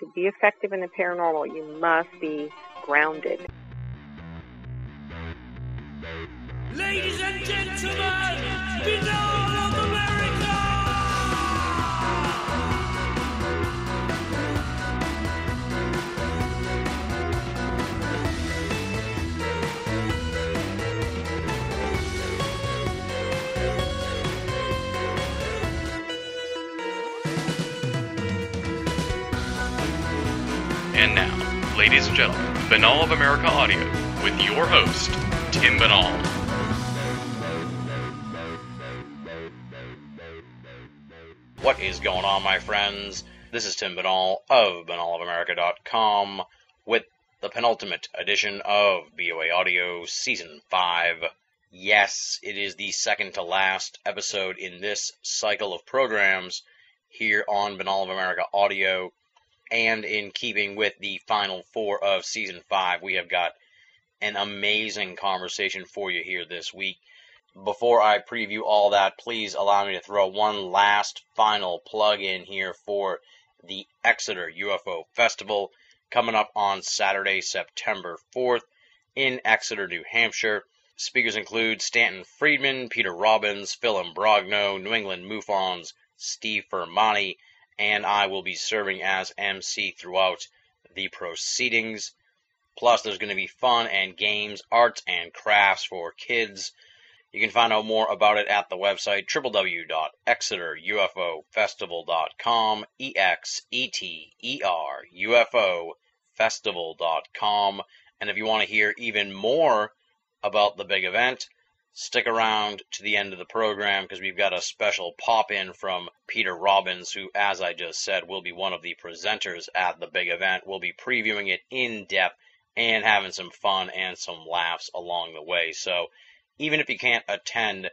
to be effective in the paranormal, you must be grounded. Ladies and gentlemen, Binnall ladies and gentlemen, Binnall of America Audio with your host, Tim Binnall. What is going on, my friends? This is Tim Binnall of BinnallofAmerica.com with the penultimate edition of BOA Audio Season 5. Yes, it is the second to last episode in this cycle of programs here on Binnall of America Audio. And in keeping with the final four of Season 5, we have got an amazing conversation for you here this week before I preview all that, please allow me to throw one last final plug in here for the Exeter UFO Festival coming up on Saturday, September 4th in Exeter, New Hampshire. Speakers include Stanton Friedman, Peter Robbins, Phil Imbrogno, New England MUFON's Steve Fermani, and I will be serving as MC throughout the proceedings. Plus, there's going to be fun and games, arts and crafts for kids. You can find out more about it at the website www.exeterufofestival.com, E X E T E R UFO festival.com. And if you want to hear even more about the big event, stick around to the end of the program because we've got a special pop in from Peter Robbins, who, as I just said, will be one of the presenters at the big event. We'll be previewing it in depth and having some fun and some laughs along the way. So, even if you can't attend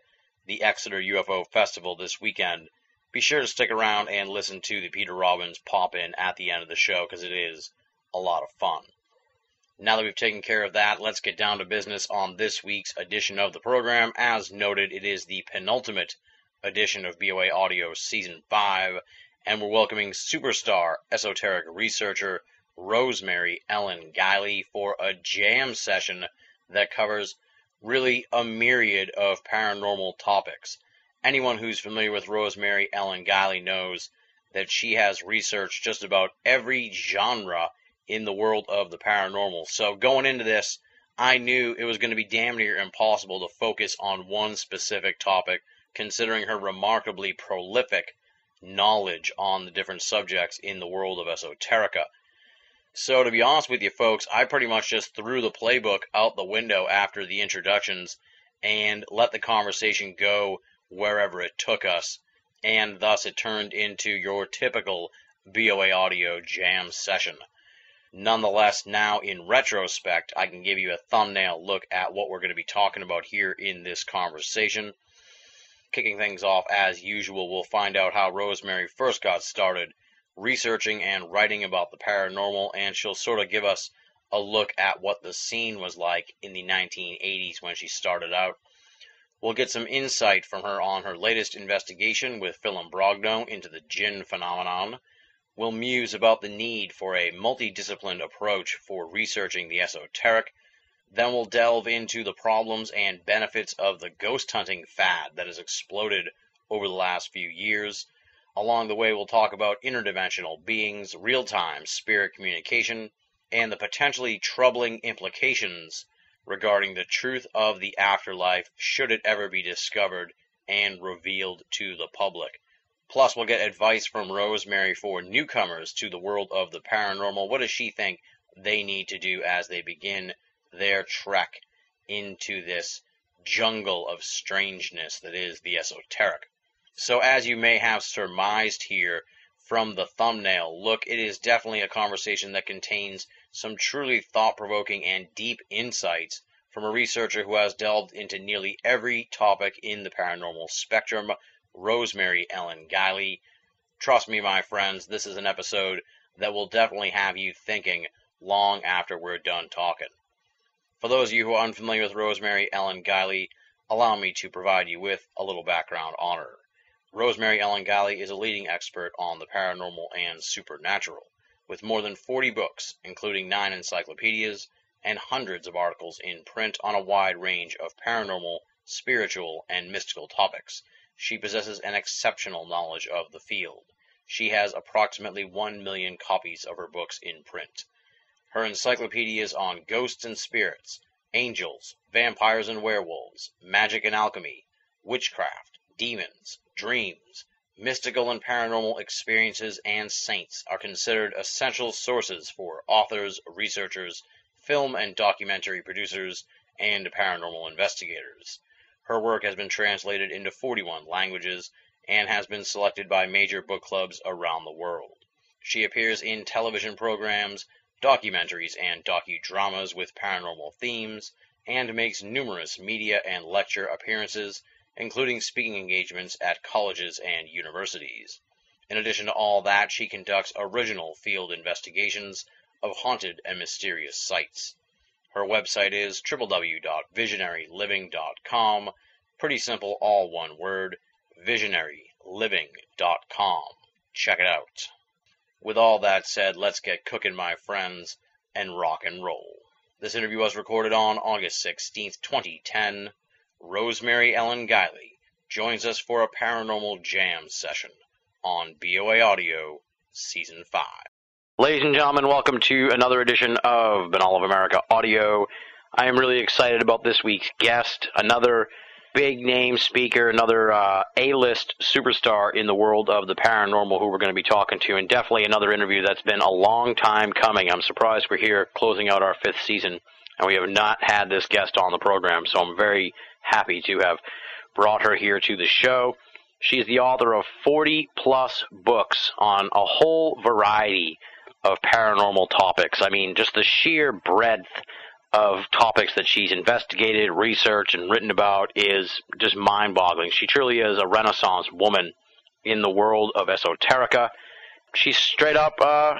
the Exeter UFO Festival this weekend, be sure to stick around and listen to the Peter Robbins pop in at the end of the show because it is a lot of fun. Now that we've taken care of that, let's get down to business on this week's edition of the program. As noted, it is the penultimate edition of BOA Audio Season 5, and we're welcoming superstar esoteric researcher Rosemary Ellen Guiley for a jam session that covers really a myriad of paranormal topics. Anyone who's familiar with Rosemary Ellen Guiley knows that she has researched just about every genre in the world of the paranormal. So going into this, I knew it was going to be damn near impossible to focus on one specific topic, considering her remarkably prolific knowledge on the different subjects in the world of esoterica. So, to be honest with you folks, I pretty much just threw the playbook out the window after the introductions and let the conversation go wherever it took us. And thus it turned into your typical BOA audio jam session. Nonetheless, now in retrospect, I can give you a thumbnail look at what we're going to be talking about here in this conversation. Kicking things off as usual, we'll find out how Rosemary first got started researching and writing about the paranormal, and she'll sort of give us a look at what the scene was like in the 1980s when she started out. We'll get some insight from her on her latest investigation with Phil Imbrogno into the jinn phenomenon. We'll muse about the need for a multidisciplined approach for researching the esoteric. Then we'll delve into the problems and benefits of the ghost hunting fad that has exploded over the last few years. Along the way, we'll talk about interdimensional beings, real time spirit communication, and the potentially troubling implications regarding the truth of the afterlife should it ever be discovered and revealed to the public. Plus, we'll get advice from Rosemary for newcomers to the world of the paranormal. What does she think they need to do as they begin their trek into this jungle of strangeness that is the esoteric? So, as you may have surmised here from the thumbnail, look, it is definitely a conversation that contains some truly thought provoking and deep insights from a researcher who has delved into nearly every topic in the paranormal spectrum, Rosemary Ellen Guiley. Trust me, my friends, this is an episode that will definitely have you thinking long after we're done talking. For those of you who are unfamiliar with Rosemary Ellen Guiley, allow me to provide you with a little background on her. Rosemary Ellen Guiley is a leading expert on the paranormal and supernatural. with more than 40 books, including nine encyclopedias and hundreds of articles in print on a wide range of paranormal, spiritual, and mystical topics. She possesses an exceptional knowledge of the field. She has approximately 1 million copies of her books in print. Her encyclopedias on ghosts and spirits, angels, vampires and werewolves, magic and alchemy, witchcraft, demons, dreams, mystical and paranormal experiences, and saints are considered essential sources for authors, researchers, film and documentary producers, and paranormal investigators. Her work has been translated into 41 languages and has been selected by major book clubs around the world. She appears in television programs, documentaries, and docudramas with paranormal themes, and makes numerous media and lecture appearances, including speaking engagements at colleges and universities. In addition to all that, she conducts original field investigations of haunted and mysterious sites. Her website is www.visionaryliving.com. Pretty simple, all one word, visionaryliving.com. Check it out. With all that said, let's get cooking, my friends, and rock and roll. This interview was recorded on August 16th, 2010. Rosemary Ellen Guiley joins us for a paranormal jam session on BOA Audio Season 5. Ladies and gentlemen, welcome to another edition of Binnall of America Audio. I am really excited about this week's guest, another big name speaker, another uh, A-list superstar in the world of the paranormal who we're going to be talking to, and definitely another interview that's been a long time coming. I'm surprised we're here closing out our fifth season, and we have not had this guest on the program, so I'm very happy to have brought her here to the show. She's the author of 40 plus books on a whole variety of paranormal topics. I mean, just the sheer breadth of topics that she's investigated, researched, and written about is just mind boggling. She truly is a renaissance woman in the world of esoterica. She's straight up uh,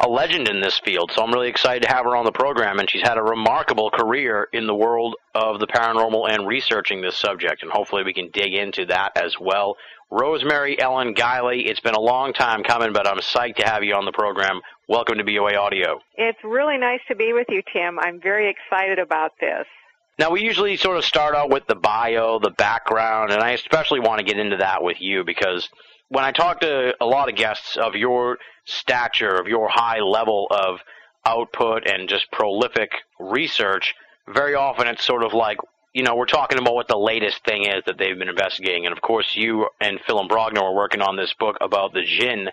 a legend in this field, so I'm really excited to have her on the program. And she's had a remarkable career in the world of the paranormal and researching this subject, and hopefully we can dig into that as well. Rosemary Ellen Guiley, it's been a long time coming, but I'm psyched to have you on the program. Welcome to BOA Audio. It's really nice to be with you, Tim. I'm very excited about this. Now, we usually sort of start out with the bio, the background, and I especially want to get into that with you because when I talk to a lot of guests of your stature, of your high level of output and just prolific research, very often it's sort of like, you know, we're talking about what the latest thing is that they've been investigating. And of course, you and Phil Imbrogno are working on this book about the Jinn.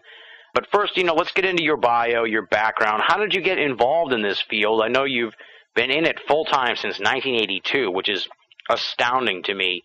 But first, you know, let's get into your bio, your background. How did you get involved in this field? I know you've been in it full time since 1982, which is astounding to me.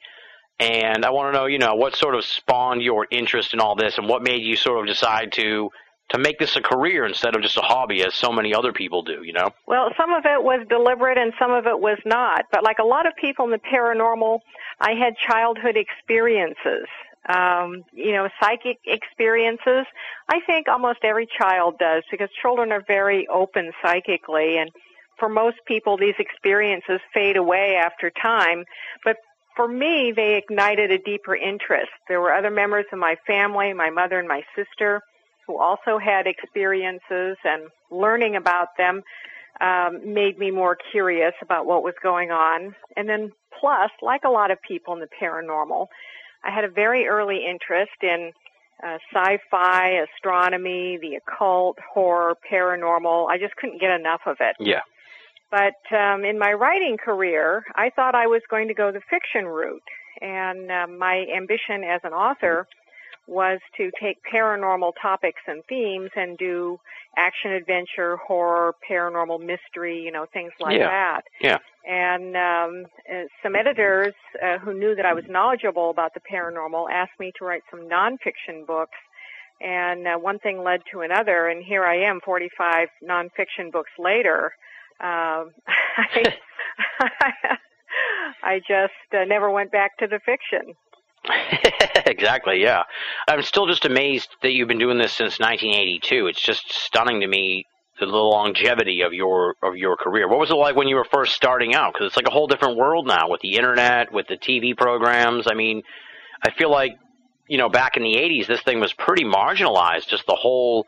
And I want to know, you know, what sort of spawned your interest in all this and what made you sort of decide to to make this a career instead of just a hobby as so many other people do, you know? Well, some of it was deliberate and some of it was not. But like a lot of people in the paranormal, I had childhood experiences. Um, you know, psychic experiences. I think almost every child does because children are very open psychically and for most people these experiences fade away after time, but for me, they ignited a deeper interest. There were other members of my family, my mother and my sister, who also had experiences, and learning about them um, made me more curious about what was going on. And then, plus, like a lot of people in the paranormal, I had a very early interest in uh, sci-fi, astronomy, the occult, horror, paranormal. I just couldn't get enough of it. Yeah. But um, in my writing career, I thought I was going to go the fiction route. And uh, my ambition as an author was to take paranormal topics and themes and do action adventure, horror, paranormal mystery, you know, things like yeah. that. Yeah. And um, uh, some editors uh, who knew that I was knowledgeable about the paranormal asked me to write some nonfiction books. And uh, one thing led to another, and here I am, 45 nonfiction books later. Um, I, I just uh, never went back to the fiction. exactly, yeah. I'm still just amazed that you've been doing this since 1982. It's just stunning to me the longevity of your of your career. What was it like when you were first starting out? Because it's like a whole different world now with the internet, with the TV programs. I mean, I feel like you know back in the 80s, this thing was pretty marginalized. Just the whole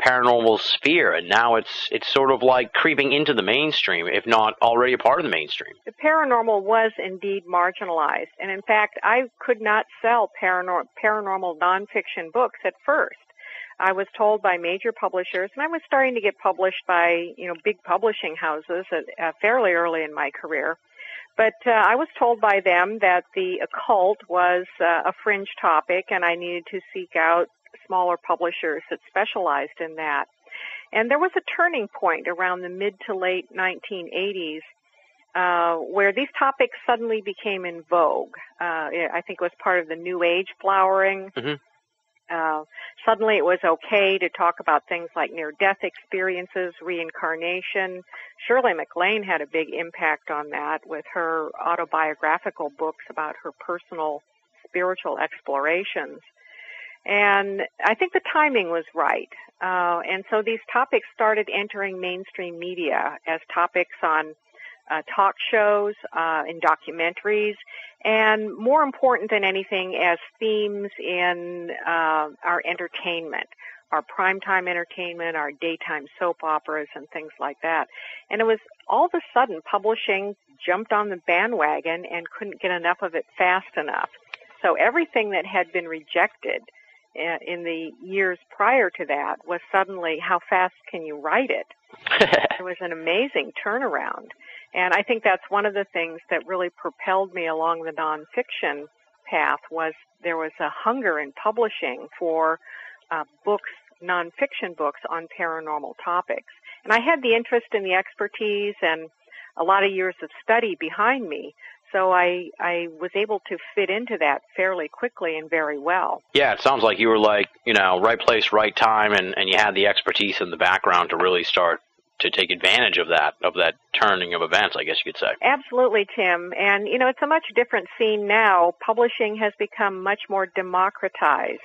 paranormal sphere, and now it's it's sort of like creeping into the mainstream, if not already a part of the mainstream. The paranormal was indeed marginalized, and in fact, I could not sell paranor- paranormal nonfiction books at first. I was told by major publishers, and I was starting to get published by you know big publishing houses at, uh, fairly early in my career. But uh, I was told by them that the occult was uh, a fringe topic, and I needed to seek out smaller publishers that specialized in that. And there was a turning point around the mid to late 1980s uh, where these topics suddenly became in vogue. Uh, I think it was part of the New Age flowering. Mm-hmm. Uh, suddenly it was okay to talk about things like near death experiences, reincarnation. Shirley MacLaine had a big impact on that with her autobiographical books about her personal spiritual explorations. And I think the timing was right. Uh, and so these topics started entering mainstream media as topics on uh, talk shows, uh, in documentaries, and more important than anything, as themes in uh, our entertainment, our primetime entertainment, our daytime soap operas, and things like that. And it was all of a sudden publishing jumped on the bandwagon and couldn't get enough of it fast enough. So everything that had been rejected in the years prior to that was suddenly how fast can you write it? it was an amazing turnaround. And I think that's one of the things that really propelled me along the nonfiction path was there was a hunger in publishing for uh, books, nonfiction books on paranormal topics. And I had the interest and the expertise and a lot of years of study behind me. So I I was able to fit into that fairly quickly and very well. Yeah, it sounds like you were like, you know, right place, right time and, and you had the expertise in the background to really start to take advantage of that of that turning of events, I guess you could say. Absolutely, Tim. And you know, it's a much different scene now. Publishing has become much more democratized.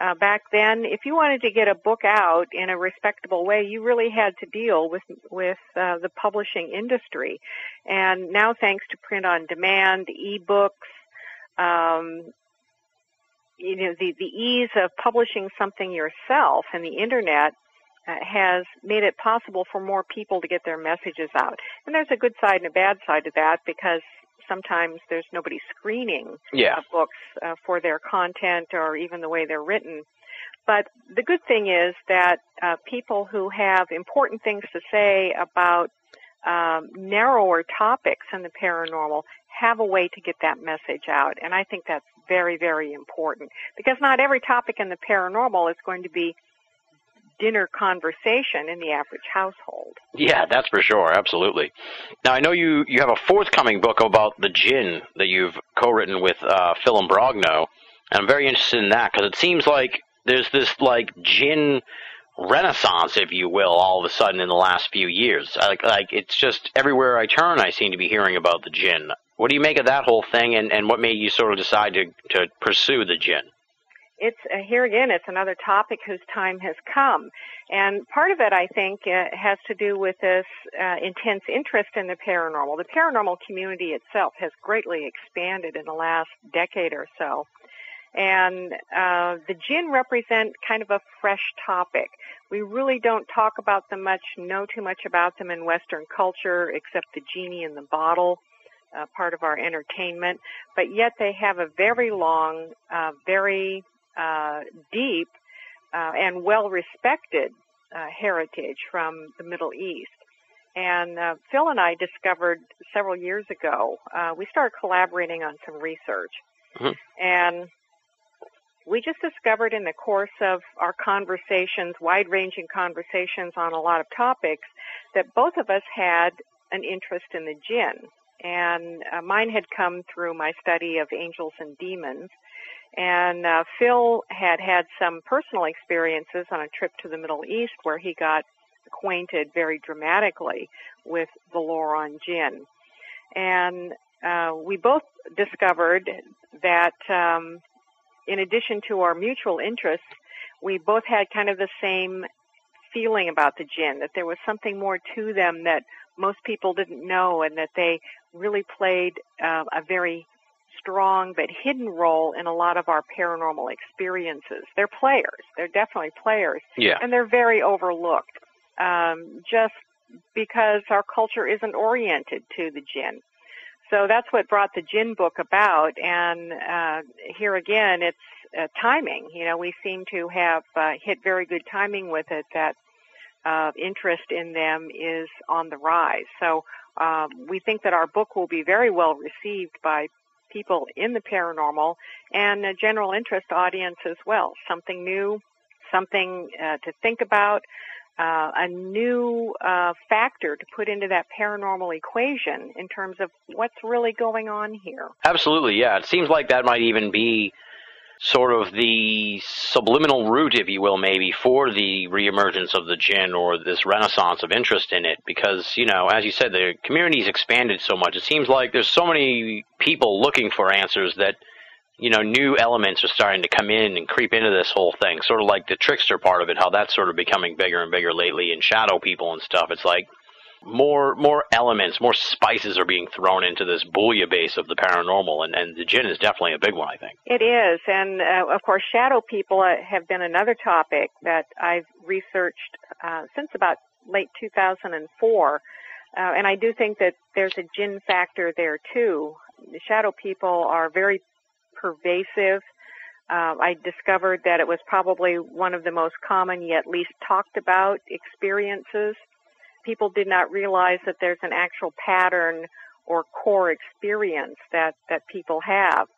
Uh, back then, if you wanted to get a book out in a respectable way, you really had to deal with with uh, the publishing industry. And now, thanks to print on demand, e-books, um, you know, the the ease of publishing something yourself and the internet uh, has made it possible for more people to get their messages out. And there's a good side and a bad side to that because sometimes there's nobody screening yeah. books uh, for their content or even the way they're written. But the good thing is that uh, people who have important things to say about um, narrower topics in the paranormal have a way to get that message out. And I think that's very, very important because not every topic in the paranormal is going to be dinner conversation in the average household. Yeah, that's for sure. Absolutely. Now, I know you, you have a forthcoming book about the jinn that you've co-written with uh, Phil Imbrogno, and I'm very interested in that because it seems like there's this like jinn renaissance, if you will, all of a sudden in the last few years. Like, like it's just everywhere I turn, I seem to be hearing about the jinn. What do you make of that whole thing, and, and what made you sort of decide to, to pursue the jinn? It's uh, here again it's another topic whose time has come. And part of it i think uh, has to do with this uh, intense interest in the paranormal. The paranormal community itself has greatly expanded in the last decade or so. And uh, the jinn represent kind of a fresh topic. We really don't talk about them much know too much about them in western culture except the genie in the bottle uh, part of our entertainment, but yet they have a very long, uh, very uh, deep uh, and well respected uh, heritage from the Middle East. And uh, Phil and I discovered several years ago, uh, we started collaborating on some research. Mhm. And we just discovered in the course of our conversations, wide ranging conversations on a lot of topics, that both of us had an interest in the jinn. And uh, mine had come through my study of angels and demons. And uh, Phil had had some personal experiences on a trip to the Middle East where he got acquainted very dramatically with the lore on jinn. And uh, we both discovered that um, in addition to our mutual interests, we both had kind of the same feeling about the jinn, that there was something more to them that most people didn't know and that they really played uh, a very strong but hidden role in a lot of our paranormal experiences. They're players. They're definitely players. Yeah. And they're very overlooked. Um, just because our culture isn't oriented to the jinn. So that's what brought the jinn book about. And uh, here again, it's uh, timing. You know, we seem to have uh, hit very good timing with it. That uh, interest in them is on the rise. So um, we think that our book will be very well received by people in the paranormal and a general interest audience as well. Something new, something uh, to think about, uh, a new uh, factor to put into that paranormal equation in terms of what's really going on here. Absolutely, yeah. It seems like that might even be sort of the subliminal route, if you will, maybe, for the reemergence of the jinn or this renaissance of interest in it. Because, you know, as you said, the community's expanded so much. It seems like there's so many people looking for answers that, you know, new elements are starting to come in and creep into this whole thing. Sort of like the trickster part of it, how that's sort of becoming bigger and bigger lately, and shadow people and stuff. It's like, more more elements, more spices are being thrown into this bouillabaisse of the paranormal, and, and the jinn is definitely a big one, I think. It is, and uh, of course, shadow people uh, have been another topic that I've researched uh, since about late 2004, uh, and I do think that there's a jinn factor there too. The shadow people are very pervasive. Uh, I discovered that it was probably one of the most common yet least talked about experiences people did not realize that there's an actual pattern or core experience that, that people have.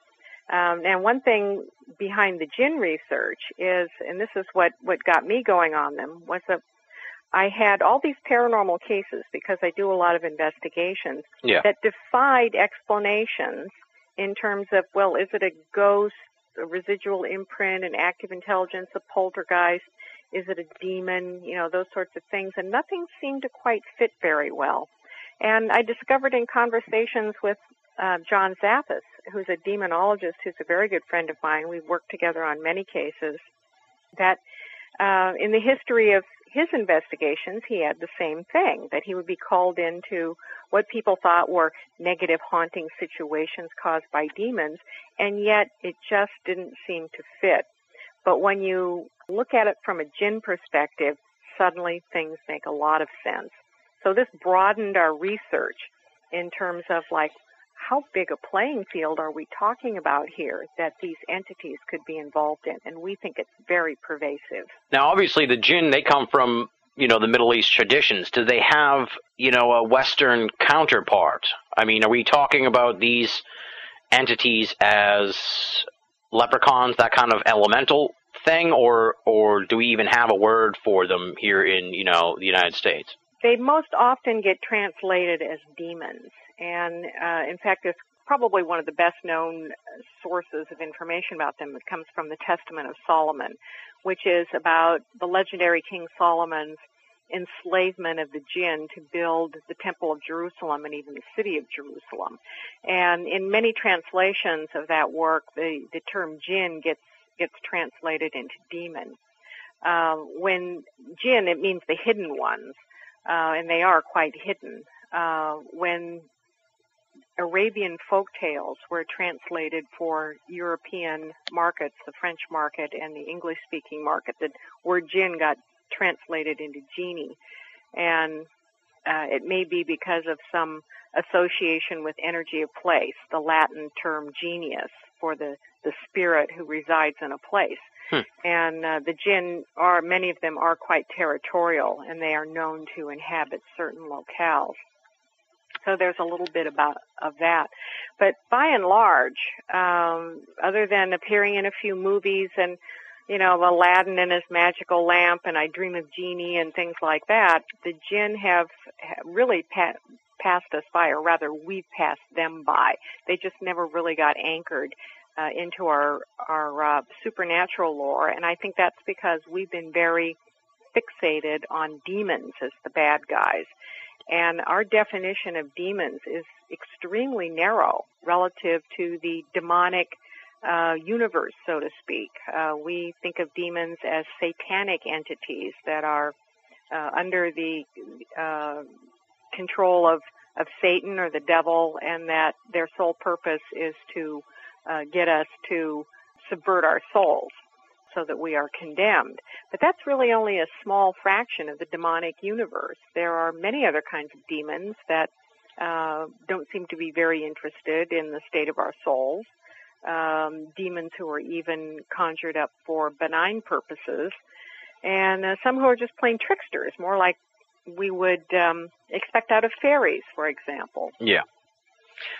Um, and one thing behind the jinn research is, and this is what, what got me going on them, was that I had all these paranormal cases because I do a lot of investigations Yeah. that defied explanations in terms of, well, is it a ghost, a residual imprint, an active intelligence, a poltergeist? Is it a demon? You know, those sorts of things. And nothing seemed to quite fit very well. And I discovered in conversations with uh, John Zaffis, who's a demonologist who's a very good friend of mine. We've worked together on many cases. That uh, in the history of his investigations, he had the same thing that he would be called into what people thought were negative haunting situations caused by demons, and yet it just didn't seem to fit. But when you look at it from a jinn perspective, suddenly things make a lot of sense. So this broadened our research in terms of like how big a playing field are we talking about here that these entities could be involved in? And we think it's very pervasive. Now, obviously, the jinn they come from you know the Middle East traditions. Do they have you know a Western counterpart? I mean, are we talking about these entities as leprechauns, that kind of elemental thing, or or do we even have a word for them here in you know the United States? They most often get translated as demons, and uh, in fact, it's probably one of the best known sources of information about them that comes from the Testament of Solomon, which is about the legendary King Solomon's enslavement of the jinn to build the Temple of Jerusalem and even the city of Jerusalem. And in many translations of that work, the, the term jinn gets gets translated into demon. Uh, when jinn, it means the hidden ones, uh, and they are quite hidden. Uh, when Arabian folk tales were translated for European markets, the French market and the English speaking market, the word jinn got translated into genie. And uh, it may be because of some association with energy of place, the Latin term genius for the, the spirit who resides in a place. Hmm. And uh, the jinn are, many of them are quite territorial and they are known to inhabit certain locales. So there's a little bit about of that, but by and large, um, other than appearing in a few movies and you know Aladdin and his magical lamp and I Dream of Jeannie and things like that, the jinn have, have really pa- passed us by, or rather, we've passed them by. They just never really got anchored uh, into our our uh, supernatural lore, and I think that's because we've been very fixated on demons as the bad guys. And our definition of demons is extremely narrow relative to the demonic uh, universe, so to speak. Uh, we think of demons as satanic entities that are uh, under the uh, control of, of Satan or the devil, and that their sole purpose is to uh, get us to subvert our souls so that we are condemned. But that's really only a small fraction of the demonic universe. There are many other kinds of demons that uh, don't seem to be very interested in the state of our souls. Um, demons who are even conjured up for benign purposes, and uh, some who are just plain tricksters, more like we would um, expect out of fairies, for example. Yeah.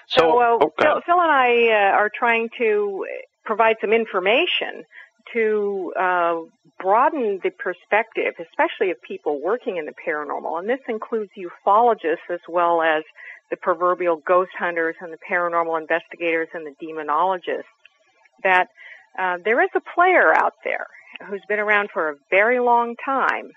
So, So, uh, oh, Phil. Phil and I uh, are trying to provide some information to uh, broaden the perspective, especially of people working in the paranormal. And this includes ufologists as well as the proverbial ghost hunters and the paranormal investigators and the demonologists. That uh, there is a player out there who's been around for a very long time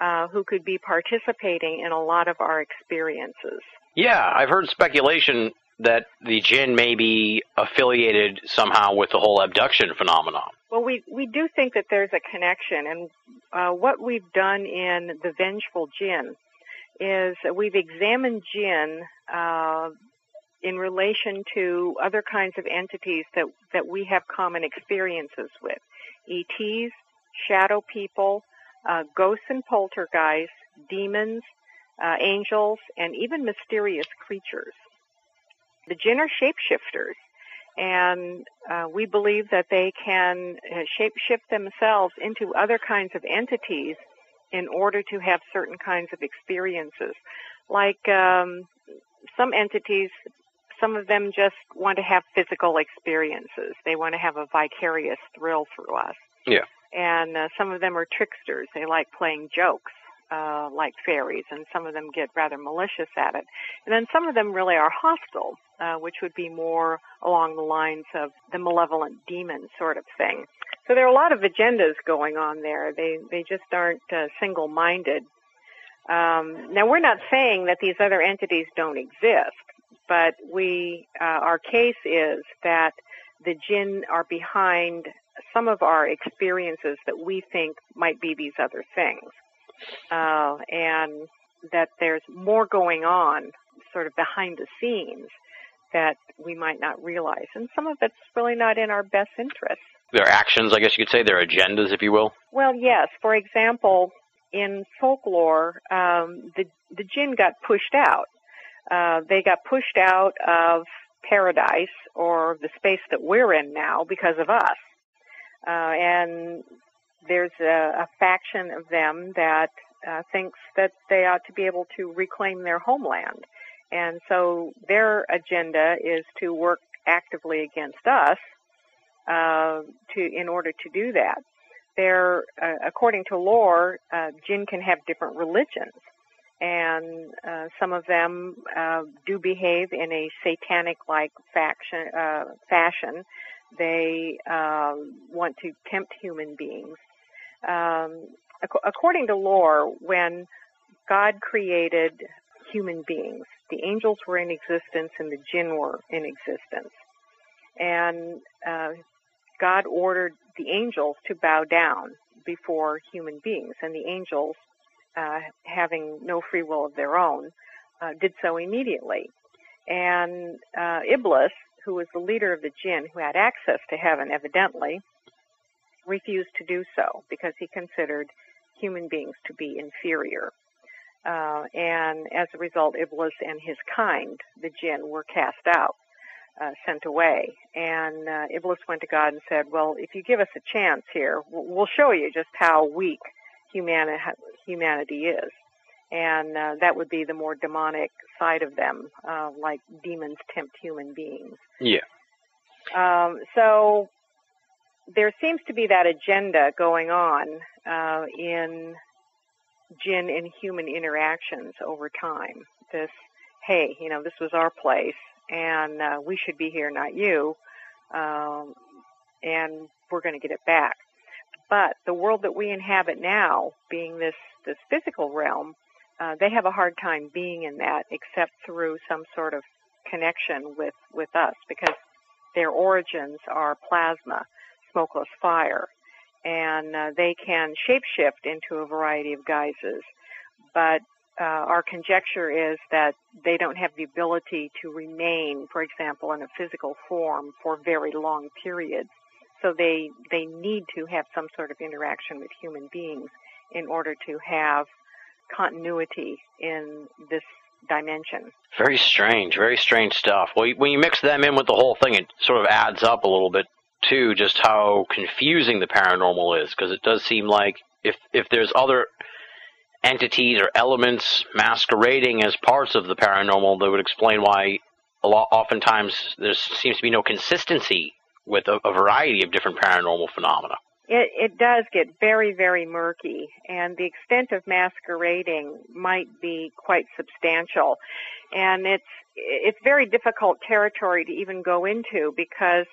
uh, who could be participating in a lot of our experiences. Yeah, I've heard speculation that the jinn may be affiliated somehow with the whole abduction phenomenon. Well, we, we do think that there's a connection, and uh, what we've done in The Vengeful Jinn is we've examined jinn uh, in relation to other kinds of entities that, that we have common experiences with ETs, shadow people, uh, ghosts and poltergeists, demons, uh, angels, and even mysterious creatures. The jinn are shapeshifters and uh, we believe that they can uh, shapeshift themselves into other kinds of entities in order to have certain kinds of experiences. Like um, some entities, some of them just want to have physical experiences. They want to have a vicarious thrill through us. Yeah. And uh, some of them are tricksters. They like playing jokes. Uh, like fairies, and some of them get rather malicious at it. And then some of them really are hostile, uh, which would be more along the lines of the malevolent demon sort of thing. So there are a lot of agendas going on there. They they just aren't uh, single-minded. Um, now we're not saying that these other entities don't exist, but we uh, our case is that the jinn are behind some of our experiences that we think might be these other things, uh, and that there's more going on sort of behind the scenes that we might not realize, and some of it's really not in our best interest. Their actions, I guess you could say, their agendas, if you will. Well, yes. For example, in folklore, um, the the jinn got pushed out. Uh, they got pushed out of paradise or the space that we're in now because of us. Uh, and there's a, a faction of them that uh, thinks that they ought to be able to reclaim their homeland. And so their agenda is to work actively against us uh, to in order to do that. They're, uh, according to lore, uh, jinn can have different religions, and uh, some of them uh, do behave in a satanic-like faction uh, fashion. They um, want to tempt human beings. Um, ac- according to lore, when God created human beings, the angels were in existence and the jinn were in existence, and uh, God ordered the angels to bow down before human beings, and the angels, uh, having no free will of their own, uh, did so immediately. And uh, Iblis, who was the leader of the jinn, who had access to heaven, evidently, refused to do so because he considered human beings to be inferior. Uh, and as a result, Iblis and his kind, the jinn, were cast out uh, sent away. And uh, Iblis went to God and said, "Well, if you give us a chance here, we'll show you just how weak humani- humanity is." And uh, that would be the more demonic side of them, uh, like demons tempt human beings. Yeah. Um, so there seems to be that agenda going on uh, in jinn and human interactions over time. This, hey, you know, this was our place, and uh, we should be here, not you, um, and we're going to get it back. But the world that we inhabit now, being this this physical realm, uh, they have a hard time being in that, except through some sort of connection with with us, because their origins are plasma, smokeless fire, and uh, they can shapeshift into a variety of guises. But uh, our conjecture is that they don't have the ability to remain, for example, in a physical form for very long periods. So they they need to have some sort of interaction with human beings in order to have continuity in this dimension. Very strange, very strange stuff. Well, when you mix them in with the whole thing, it sort of adds up a little bit too, just how confusing the paranormal is, because it does seem like if if there's other entities or elements masquerading as parts of the paranormal, that would explain why a lot oftentimes there seems to be no consistency with a, a variety of different paranormal phenomena. It, it does get very, very murky, and the extent of masquerading might be quite substantial. And it's it's very difficult territory to even go into because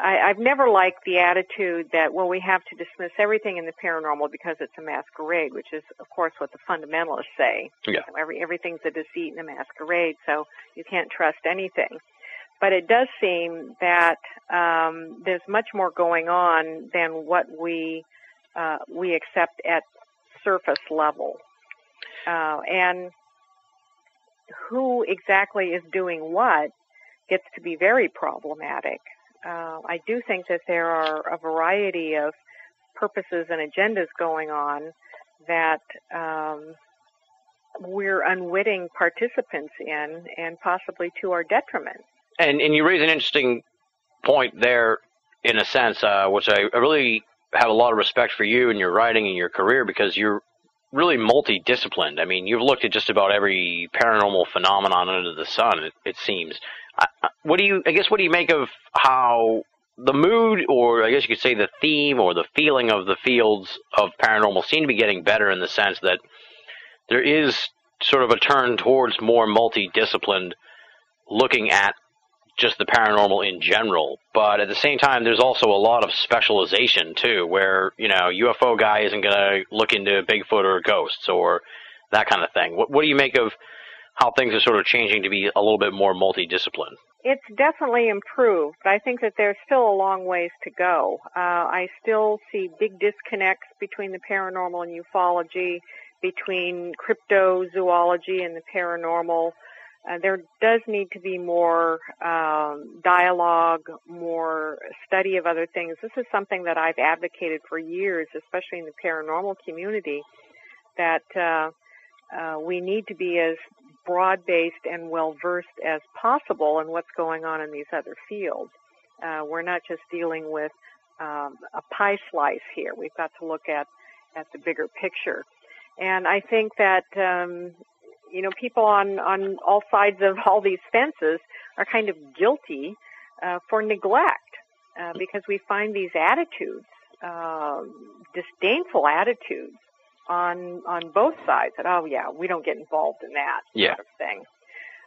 I, I've never liked the attitude that well we have to dismiss everything in the paranormal because it's a masquerade, which is of course what the fundamentalists say. Yeah. Every everything's a deceit and a masquerade, so you can't trust anything but it does seem that um, there's much more going on than what we uh, we accept at surface level, uh, and who exactly is doing what gets to be very problematic. Uh, I do think that there are a variety of purposes and agendas going on that um, we're unwitting participants in, and possibly to our detriment. And and you raise an interesting point there, in a sense, uh, which I, really have a lot of respect for you and your writing and your career because you're really multidisciplined. I mean, you've looked at just about every paranormal phenomenon under the sun. It, it seems. I, what do you? I guess what do you make of how the mood, or I guess you could say the theme or the feeling of the fields of paranormal seem to be getting better in the sense that there is sort of a turn towards more multidisciplined looking at just the paranormal in general. But at the same time, there's also a lot of specialization too, where you know UFO guy isn't going to look into Bigfoot or ghosts or that kind of thing. What, what do you make of how things are sort of changing to be a little bit more multidisciplined? It's definitely improved, but I think that there's still a long ways to go. Uh, I still see big disconnects between the paranormal and ufology, between cryptozoology and the paranormal. Uh, there does need to be more um, dialogue, more study of other things. This is something that I've advocated for years, especially in the paranormal community, that uh, uh, we need to be as broad-based and well-versed as possible in what's going on in these other fields. Uh, we're not just dealing with um, a pie slice here. We've got to look at at the bigger picture. And I think that um, you know, people on on all sides of all these fences are kind of guilty uh, for neglect uh, because we find these attitudes, uh, disdainful attitudes, on on both sides. That oh yeah, we don't get involved in that yeah. sort of thing,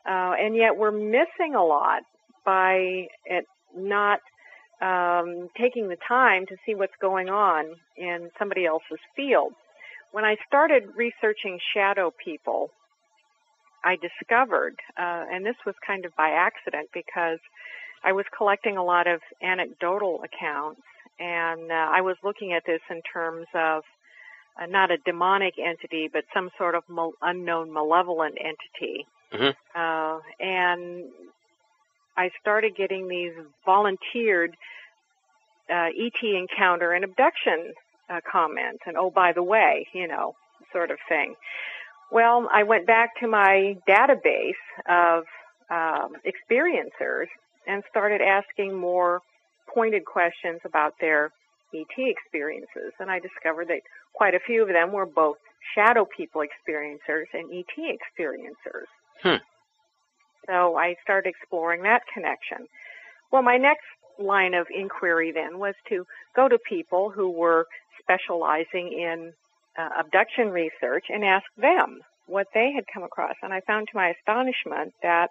uh, and yet we're missing a lot by it not um, taking the time to see what's going on in somebody else's field. When I started researching shadow people, I discovered, uh, and this was kind of by accident because I was collecting a lot of anecdotal accounts, and uh, I was looking at this in terms of uh, not a demonic entity, but some sort of mal- unknown malevolent entity. Mm-hmm. Uh, and I started getting these volunteered uh, ET encounter and abduction uh, comments, and oh, by the way, you know, sort of thing. Well, I went back to my database of um, experiencers and started asking more pointed questions about their ET experiences. And I discovered that quite a few of them were both shadow people experiencers and ET experiencers. Hmm. So I started exploring that connection. Well, my next line of inquiry then was to go to people who were specializing in uh, abduction research and ask them what they had come across. And I found to my astonishment that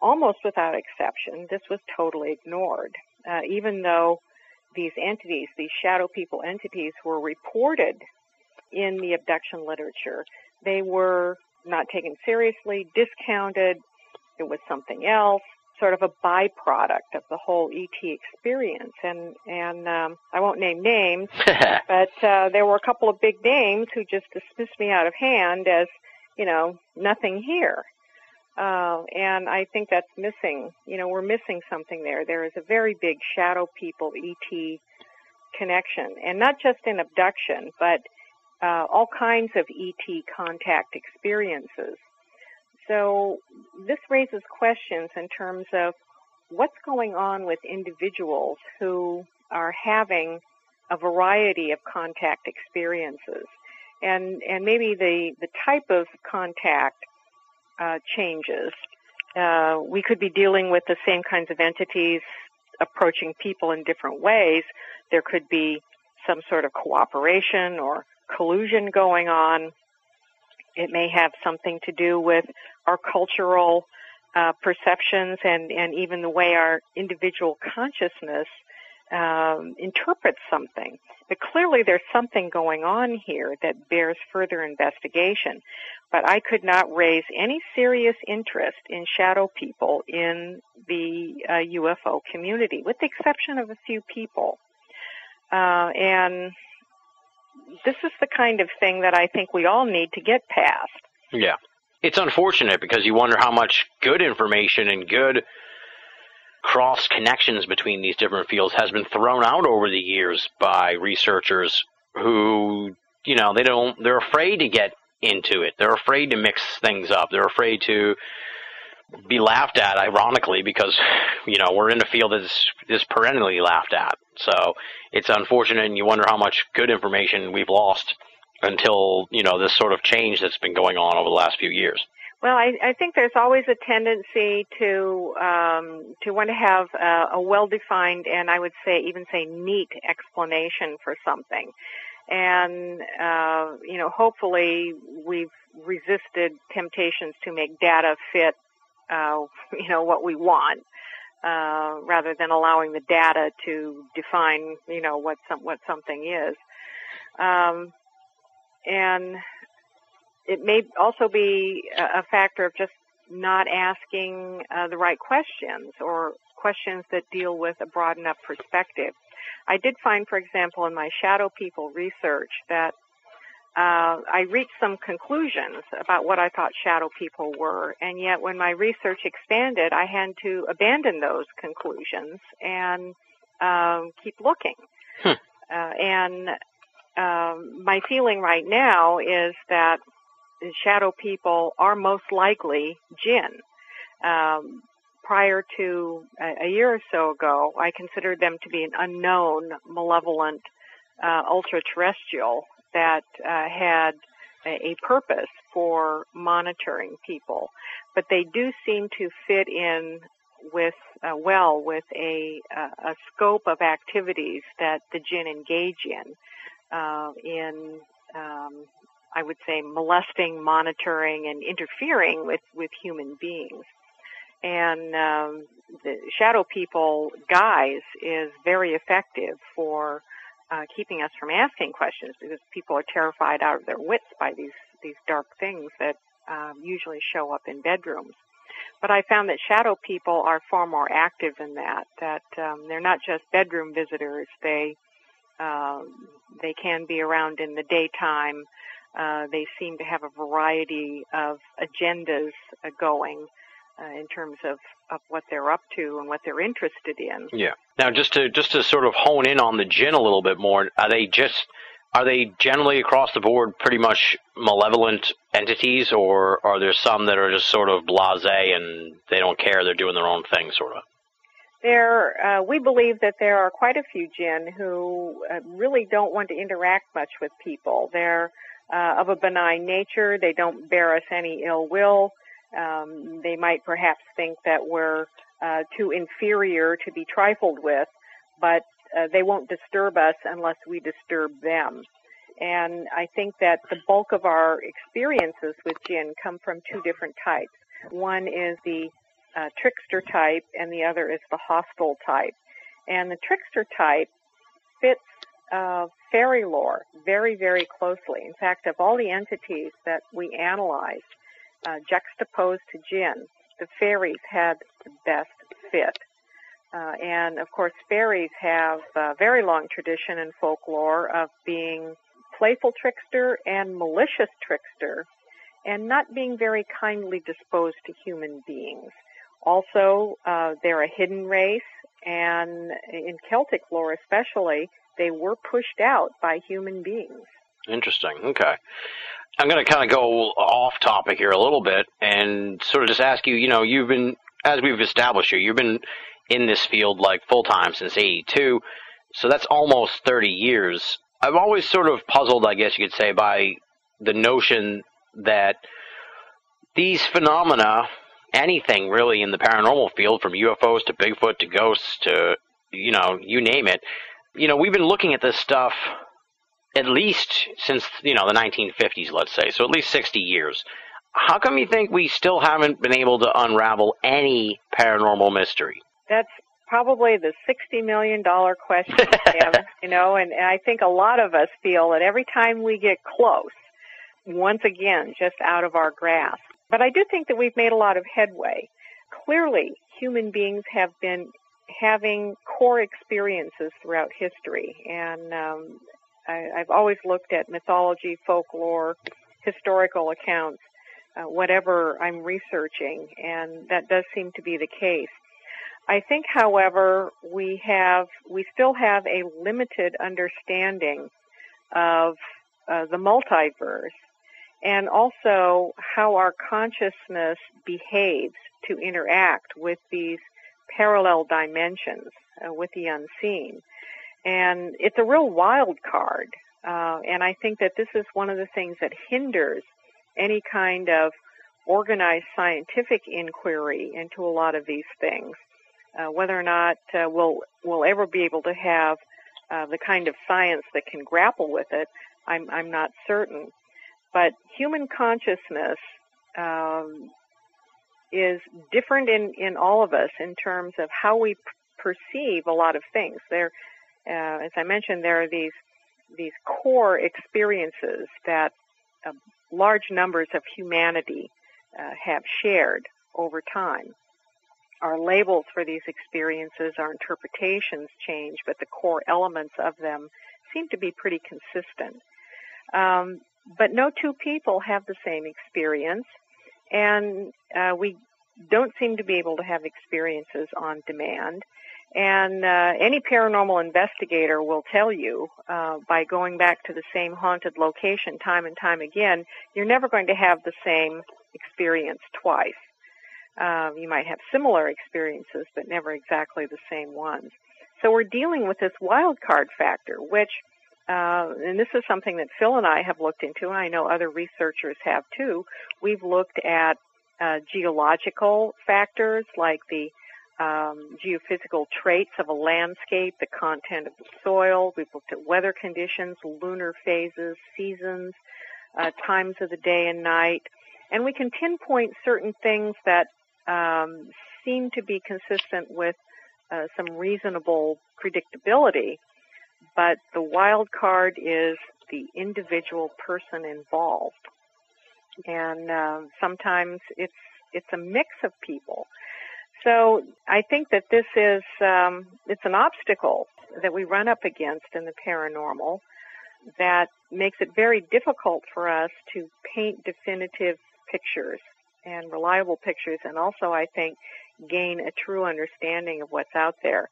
almost without exception, this was totally ignored. Uh, even though these entities, these shadow people entities, were reported in the abduction literature, they were not taken seriously, discounted. It was something else sort of a byproduct of the whole ET experience. And and um, I won't name names, but uh, there were a couple of big names who just dismissed me out of hand as you know, nothing here. Uh, and I think that's missing. You know, we're missing something there. There is a very big shadow people ET connection, and not just in abduction, but uh, all kinds of ET contact experiences. So this raises questions in terms of what's going on with individuals who are having a variety of contact experiences, and and maybe the the type of contact uh, changes. Uh, we could be dealing with the same kinds of entities approaching people in different ways. There could be some sort of cooperation or collusion going on. It may have something to do with our cultural uh, perceptions and, and even the way our individual consciousness um, interprets something. But clearly there's something going on here that bears further investigation. But I could not raise any serious interest in shadow people in the uh, UFO community, with the exception of a few people. Uh, and this is the kind of thing that I think we all need to get past. Yeah. It's unfortunate because you wonder how much good information and good cross connections between these different fields has been thrown out over the years by researchers who, you know, they don't, they're afraid to get into it. They're afraid to mix things up. They're afraid to be laughed at, ironically, because, you know, we're in a field that is, is perennially laughed at. So it's unfortunate and you wonder how much good information we've lost until, you know, this sort of change that's been going on over the last few years. Well, I, I think there's always a tendency to um, to want to have a, a well-defined and I would say even say neat explanation for something, and uh, you know hopefully we've resisted temptations to make data fit uh, you know what we want uh, rather than allowing the data to define you know what some what something is, um, and it may also be a factor of just not asking uh, the right questions or questions that deal with a broad enough perspective. I did find, for example, in my shadow people research that uh, I reached some conclusions about what I thought shadow people were, and yet when my research expanded, I had to abandon those conclusions and um, keep looking. Hmm. Uh, and um, my feeling right now is that shadow people are most likely jinn. Um, prior to a, a, year or so ago, I considered them to be an unknown, malevolent, uh, ultra-terrestrial that uh, had a, a, purpose for monitoring people. But they do seem to fit in with uh, well with a, a scope of activities that the jinn engage in uh, in um, I would say, molesting, monitoring, and interfering with, with human beings. And um, the shadow people guise is very effective for uh, keeping us from asking questions because people are terrified out of their wits by these these dark things that um, usually show up in bedrooms. But I found that shadow people are far more active in that. That um, they're not just bedroom visitors. They um, they can be around in the daytime. Uh, they seem to have a variety of agendas uh, going uh, in terms of, of what they're up to and what they're interested in. Yeah. Now, just to just to sort of hone in on the jinn a little bit more, are they just are they generally across the board pretty much malevolent entities, or are there some that are just sort of blasé and they don't care, they're doing their own thing, sort of? There, uh, we believe that there are quite a few jinn who uh, really don't want to interact much with people. They're uh, of a benign nature. They don't bear us any ill will. Um, they might perhaps think that we're uh, too inferior to be trifled with, but uh, they won't disturb us unless we disturb them. And I think that the bulk of our experiences with jinn come from two different types. One is the uh, trickster type, and the other is the hostile type. And the trickster type fits uh, fairy lore very, very closely. In fact, of all the entities that we analyzed, uh, juxtaposed to jinn. the fairies had the best fit. Uh, and of course, fairies have a very long tradition in folklore of being playful trickster and malicious trickster. and not being very kindly disposed to human beings. Also, uh, they're a hidden race, and in Celtic lore especially, they were pushed out by human beings. Interesting. Okay. I'm going to kind of go off topic here a little bit and sort of just ask you, you know, you've been, as we've established here, you've been in this field like full time since 82. So that's almost 30 years. I've always sort of puzzled, I guess you could say, by the notion that these phenomena, anything really in the paranormal field, from UFOs to Bigfoot to ghosts to, you know, you name it, you know, we've been looking at this stuff at least since, you know, the 1950s, let's say, so at least 60 years. How come you think we still haven't been able to unravel any paranormal mystery? That's probably the $60 million question, Tim, you know, and, and I think a lot of us feel that every time we get close, once again, just out of our grasp. But I do think that we've made a lot of headway. Clearly, human beings have been having core experiences throughout history, and um, I, I've always looked at mythology, folklore, historical accounts, uh, whatever I'm researching, and that does seem to be the case. I think, however, we have we still have a limited understanding of uh, the multiverse and also how our consciousness behaves to interact with these parallel dimensions uh, with the unseen. And it's a real wild card. Uh, and I think that this is one of the things that hinders any kind of organized scientific inquiry into a lot of these things. Uh, whether or not uh, we'll we'll ever be able to have uh, the kind of science that can grapple with it, I'm I'm not certain. But human consciousness um, is different in in all of us in terms of how we p- perceive a lot of things. There, uh, as I mentioned, there are these these core experiences that uh, large numbers of humanity uh, have shared over time our labels for these experiences, our interpretations change, but the core elements of them seem to be pretty consistent. Um, but no two people have the same experience, and uh, we don't seem to be able to have experiences on demand. And uh, any paranormal investigator will tell you uh, by going back to the same haunted location time and time again, you're never going to have the same experience twice. Um, you might have similar experiences, but never exactly the same ones. So we're dealing with this wild card factor, which, uh, and this is something that Phil and I have looked into, and I know other researchers have too. We've looked at uh, geological factors like the um, geophysical traits of a landscape, the content of the soil. We've looked at weather conditions, lunar phases, seasons, uh, times of the day and night, and we can pinpoint certain things that um, seem to be consistent with uh, some reasonable predictability, but the wild card is the individual person involved, and uh, sometimes it's it's a mix of people. So I think that this is um, it's an obstacle that we run up against in the paranormal that makes it very difficult for us to paint definitive pictures and reliable pictures and also I think gain a true understanding of what's out there.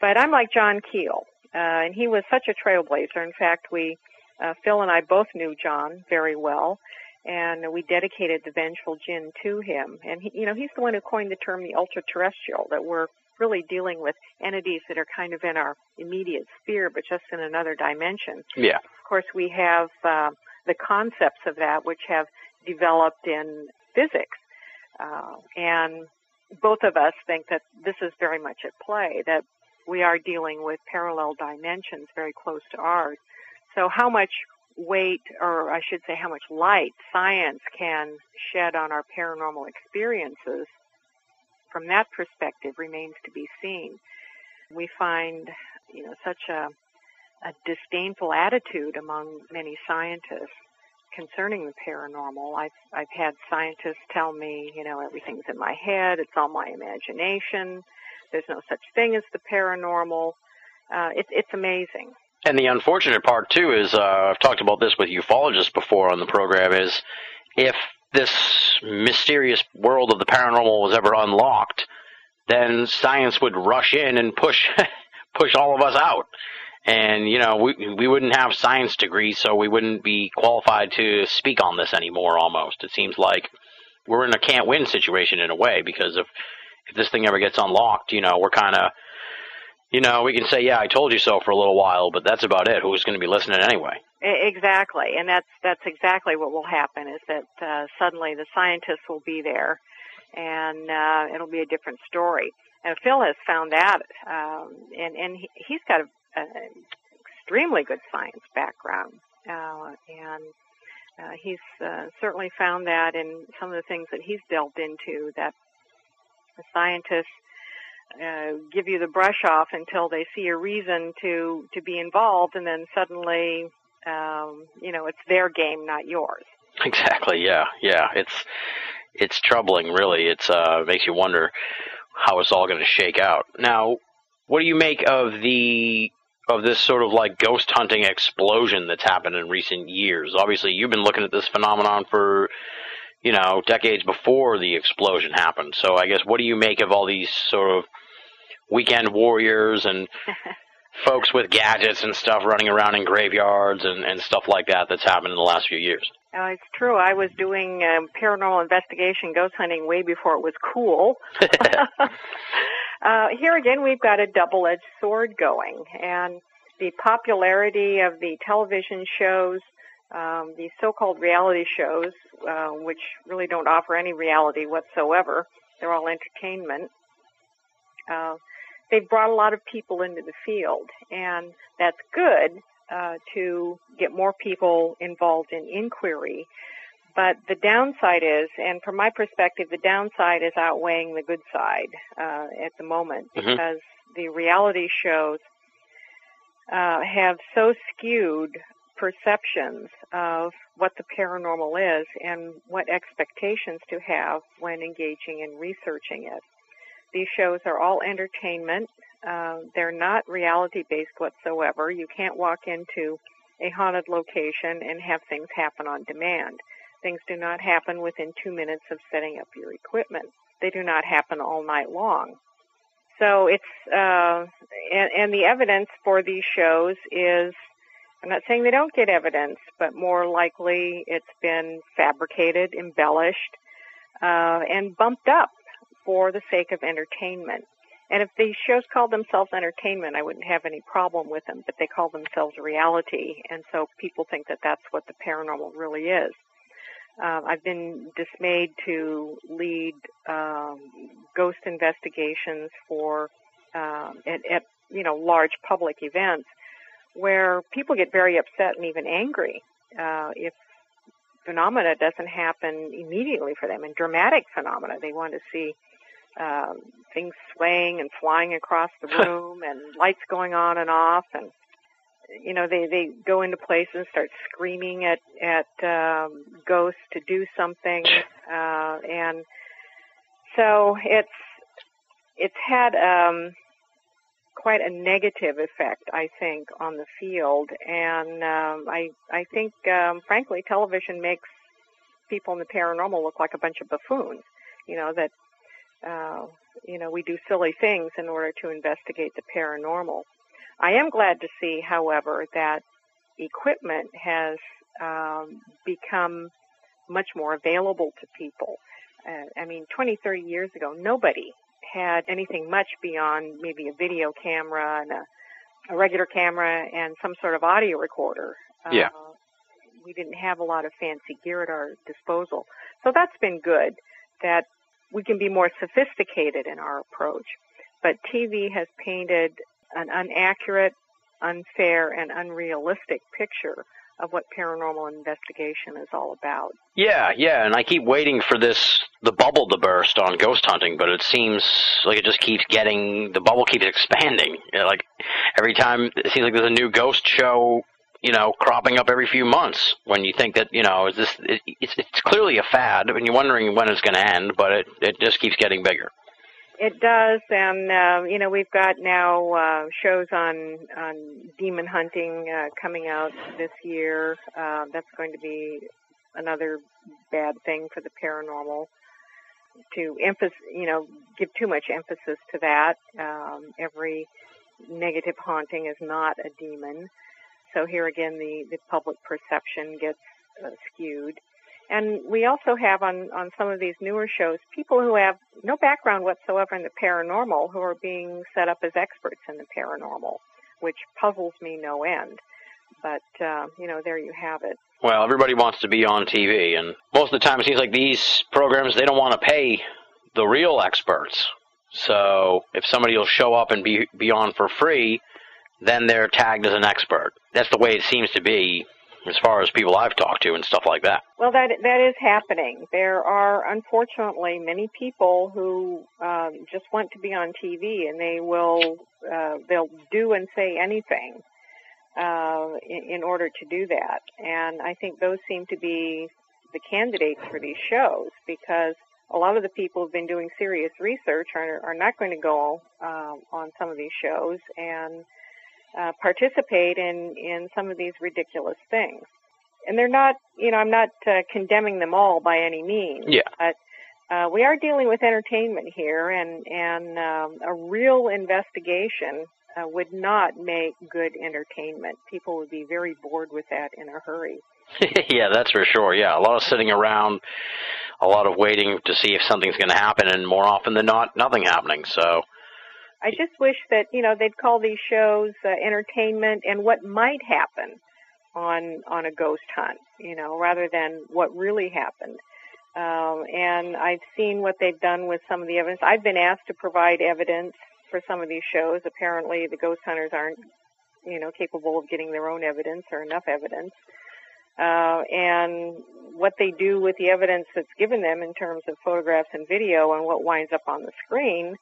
But I'm like John Keel, uh, and he was such a trailblazer. In fact, we, uh, Phil and I both knew John very well, and we dedicated the Vengeful Jinn to him. And he, you know, he's the one who coined the term the ultra-terrestrial, that we're really dealing with entities that are kind of in our immediate sphere, but just in another dimension. Yeah. Of course, we have uh, the concepts of that, which have developed in physics. Uh, and both of us think that this is very much at play, that we are dealing with parallel dimensions very close to ours. So how much weight, or I should say how much light science can shed on our paranormal experiences from that perspective remains to be seen. We find, you know, such a, a disdainful attitude among many scientists concerning the paranormal. I've I've had scientists tell me, you know, everything's in my head, it's all my imagination. There's no such thing as the paranormal. Uh, it's it's amazing. And the unfortunate part too is uh, I've talked about this with ufologists before on the program is if this mysterious world of the paranormal was ever unlocked, then science would rush in and push push all of us out. And you know, we we wouldn't have science degrees, so we wouldn't be qualified to speak on this anymore. Almost, it seems like we're in a can't win situation in a way because if if this thing ever gets unlocked, you know, we're kind of you know, we can say, "Yeah, I told you so" for a little while, but that's about it. Who's going to be listening anyway? Exactly, and that's that's exactly what will happen. Is that uh, suddenly the scientists will be there, and uh, it'll be a different story. And Phil has found that, um, and and he, he's got a, a extremely good science background, uh, and uh, he's uh, certainly found that in some of the things that he's delved into that the scientists uh, give you the brush off until they see a reason to to be involved, and then suddenly, um, you know, it's their game, not yours. Exactly. Yeah. Yeah. It's it's troubling. Really, it's uh makes you wonder how it's all going to shake out. Now, what do you make of the of this sort of like ghost hunting explosion that's happened in recent years? Obviously, you've been looking at this phenomenon for you know decades before the explosion happened. So, I guess what do you make of all these sort of weekend warriors and folks with gadgets and stuff running around in graveyards and, and stuff like that that's happened in the last few years. Uh, it's true. I was doing um, paranormal investigation ghost hunting way before it was cool. uh, here again, we've got a double edged sword going. And the popularity of the television shows, um, these so called reality shows, uh, which really don't offer any reality whatsoever, they're all entertainment. Uh, they've brought a lot of people into the field, and that's good uh, to get more people involved in inquiry. But the downside is, and from my perspective, the downside is outweighing the good side uh, at the moment Mhm. because the reality shows uh, have so skewed perceptions of what the paranormal is and what expectations to have when engaging in researching it. These shows are all entertainment. Uh, they're not reality based whatsoever. You can't walk into a haunted location and have things happen on demand. Things do not happen within two minutes of setting up your equipment. They do not happen all night long. So it's, uh, and, and the evidence for these shows is, I'm not saying they don't get evidence, but more likely it's been fabricated, embellished, uh, and bumped up for the sake of entertainment. And if these shows called themselves entertainment, I wouldn't have any problem with them, but they call themselves reality, and so people think that that's what the paranormal really is. Uh, I've been dismayed to lead um, ghost investigations for um, at, at you know large public events where people get very upset and even angry uh, if phenomena doesn't happen immediately for them. And dramatic phenomena, they want to see um, things swaying and flying across the room and lights going on and off and you know they they go into places and start screaming at at um ghosts to do something uh and so it's it's had um quite a negative effect i think on the field and um i i think um frankly television makes people in the paranormal look like a bunch of buffoons you know that uh, you know, we do silly things in order to investigate the paranormal. I am glad to see, however, that equipment has um, become much more available to people. Uh, I mean, 20, 30 years ago, nobody had anything much beyond maybe a video camera and a, a regular camera and some sort of audio recorder. Yeah. Uh, we didn't have a lot of fancy gear at our disposal. So that's been good that we can be more sophisticated in our approach. But TV has painted an inaccurate, unfair, and unrealistic picture of what paranormal investigation is all about. Yeah, yeah, and I keep waiting for this the bubble to burst on ghost hunting, but it seems like it just keeps getting the bubble keeps expanding. You know, like every time it seems like there's a new ghost show, you know, cropping up every few months. When you think that you know, is this? It, it's it's clearly a fad, and you're wondering when it's going to end, but it it just keeps getting bigger. It does, and uh, you know we've got now uh, shows on on demon hunting uh, coming out this year. Uh, that's going to be another bad thing for the paranormal. To emphasis, you know, give too much emphasis to that. Um, every negative haunting is not a demon. So here again, the, the public perception gets uh, skewed. And we also have on, on some of these newer shows people who have no background whatsoever in the paranormal who are being set up as experts in the paranormal, which puzzles me no end. But, uh, you know, there you have it. Well, everybody wants to be on TV, and most of the time it seems like these programs, they don't want to pay the real experts. So if somebody will show up and be, be on for free, then they're tagged as an expert. That's the way it seems to be as far as people I've talked to and stuff like that. Well, that that is happening. There are unfortunately many people who um, just want to be on TV, and they will uh, they'll do and say anything uh, in, in order to do that. And I think those seem to be the candidates for these shows because a lot of the people who've been doing serious research are, are not going to go um, on some of these shows and uh, participate in in some of these ridiculous things. And they're not, you know, I'm not uh, condemning them all by any means. Yeah. But uh, we are dealing with entertainment here, and and um, a real investigation uh, would not make good entertainment. People would be very bored with that in a hurry. yeah, that's for sure. Yeah, a lot of sitting around, a lot of waiting to see if something's going to happen, and more often than not, nothing happening. So. I just wish that you know they'd call these shows uh, entertainment and what might happen on on a ghost hunt, you know, rather than what really happened. Um, and I've seen what they've done with some of the evidence. I've been asked to provide evidence for some of these shows. Apparently, the ghost hunters aren't, you know, capable of getting their own evidence or enough evidence. Uh, and what they do with the evidence that's given them in terms of photographs and video and what winds up on the screen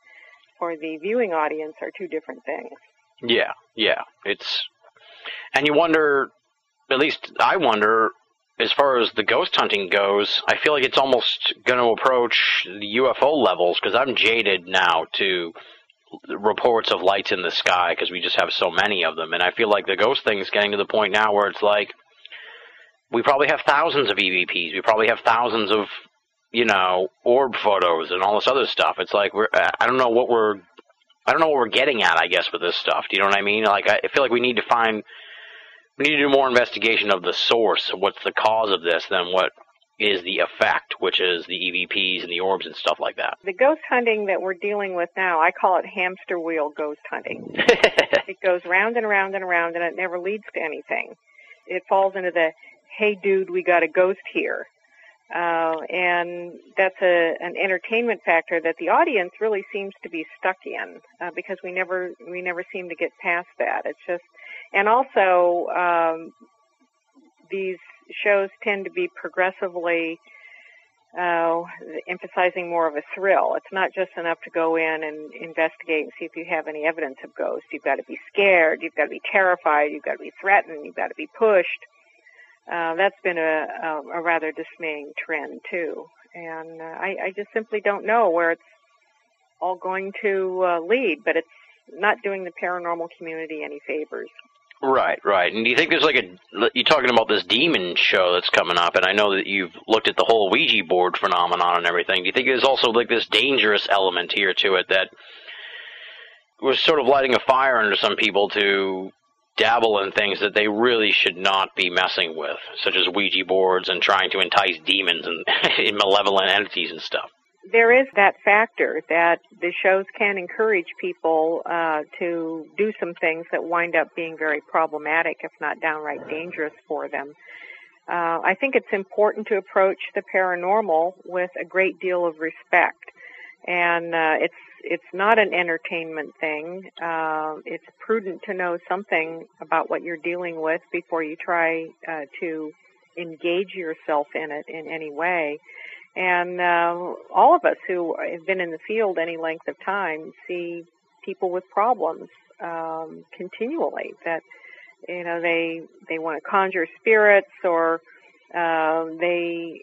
for the viewing audience are two different things. Yeah, yeah. It's and you wonder at least I wonder as far as the ghost hunting goes, I feel like it's almost going to approach the UFO levels because I'm jaded now to reports of lights in the sky because we just have so many of them. And I feel like the ghost thing is getting to the point now where it's like we probably have thousands of EVPs. We probably have thousands of, you know, orb photos and all this other stuff. It's like we're, I don't know what we're, I don't know what we're getting at, I guess, with this stuff. Do you know what I mean? Like, I feel like we need to find, we need to do more investigation of the source, what's the cause of this, than what is the effect, which is the EVPs and the orbs and stuff like that. The ghost hunting that we're dealing with now, I call it hamster wheel ghost hunting. it goes round and around and around and it never leads to anything. It falls into the, hey dude, we got a ghost here. Uh, and that's a, an entertainment factor that the audience really seems to be stuck in uh, because we never we never seem to get past that. It's just, and also um, these shows tend to be progressively uh, emphasizing more of a thrill. It's not just enough to go in and investigate and see if you have any evidence of ghosts. You've got to be scared. You've got to be terrified. You've got to be threatened. You've got to be pushed. Uh, that's been a, a, a rather dismaying trend too, and uh, I, I just simply don't know where it's all going to uh, lead. But it's not doing the paranormal community any favors. Right, right. And do you think there's like a you're talking about this demon show that's coming up, and I know that you've looked at the whole Ouija board phenomenon and everything. Do you think there's also like this dangerous element here to it that was sort of lighting a fire under some people to dabble in things that they really should not be messing with, such as Ouija boards and trying to entice demons and malevolent entities and stuff? there is that factor that the shows can encourage people uh, to do some things that wind up being very problematic, if not downright dangerous for them. Uh, I think it's important to approach the paranormal with a great deal of respect, and uh, it's it's not an entertainment thing. Uh, it's prudent to know something about what you're dealing with before you try uh, to engage yourself in it in any way. And uh, all of us who have been in the field any length of time see people with problems um, continually. That you know they they want to conjure spirits or uh, they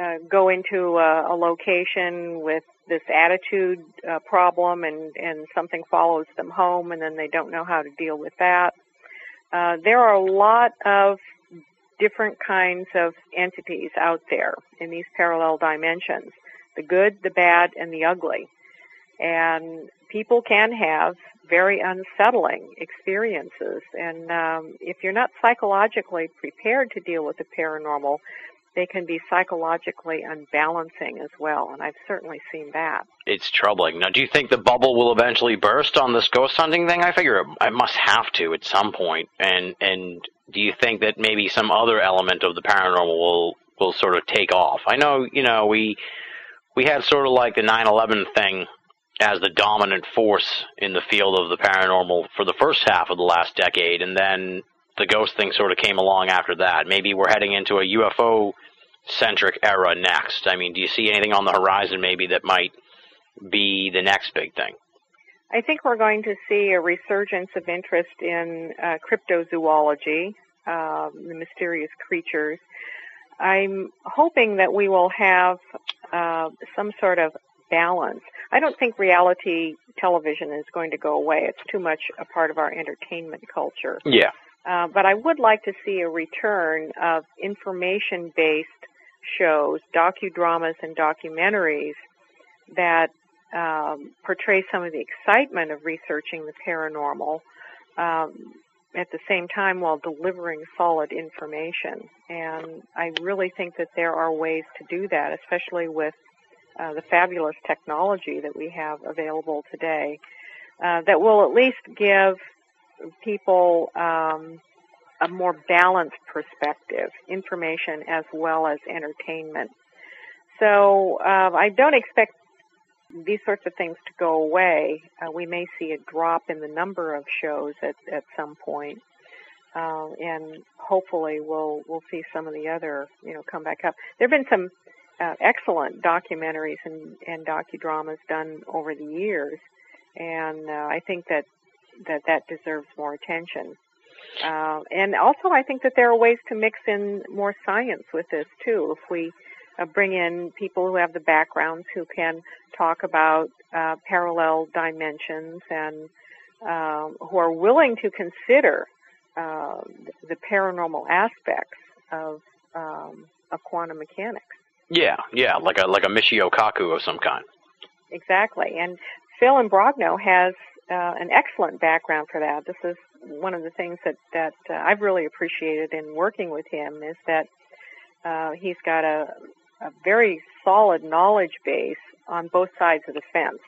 uh, go into a, a location with this attitude uh, problem and and something follows them home and then they don't know how to deal with that. Uh, there are a lot of different kinds of entities out there in these parallel dimensions the good, the bad, and the ugly. And people can have very unsettling experiences. And um, if you're not psychologically prepared to deal with the paranormal, they can be psychologically unbalancing as well, and I've certainly seen that. It's troubling. Now, do you think the bubble will eventually burst on this ghost hunting thing? I figure it, must have to at some point. And and do you think that maybe some other element of the paranormal will will sort of take off? I know, you know, we we had sort of like the 9/11 thing as the dominant force in the field of the paranormal for the first half of the last decade, and then the ghost thing sort of came along after that. Maybe we're heading into a UFO centric era next. I mean, do you see anything on the horizon maybe that might be the next big thing? I think we're going to see a resurgence of interest in uh, cryptozoology, uh, the mysterious creatures. I'm hoping that we will have uh, some sort of balance. I don't think reality television is going to go away. It's too much a part of our entertainment culture. Yeah. Uh, but I would like to see a return of information based shows, docudramas, and documentaries that um, portray some of the excitement of researching the paranormal um, at the same time while delivering solid information. And I really think that there are ways to do that, especially with uh, the fabulous technology that we have available today, uh, that will at least give people um, a more balanced perspective, information as well as entertainment. So uh, I don't expect these sorts of things to go away. Uh, we may see a drop in the number of shows at, at some point, uh, and hopefully we'll we'll see some of the other you know come back up. There have been some uh, excellent documentaries and, and docudramas done over the years, and uh, I think that that that deserves more attention. Uh, and also, I think that there are ways to mix in more science with this too. If we uh, bring in people who have the backgrounds who can talk about uh, parallel dimensions and um, who are willing to consider uh, the paranormal aspects of um, of quantum mechanics. Yeah, yeah, like a like a Michio Kaku of some kind. Exactly, and Phil Imbrogno has uh, an excellent background for that. This is one of the things that that uh, I've really appreciated in working with him is that uh, he's got a, a very solid knowledge base on both sides of the fence,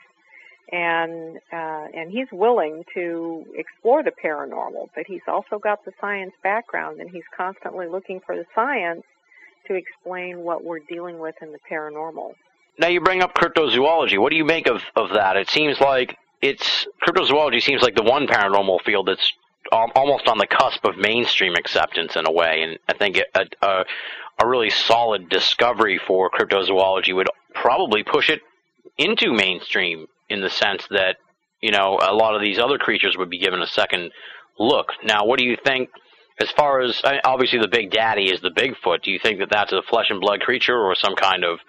and uh, and he's willing to explore the paranormal, but he's also got the science background, and he's constantly looking for the science to explain what we're dealing with in the paranormal. Now you bring up cryptozoology. What do you make of, of that? It seems like it's cryptozoology seems like the one paranormal field that's almost on the cusp of mainstream acceptance in a way, and I think a, a, a really solid discovery for cryptozoology would probably push it into mainstream in the sense that you know a lot of these other creatures would be given a second look. Now, what do you think? As far as obviously the big daddy is the Bigfoot, do you think that that's a flesh and blood creature or some kind of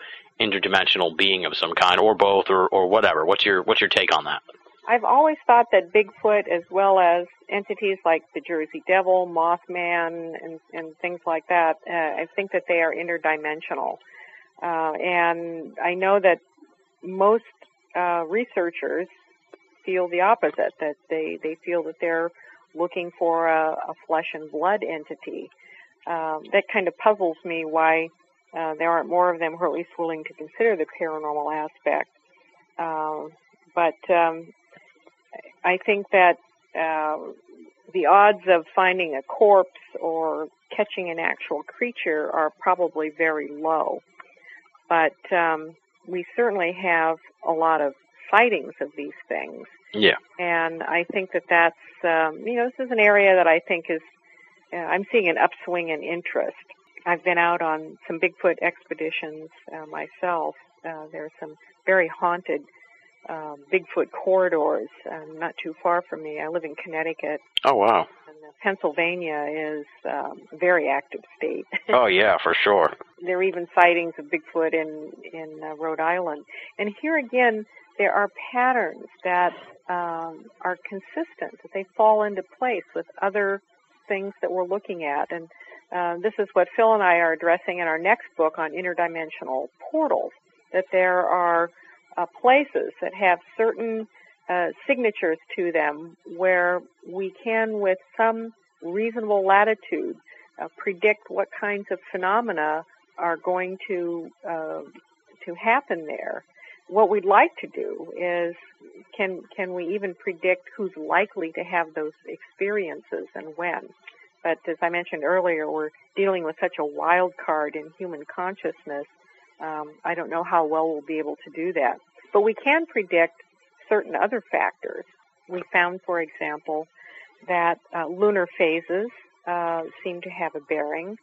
interdimensional being of some kind, or both, or, or whatever? What's your what's your take on that? I've always thought that Bigfoot, as well as entities like the Jersey Devil, Mothman, and, and things like that, uh, I think that they are interdimensional. Uh, and I know that most uh, researchers feel the opposite, that they, they feel that they're looking for a, a flesh and blood entity. Um, that kind of puzzles me why uh, there aren't more of them who are at least willing to consider the paranormal aspect. Uh, but um, I think that uh, the odds of finding a corpse or catching an actual creature are probably very low. But um, we certainly have a lot of sightings of these things. Yeah. And I think that that's, um, you know, this is an area that I think is, uh, I'm seeing an upswing in interest. I've been out on some Bigfoot expeditions uh, myself. Uh, there are some very haunted um, Bigfoot corridors um, not too far from me. I live in Connecticut. Oh wow! And uh, Pennsylvania is um, a very active state. oh yeah, for sure. there are even sightings of Bigfoot in in uh, Rhode Island, and here again there are patterns that um, are consistent. That they fall into place with other things that we're looking at, and uh, this is what Phil and I are addressing in our next book on interdimensional portals, that there are uh, places that have certain uh, signatures to them where we can, with some reasonable latitude, uh, predict what kinds of phenomena are going to uh, to happen there. What we'd like to do is can can we even predict who's likely to have those experiences and when? But as I mentioned earlier, we're dealing with such a wild card in human consciousness. Um, I don't know how well we'll be able to do that. But we can predict certain other factors. We found, for example, that uh, lunar phases uh, seem to have a bearing.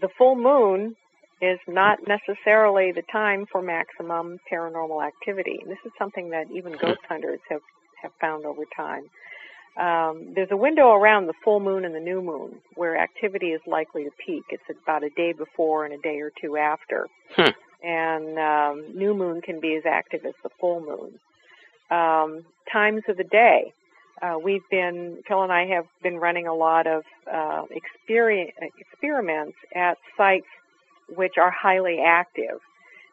The full moon is not necessarily the time for maximum paranormal activity. This is something that even ghost hunters have, have found over time. Um, there's a window around the full moon and the new moon where activity is likely to peak. It's about a day before and a day or two after. Hmm. And um, new moon can be as active as the full moon. Um, times of the day. Uh, we've been, Phil and I have been running a lot of uh, experiments at sites which are highly active.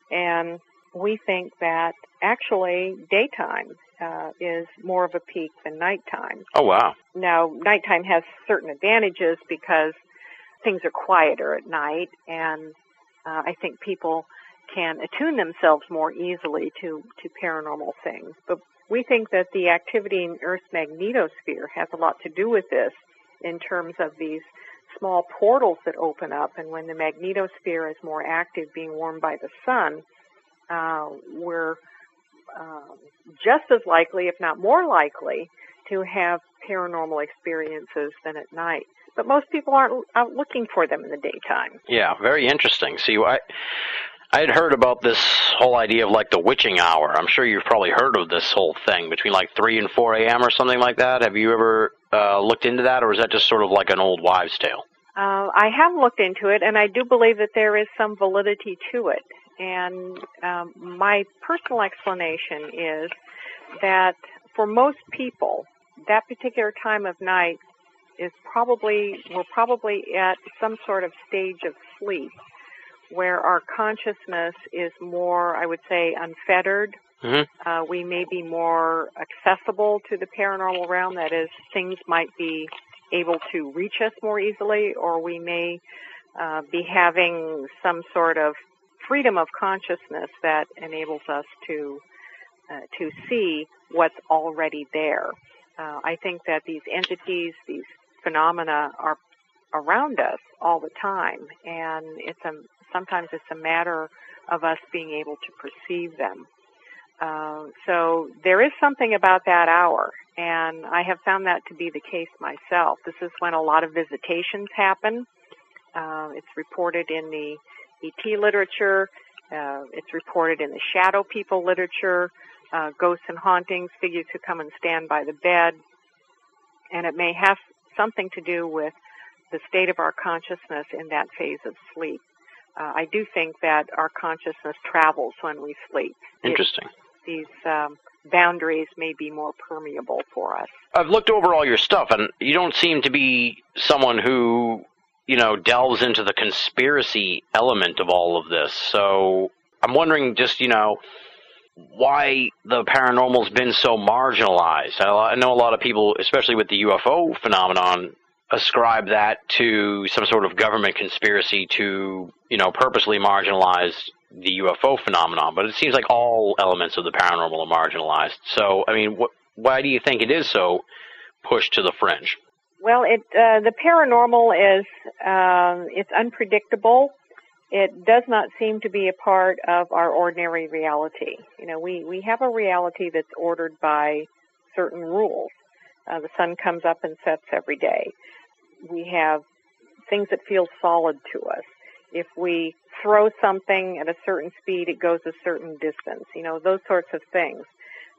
And we think that actually daytime uh, is more of a peak than nighttime. Oh, wow. Now, nighttime has certain advantages because things are quieter at night, and uh, I think people can attune themselves more easily to, to paranormal things. But we think that the activity in Earth's magnetosphere has a lot to do with this in terms of these small portals that open up, and when the magnetosphere is more active, being warmed by the sun, uh, we're um, just as likely, if not more likely, to have paranormal experiences than at night. But most people aren't out looking for them in the daytime. Yeah, very interesting. See, I I had heard about this whole idea of like the witching hour. I'm sure you've probably heard of this whole thing between like three and four a.m. or something like that. Have you ever uh, looked into that, or is that just sort of like an old wives' tale? Uh, I have looked into it, and I do believe that there is some validity to it. And um, my personal explanation is that for most people, that particular time of night is probably, we're probably at some sort of stage of sleep where our consciousness is more, I would say, unfettered. Mm-hmm. Uh, we may be more accessible to the paranormal realm. That is, things might be able to reach us more easily, or we may uh, be having some sort of freedom of consciousness that enables us to uh, to see what's already there. Uh, I think that these entities, these phenomena, are around us all the time, and it's a sometimes it's a matter of us being able to perceive them. Uh, so there is something about that hour, and I have found that to be the case myself. This is when a lot of visitations happen. Uh, it's reported in the ET literature. Uh, it's reported in the shadow people literature, uh, ghosts and hauntings, figures who come and stand by the bed. And it may have something to do with the state of our consciousness in that phase of sleep. Uh, I do think that our consciousness travels when we sleep. Interesting. It, these um, boundaries may be more permeable for us. I've looked over all your stuff, and you don't seem to be someone who you know, delves into the conspiracy element of all of this. So I'm wondering just, you know, why the paranormal's been so marginalized. I know a lot of people, especially with the UFO phenomenon, ascribe that to some sort of government conspiracy to, you know, purposely marginalize the UFO phenomenon. But it seems like all elements of the paranormal are marginalized. So, I mean, wh- why do you think it is so pushed to the fringe? Well, it uh, the paranormal is um, it's unpredictable. It does not seem to be a part of our ordinary reality. You know, we we have a reality that's ordered by certain rules. Uh, the sun comes up and sets every day. We have things that feel solid to us. If we throw something at a certain speed, it goes a certain distance. You know, those sorts of things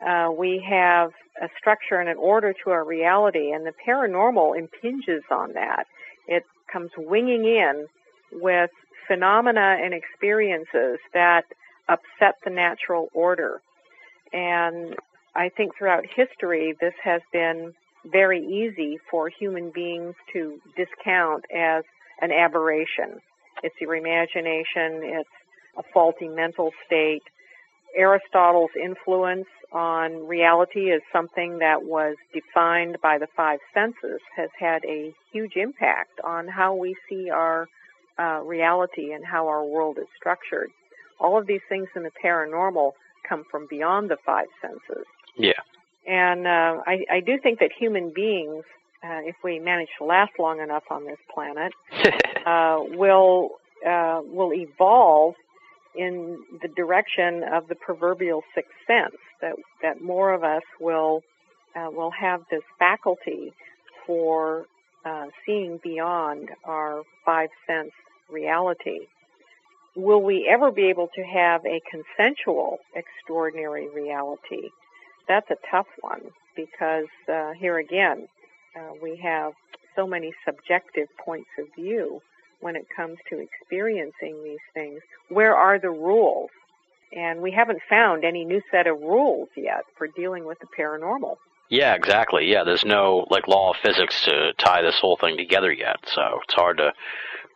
uh, we have a structure and an order to our reality, and the paranormal impinges on that. It comes winging in with phenomena and experiences that upset the natural order. And I think throughout history, this has been very easy for human beings to discount as an aberration. It's your imagination. It's a faulty mental state. Aristotle's influence on reality is something that was defined by the five senses, has had a huge impact on how we see our uh, reality and how our world is structured. All of these things in the paranormal come from beyond the five senses. Yeah. And uh, I, I do think that human beings, uh, if we manage to last long enough on this planet, uh, will uh, will evolve in the direction of the proverbial sixth sense. That that more of us will uh, will have this faculty for uh, seeing beyond our five sense reality. Will we ever be able to have a consensual extraordinary reality? That's a tough one because uh, here again, uh, we have so many subjective points of view when it comes to experiencing these things. Where are the rules? And we haven't found any new set of rules yet for dealing with the paranormal. Yeah, exactly. Yeah, there's no like law of physics to tie this whole thing together yet, so it's hard to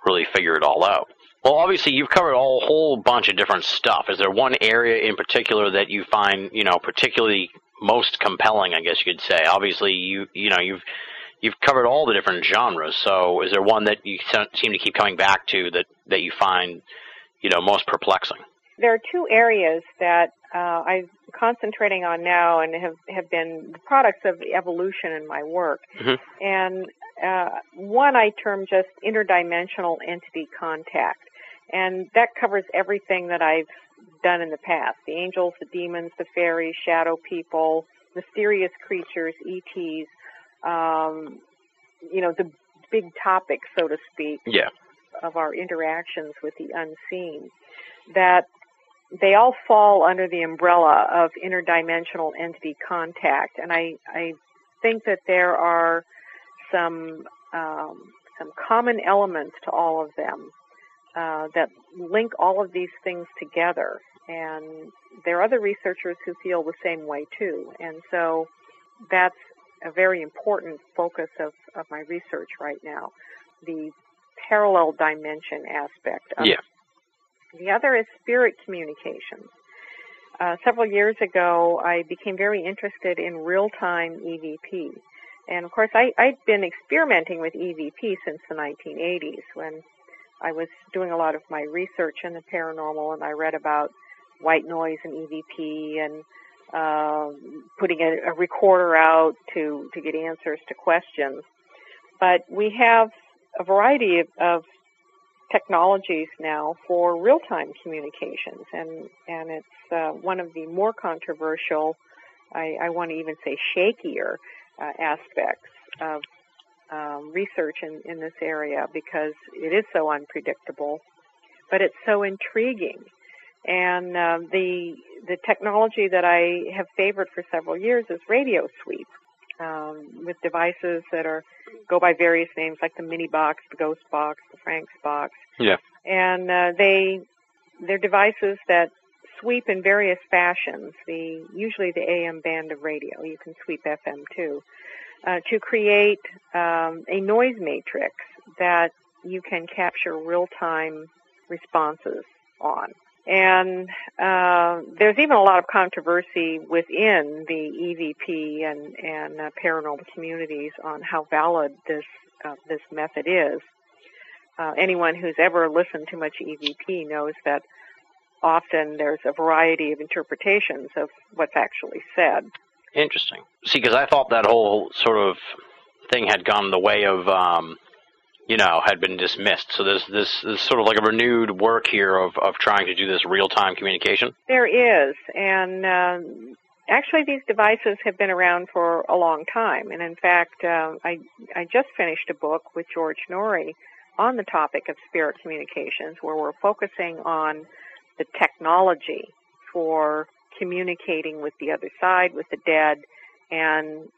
really figure it all out. Well, obviously you've covered a whole bunch of different stuff. Is there one area in particular that you find, you know, particularly most compelling, I guess you could say? Obviously you you know, you've you've covered all the different genres. So, is there one that you seem to keep coming back to that that you find, you know, most perplexing? There are two areas that uh, I'm concentrating on now, and have have been the products of evolution in my work. Mm-hmm. And uh, one I term just interdimensional entity contact, and that covers everything that I've done in the past: the angels, the demons, the fairies, shadow people, mysterious creatures, ETs, um, you know, the big topic, so to speak, Yeah. of our interactions with the unseen, that they all fall under the umbrella of interdimensional entity contact. And I, I think that there are some, um, some common elements to all of them uh, that link all of these things together. And there are other researchers who feel the same way too. And so that's a very important focus of, of my research right now, the parallel dimension aspect of Yeah. the other is spirit communications. Uh, several years ago, I became very interested in real-time EVP. And of course, I, I'd been experimenting with EVP since the 1980s when I was doing a lot of my research in the paranormal and I read about white noise and EVP and uh, putting a, a recorder out to, to get answers to questions. But we have a variety of, of technologies now for real-time communications, and and it's uh, one of the more controversial, I, I want to even say shakier uh, aspects of um, research in, in this area because it is so unpredictable, but it's so intriguing. And uh, the the technology that I have favored for several years is radio sweep, um, with devices that are go by various names like the mini box, the ghost box, the Frank's box. Yeah. And uh, they they're devices that sweep in various fashions. The usually the AM band of radio. You can sweep FM too. Uh, to create um, a noise matrix that you can capture real-time responses on. And uh, there's even a lot of controversy within the EVP and, and uh, paranormal communities on how valid this uh, this method is. Uh, anyone who's ever listened to much EVP knows that often there's a variety of interpretations of what's actually said. Interesting. See, because I thought that whole sort of thing had gone the way of, um, you know, had been dismissed. So there's this, this sort of like a renewed work here of, of trying to do this real time communication. There is, and um, actually these devices have been around for a long time. And in fact, uh, I I just finished a book with George Noory on the topic of spirit communications, where we're focusing on the technology for communicating with the other side, with the dead, and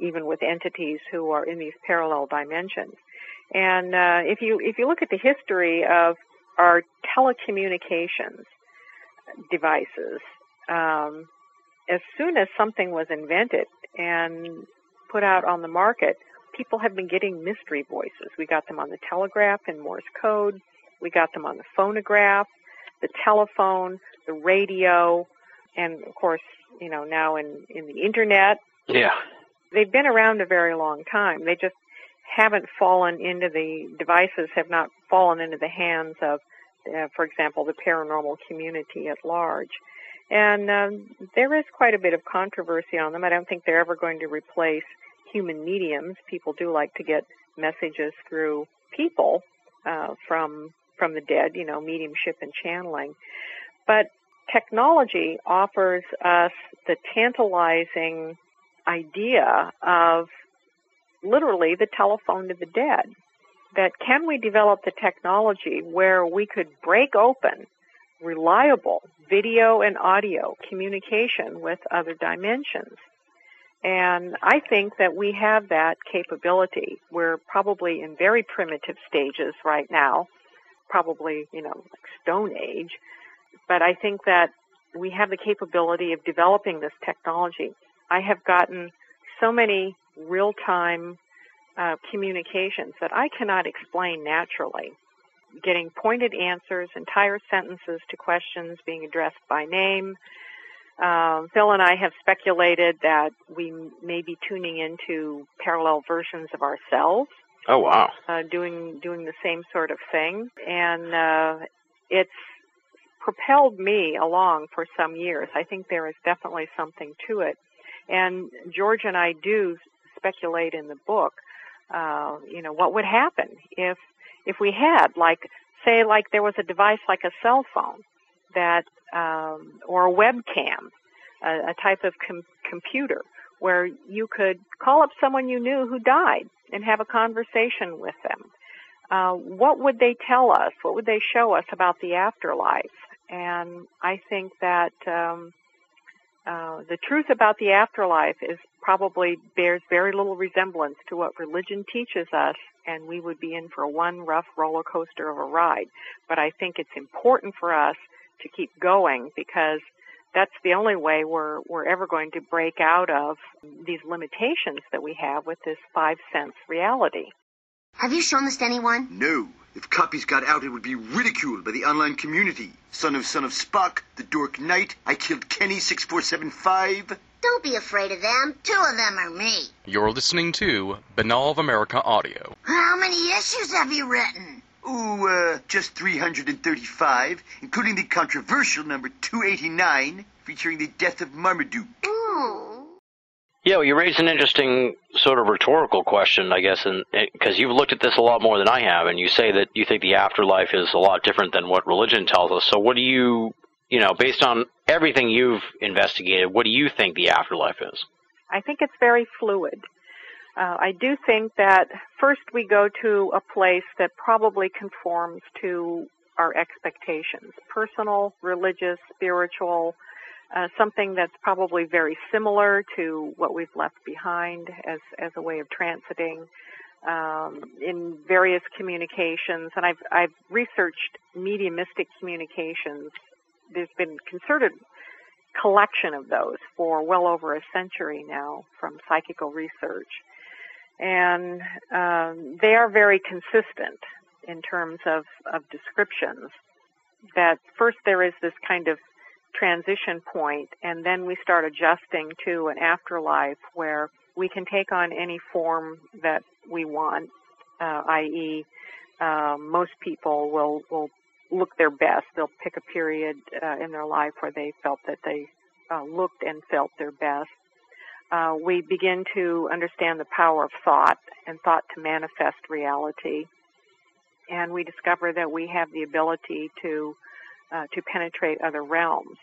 even with entities who are in these parallel dimensions. And uh, if you if you look at the history of our telecommunications devices, um, as soon as something was invented and put out on the market, people have been getting mystery voices. We got them on the telegraph in Morse code. We got them on the phonograph, the telephone, the radio, and of course, you know, now in, in the internet. Yeah. They've been around a very long time. They just haven't fallen into the devices have not fallen into the hands of, uh, for example, the paranormal community at large. And um, there is quite a bit of controversy on them. I don't think they're ever going to replace human mediums. People do like to get messages through people uh, from from the dead, you know, mediumship and channeling. But technology offers us the tantalizing idea of literally the telephone to the dead. That can we develop the technology where we could break open reliable video and audio communication with other dimensions? And I think that we have that capability. We're probably in very primitive stages right now, probably, you know, like Stone Age. But I think that we have the capability of developing this technology. I have gotten so many real time uh, communications that I cannot explain naturally. Getting pointed answers, entire sentences to questions being addressed by name. Um, Phil and I have speculated that we may be tuning into parallel versions of ourselves. Oh wow! Uh, doing doing the same sort of thing, and uh, it's propelled me along for some years. I think there is definitely something to it. And George and I do speculate in the book, uh, you know, what would happen if if we had like say like there was a device like a cell phone that um, or a webcam, a, a type of com- computer where you could call up someone you knew who died and have a conversation with them. Uh, what would they tell us? What would they show us about the afterlife? And I think that um, uh, the truth about the afterlife is probably bears very little resemblance to what religion teaches us, and we would be in for one rough roller coaster of a ride. But I think it's important for us to keep going because that's the only way we're we're ever going to break out of these limitations that we have with this five sense reality. Have you shown this to anyone? No. If copies got out, it would be ridiculed by the online community. Son of Son of Spock, the Dork Knight, I killed Kenny 6475. Don't be afraid of them. Two of them are me. You're listening to Binnall of America Audio. How many issues have you written? Oh, uh, just 335, including the controversial number 289, featuring the death of Marmaduke. Ooh. Yeah, well, you raise an interesting sort of rhetorical question, I guess, because you've looked at this a lot more than I have, and you say that you think the afterlife is a lot different than what religion tells us. So, what do you, you know, based on everything you've investigated, what do you think the afterlife is? I think it's very fluid. Uh, I do think that first we go to a place that probably conforms to our expectations personal, religious, spiritual, uh, something that's probably very similar to what we've left behind as, as a way of transiting um, in various communications. And I've, I've researched mediumistic communications. There's been concerted collection of those for well over a century now from psychical research. And um, they are very consistent in terms of, of descriptions. That first there is this kind of transition point, and then we start adjusting to an afterlife where we can take on any form that we want, uh, i.e., uh, most people will will look their best. They'll pick a period uh, in their life where they felt that they uh, looked and felt their best. Uh, we begin to understand the power of thought and thought to manifest reality, and we discover that we have the ability to uh, to penetrate other realms.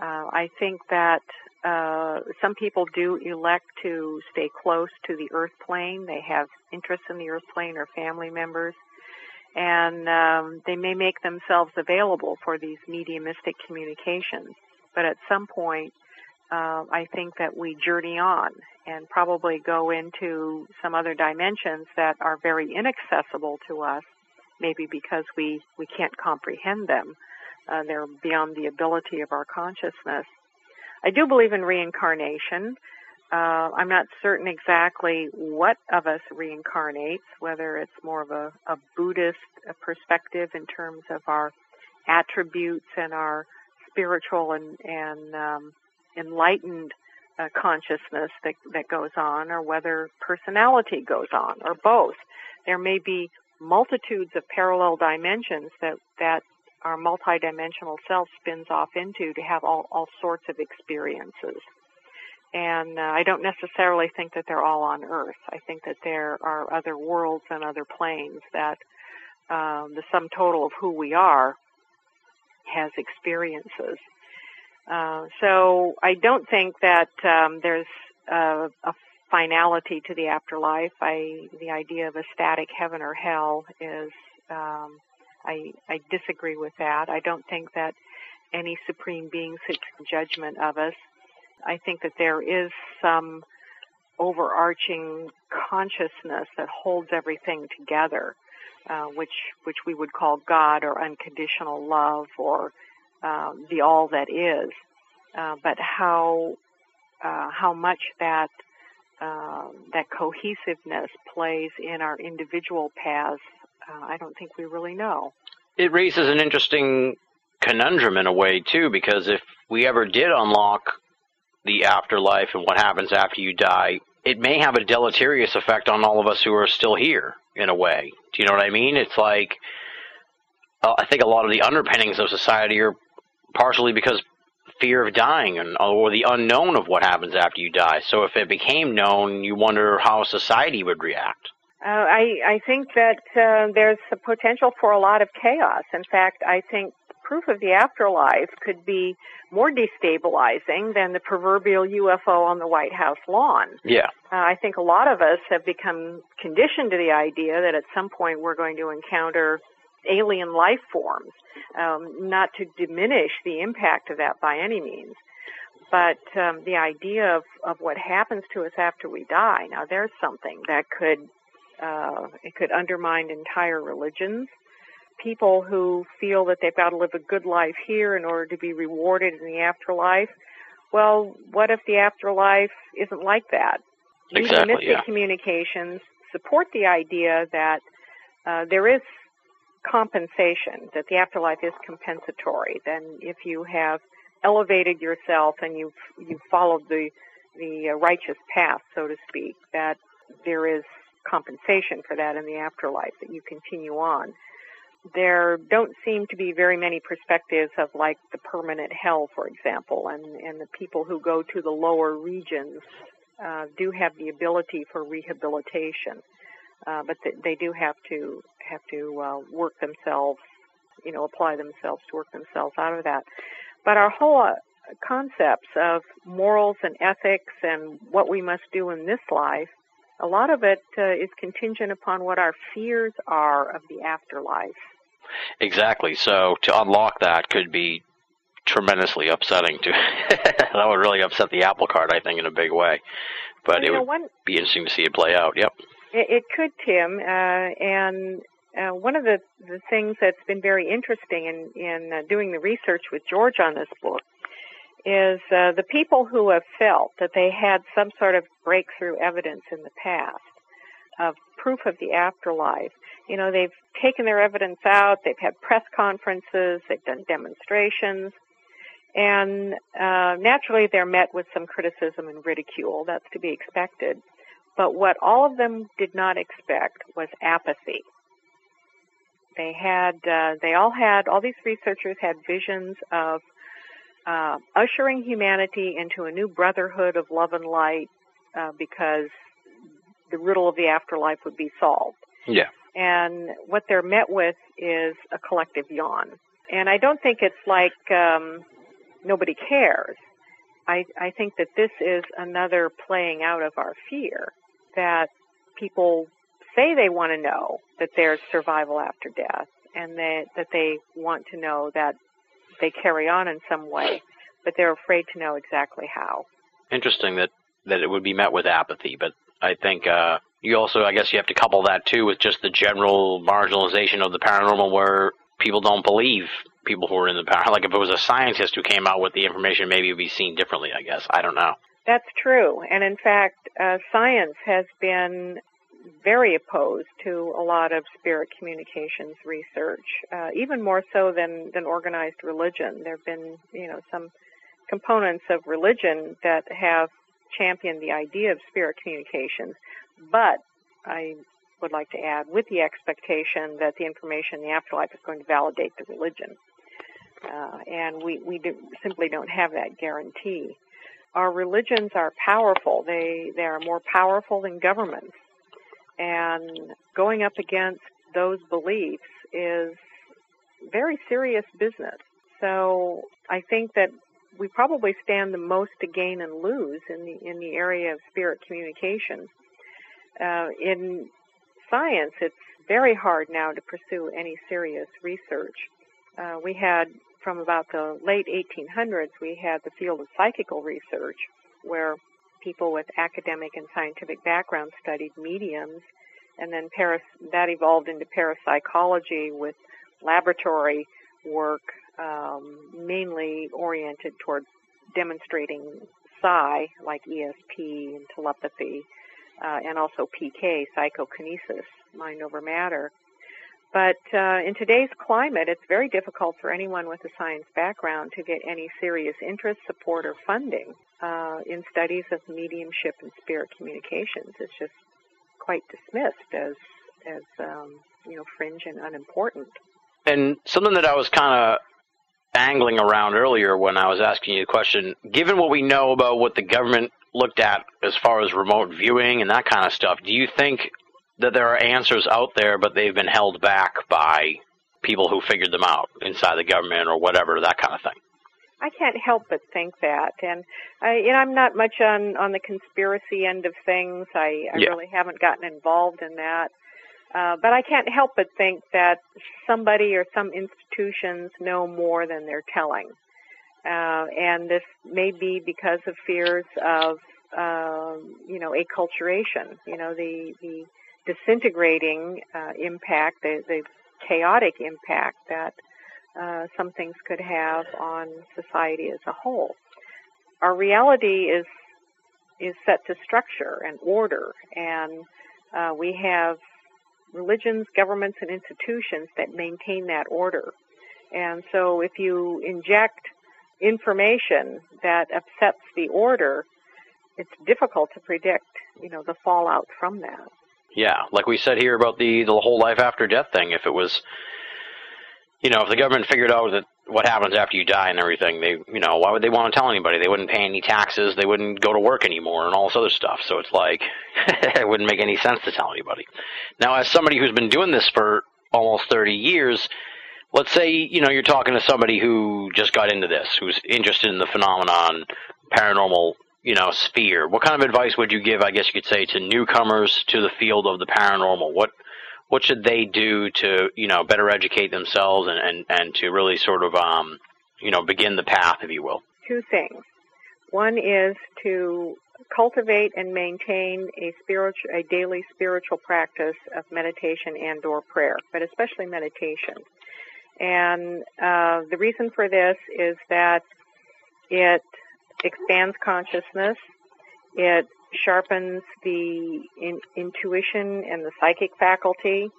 Uh, I think that uh, some people do elect to stay close to the earth plane. They have interests in the earth plane or family members, and um, they may make themselves available for these mediumistic communications. But at some point, uh, I think that we journey on and probably go into some other dimensions that are very inaccessible to us, maybe because we, we can't comprehend them. Uh, they're beyond the ability of our consciousness. I do believe in reincarnation. Uh, I'm not certain exactly what of us reincarnates, whether it's more of a, a Buddhist perspective in terms of our attributes and our spiritual and, and um, enlightened uh, consciousness that, that goes on, or whether personality goes on, or both. There may be multitudes of parallel dimensions that, that our multidimensional self spins off into to have all, all sorts of experiences. And uh, I don't necessarily think that they're all on Earth. I think that there are other worlds and other planes that um, the sum total of who we are has experiences. Uh, so I don't think that um, there's a, a finality to the afterlife. I, the idea of a static heaven or hell is, um, I, I disagree with that. I don't think that any supreme being sits in judgment of us. I think that there is some overarching consciousness that holds everything together, uh, which which we would call God or unconditional love or um, the all that is. Uh, but how uh, how much that um, that cohesiveness plays in our individual paths, uh, I don't think we really know. It raises an interesting conundrum in a way too, because if we ever did unlock the afterlife and what happens after you die, it may have a deleterious effect on all of us who are still here in a way. Do you know what I mean? It's like uh, I think a lot of the underpinnings of society are partially because fear of dying and or the unknown of what happens after you die. So if it became known, you wonder how society would react. Uh, I I think that uh, there's a potential for a lot of chaos. In fact, I think proof of the afterlife could be more destabilizing than the proverbial UFO on the White House lawn. Yeah. Uh, I think a lot of us have become conditioned to the idea that at some point we're going to encounter alien life forms. Um, not to diminish the impact of that by any means, but um, the idea of, of what happens to us after we die. Now, there's something that could uh, it could undermine entire religions. People who feel that they've got to live a good life here in order to be rewarded in the afterlife. Well, what if the afterlife isn't like that? Exactly. Mystic Yeah. communications support the idea that uh, there is compensation, that the afterlife is compensatory. Then if you have elevated yourself and you've you've followed the the uh, righteous path, so to speak, that there is compensation for that in the afterlife, that you continue on. There don't seem to be very many perspectives of like the permanent hell, for example, and, and the people who go to the lower regions uh, do have the ability for rehabilitation uh, but th- they do have to have to uh, work themselves, you know, apply themselves to work themselves out of that. But our whole uh, concepts of morals and ethics and what we must do in this life, a lot of it uh, is contingent upon what our fears are of the afterlife. Exactly. So to unlock that could be tremendously upsetting to that would really upset the apple cart I think in a big way. But it know, would one be interesting to see it play out. Yep. It, it could, Tim, uh, and uh, one of the, the things that's been very interesting in, in uh, doing the research with George on this book is uh, the people who have felt that they had some sort of breakthrough evidence in the past of proof of the afterlife. You know, they've taken their evidence out, they've had press conferences, they've done demonstrations, and uh, naturally they're met with some criticism and ridicule. That's to be expected. But what all of them did not expect was apathy. They had, uh, they all had, all these researchers had visions of uh, ushering humanity into a new brotherhood of love and light uh, because the riddle of the afterlife would be solved. Yeah. And what they're met with is a collective yawn. And I don't think it's like um, nobody cares. I, I think that this is another playing out of our fear that people say they want to know that there's survival after death and that, that they want to know that they carry on in some way, but they're afraid to know exactly how. Interesting that that it would be met with apathy, but I think uh, you also, I guess, you have to couple that too with just the general marginalization of the paranormal, where people don't believe people who are in the power. Like if it was a scientist who came out with the information, maybe it would be seen differently. I guess I don't know. That's true. And in fact, uh, science has been very opposed to a lot of spirit communications research, uh, even more so than, than organized religion. There have been, you know, some components of religion that have championed the idea of spirit communications, but I would like to add, with the expectation that the information in the afterlife is going to validate the religion. Uh, and we, we do, simply don't have that guarantee. Our religions are powerful. They, they are more powerful than governments. And going up against those beliefs is very serious business. So I think that we probably stand the most to gain and lose in the in the area of spirit communication. Uh, in science, it's very hard now to pursue any serious research. Uh, we had from about the late 1800s, we had the field of psychical research, where people with academic and scientific backgrounds studied mediums, and then paras- that evolved into parapsychology with laboratory work, um, mainly oriented toward demonstrating psi, like ESP and telepathy, uh, and also PK, psychokinesis, mind over matter. But uh, in today's climate, it's very difficult for anyone with a science background to get any serious interest, support, or funding uh, in studies of mediumship and spirit communications. It's just quite dismissed as as um, you know fringe and unimportant. And something that I was kind of angling around earlier when I was asking you the question, given what we know about what the government looked at as far as remote viewing and that kind of stuff, do you think that there are answers out there, but they've been held back by people who figured them out inside the government or whatever, that kind of thing? I can't help but think that, and I, you know, I'm not much on on the conspiracy end of things. I, I Yeah. really haven't gotten involved in that, uh, but I can't help but think that somebody or some institutions know more than they're telling, uh, and this may be because of fears of, um, you know, acculturation. You know, the the disintegrating uh, impact, the, the chaotic impact that uh, some things could have on society as a whole. Our reality is is set to structure and order, and uh, we have religions, governments, and institutions that maintain that order. And so, if you inject information that upsets the order, it's difficult to predict, you know, the fallout from that. Yeah, like we said here about the the whole life after death thing. If it was, you know, if the government figured out that what happens after you die and everything, they, you know, why would they want to tell anybody? They wouldn't pay any taxes. They wouldn't go to work anymore, and all this other stuff. So it's like it wouldn't make any sense to tell anybody. Now, as somebody who's been doing this for almost thirty years, let's say you know you're talking to somebody who just got into this, who's interested in the phenomenon, paranormal you know, sphere. What kind of advice would you give, I guess you could say, to newcomers to the field of the paranormal? What what should they do to, you know, better educate themselves and, and, and to really sort of um, you know, begin the path, if you will? Two things. One is to cultivate and maintain a spiritual a daily spiritual practice of meditation and or prayer, but especially meditation. And uh, the reason for this is that it expands consciousness. It sharpens the in, intuition and the psychic faculty.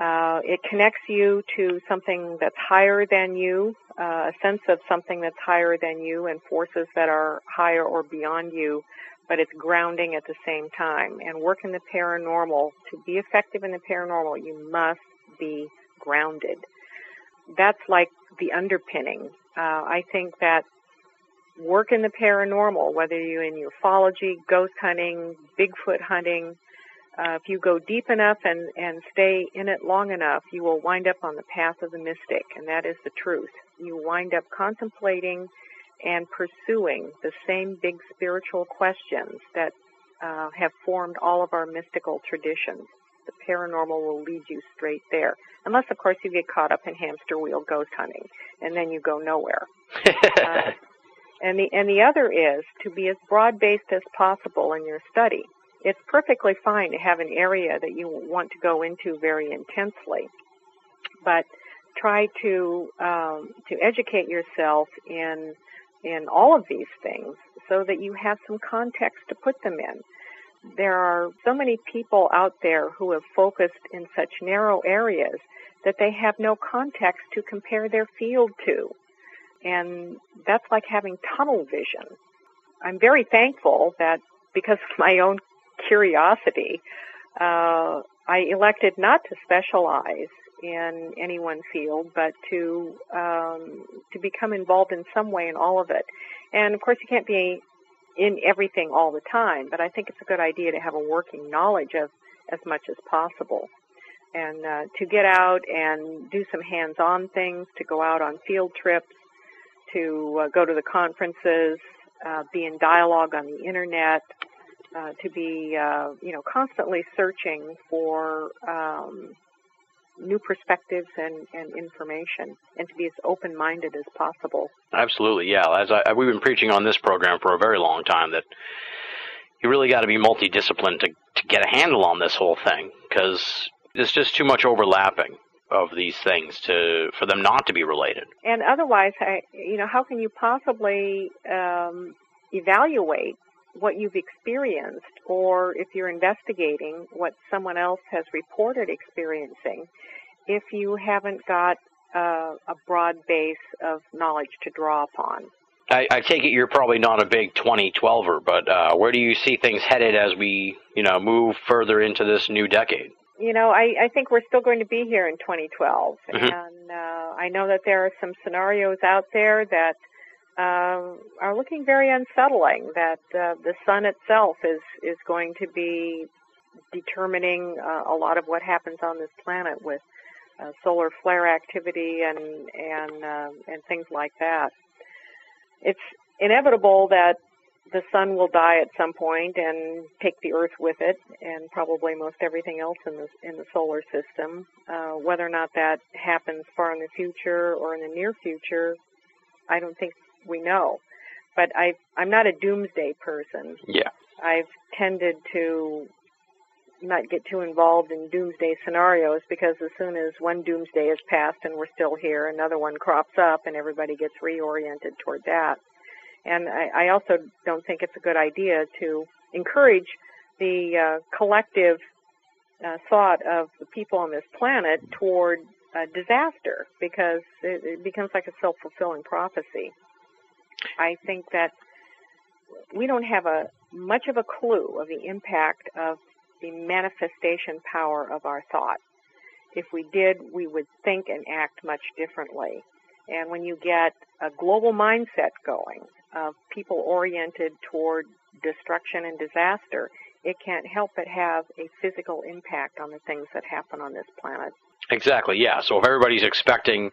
Uh, it connects you to something that's higher than you, uh, a sense of something that's higher than you, and forces that are higher or beyond you, but it's grounding at the same time. And work in the paranormal, to be effective in the paranormal, you must be grounded. That's like the underpinning. Uh, I think that work in the paranormal, whether you're in ufology, ghost hunting, Bigfoot hunting, uh, if you go deep enough and, and stay in it long enough, you will wind up on the path of the mystic, and that is the truth. You wind up contemplating and pursuing the same big spiritual questions that uh, have formed all of our mystical traditions. The paranormal will lead you straight there. Unless, of course, you get caught up in hamster wheel ghost hunting, and then you go nowhere. Uh, and the and the other is to be as broad based as possible in your study. It's perfectly fine to have an area that you want to go into very intensely, but try to um, to educate yourself in in all of these things so that you have some context to put them in. There are so many people out there who have focused in such narrow areas that they have no context to compare their field to. And that's like having tunnel vision. I'm very thankful that because of my own curiosity, uh, I elected not to specialize in any one field, but to um, to become involved in some way in all of it. And of course, you can't be in everything all the time, but I think it's a good idea to have a working knowledge of as much as possible. And uh, to get out and do some hands-on things, to go out on field trips, to uh, go to the conferences, uh, be in dialogue on the internet, uh, to be, you know, constantly searching for um, new perspectives and, and information, and to be as open-minded as possible. Absolutely, yeah. As I, we've been preaching on this program for a very long time, that you really got to be multidisciplined to to get a handle on this whole thing, because there's just too much overlapping of these things to for them not to be related. And otherwise, I, you know, how can you possibly um, evaluate what you've experienced or if you're investigating what someone else has reported experiencing if you haven't got uh, a broad base of knowledge to draw upon. I, I take it you're probably not a big 2012er, but uh, where do you see things headed as we, you know, move further into this new decade? You know, I, I think we're still going to be here in 2012, Mhm. and uh, I know that there are some scenarios out there that uh, are looking very unsettling. That uh, the sun itself is is going to be determining uh, a lot of what happens on this planet with uh, solar flare activity and and uh, and things like that. It's inevitable that the sun will die at some point and take the Earth with it, and probably most everything else in the in the solar system. Uh, whether or not that happens far in the future or in the near future, I don't think we know. But I I'm not a doomsday person. Yeah. I've tended to not get too involved in doomsday scenarios because as soon as one doomsday is passed and we're still here, another one crops up and everybody gets reoriented toward that. And I, I also don't think it's a good idea to encourage the uh, collective uh, thought of the people on this planet toward disaster because it, it becomes like a self-fulfilling prophecy. I think that we don't have a much of a clue of the impact of the manifestation power of our thought. If we did, we would think and act much differently. And when you get a global mindset going of people oriented toward destruction and disaster, it can't help but have a physical impact on the things that happen on this planet. Exactly, yeah. So if everybody's expecting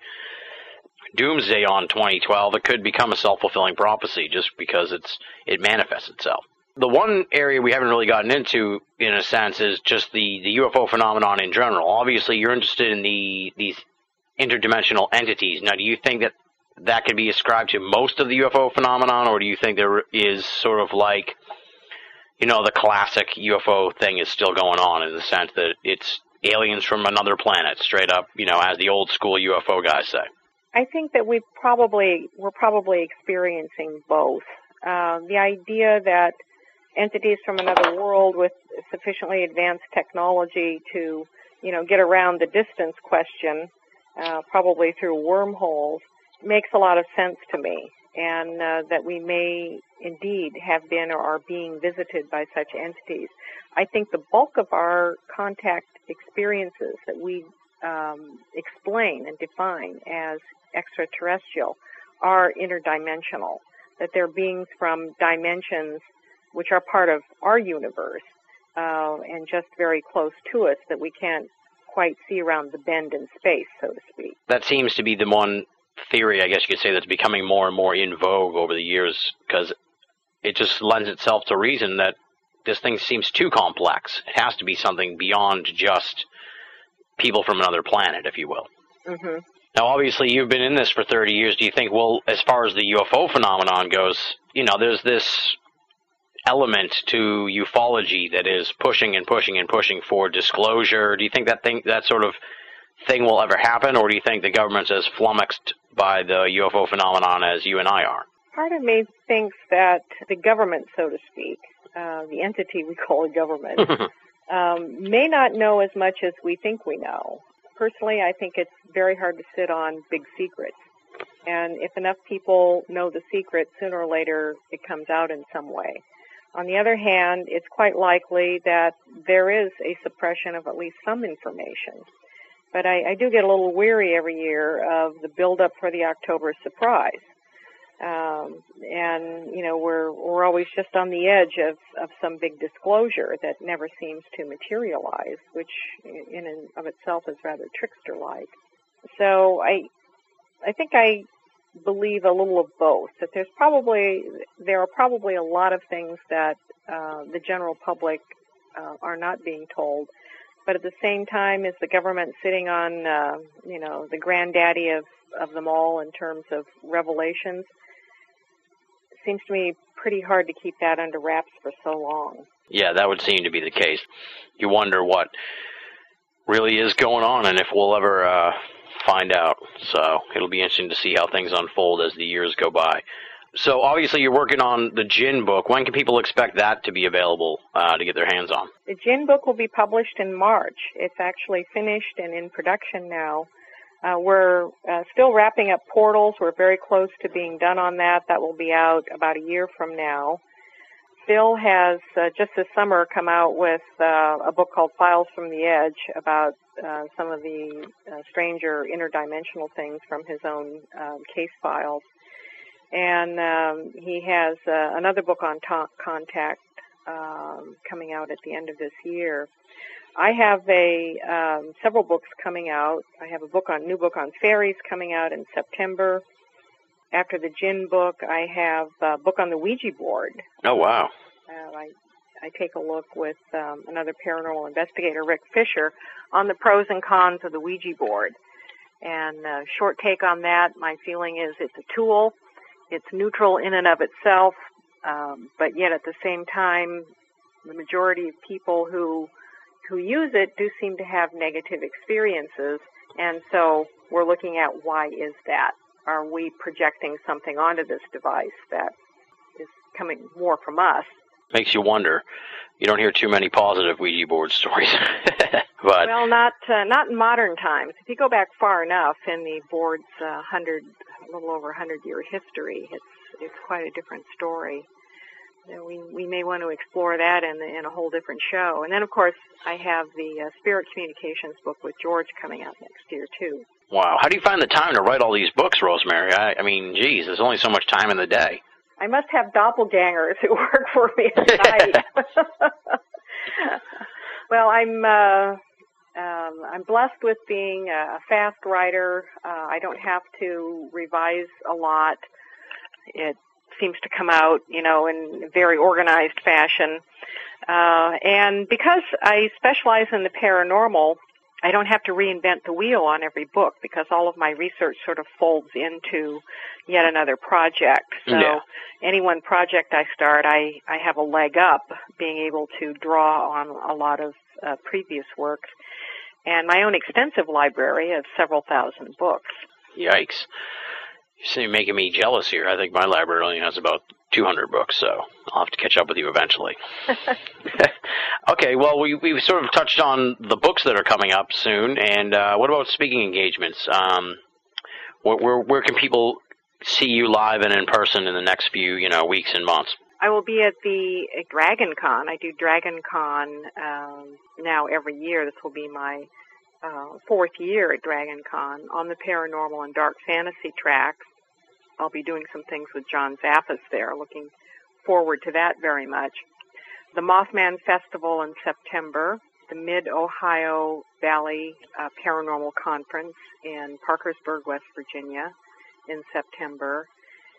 doomsday on 2012, it could become a self-fulfilling prophecy just because it's it manifests itself. The one area we haven't really gotten into, in a sense, is just the, the UFO phenomenon in general. Obviously, you're interested in the these interdimensional entities. Now, do you think that that can be ascribed to most of the UFO phenomenon, or do you think there is sort of like, you know, the classic UFO thing is still going on in the sense that it's aliens from another planet, straight up, you know, as the old school UFO guys say? I think that we probably we're probably experiencing both. Uh, the idea that entities from another world with sufficiently advanced technology to, you know, get around the distance question, uh, probably through wormholes, makes a lot of sense to me. And uh, that we may indeed have been or are being visited by such entities. I think the bulk of our contact experiences that we um, explain and define as extraterrestrial are interdimensional, that they're beings from dimensions which are part of our universe uh, and just very close to us that we can't quite see around the bend in space, so to speak. That seems to be the one theory, I guess you could say, that's becoming more and more in vogue over the years because it just lends itself to reason that this thing seems too complex. It has to be something beyond just people from another planet, if you will. hmm Now, obviously, you've been in this for 30 years. Do you think, well, as far as the UFO phenomenon goes, you know, there's this element to ufology that is pushing and pushing and pushing for disclosure. Do you think that thing, that sort of thing will ever happen, or do you think the government's as flummoxed by the UFO phenomenon as you and I are? Part of me thinks that the government, so to speak, uh, the entity we call a government, um, may not know as much as we think we know. Personally, I think it's very hard to sit on big secrets. And if enough people know the secret, sooner or later it comes out in some way. On the other hand, it's quite likely that there is a suppression of at least some information. But I, I do get a little weary every year of the build-up for the October surprise. Um, and you know we're we're always just on the edge of of some big disclosure that never seems to materialize, which in and of itself is rather trickster-like. So I I think I believe a little of both. That there's probably there are probably a lot of things that uh, the general public uh, are not being told, but at the same time, is the government sitting on uh, you know the granddaddy of of them all in terms of revelations? Seems to me pretty hard to keep that under wraps for so long. Yeah, that would seem to be the case. You wonder what really is going on and if we'll ever uh, find out. So it'll be interesting to see how things unfold as the years go by. So obviously you're working on the Jinn book. When can people expect that to be available uh, to get their hands on? The Jinn book will be published in March. It's actually finished and in production now. Uh, we're uh, still wrapping up portals. We're very close to being done on that. That will be out about a year from now. Phil has uh, just this summer come out with uh, a book called Files from the Edge about uh, some of the stranger interdimensional things from his own um, case files. And um, he has uh, another book on ta- contact um, coming out at the end of this year. I have a um, several books coming out. I have a book on new book on fairies coming out in September. After the jinn book, I have a book on the Ouija board. Oh wow! Uh, I I take a look with um, another paranormal investigator, Rick Fisher, on the pros and cons of the Ouija board. And uh, short take on that, my feeling is it's a tool. It's neutral in and of itself, um, but yet at the same time, the majority of people who who use it do seem to have negative experiences, and so we're looking at why is that? Are we projecting something onto this device that is coming more from us makes you wonder. You don't hear too many positive Ouija board stories. but well, not uh, not in modern times. If you go back far enough in the board's uh, hundred, a little over hundred year history, it's it's quite a different story. You know, we we may want to explore that in in a whole different show. And then, of course, I have the uh, Spirit Communications book with George coming out next year too. Wow, how do you find the time to write all these books, Rosemary? I, I mean, geez, there's only so much time in the day. I must have doppelgangers who work for me at night. well, I'm uh, um, I'm blessed with being a fast writer. Uh, I don't have to revise a lot. It seems to come out, you know, in very organized fashion. Uh, and because I specialize in the paranormal, I don't have to reinvent the wheel on every book because all of my research sort of folds into yet another project. So Yeah. any one project I start, I, I have a leg up being able to draw on a lot of uh, previous works and my own extensive library of several thousand books. Yikes. You're making me jealous here. I think my library only has about 200 books, so I'll have to catch up with you eventually. okay, well, we, we've sort of touched on the books that are coming up soon, and uh, what about speaking engagements? Um, where, where, where can people see you live and in person in the next few, you know, weeks and months? I will be at the at Dragon Con. I do Dragon Con um, now every year. This will be my uh, fourth year at Dragon Con on the paranormal and dark fantasy tracks. I'll be doing some things with John Zaffis there. Looking forward to that very much. The Mothman Festival in September. The Mid Ohio Valley uh, Paranormal Conference in Parkersburg, West Virginia, in September.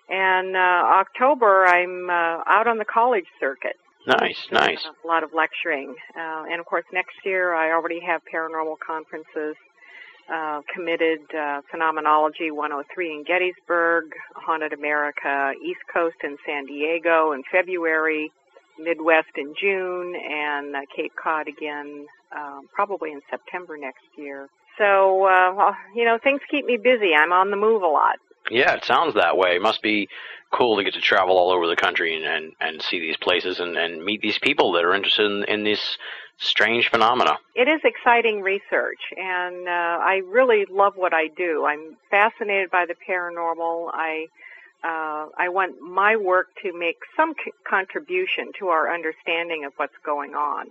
And uh, October, I'm uh, out on the college circuit. Nice, nice. A lot of lecturing. Uh, and of course, next year I already have paranormal conferences uh, committed uh, Phenomenology 103 in Gettysburg, Haunted America East Coast in San Diego in February, Midwest in June, and uh, Cape Cod again um, probably in September next year. So, uh, you know, things keep me busy. I'm on the move a lot. Yeah, it sounds that way. It must be cool to get to travel all over the country and, and, and see these places and, and meet these people that are interested in, in this strange phenomena. It is exciting research, and uh, I really love what I do. I'm fascinated by the paranormal. I uh, I want my work to make some c- contribution to our understanding of what's going on.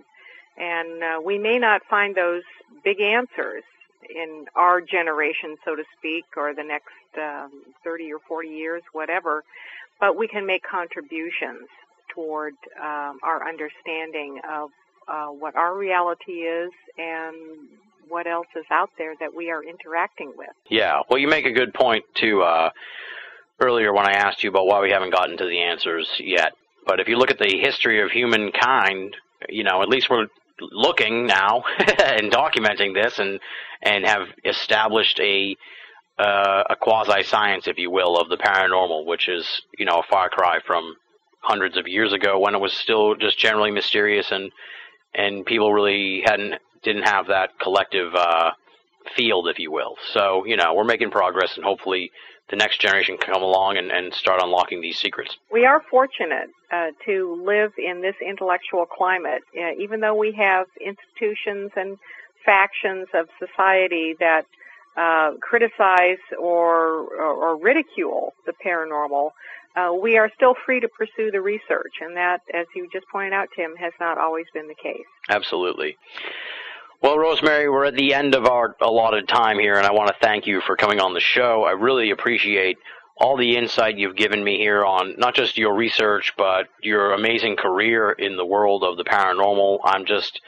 And uh, we may not find those big answers in our generation, so to speak, or the next um, 30 or 40 years, whatever, but we can make contributions toward um, our understanding of uh, what our reality is and what else is out there that we are interacting with. Yeah, well, you make a good point too. Uh, earlier, when I asked you about why we haven't gotten to the answers yet, but if you look at the history of humankind, you know, at least we're looking now and documenting this, and and have established a uh, a quasi science, if you will, of the paranormal, which is you know a far cry from hundreds of years ago when it was still just generally mysterious and and people really hadn't didn't have that collective uh, field, if you will. So you know we're making progress, and hopefully the next generation can come along and, and start unlocking these secrets. We are fortunate uh, to live in this intellectual climate, uh, even though we have institutions and factions of society that uh, criticize or, or, or ridicule the paranormal. Uh, we are still free to pursue the research, and that, as you just pointed out, Tim, has not always been the case. Absolutely. Well, Rosemary, we're at the end of our allotted time here, and I want to thank you for coming on the show. I really appreciate all the insight you've given me here on not just your research, but your amazing career in the world of the paranormal. I'm just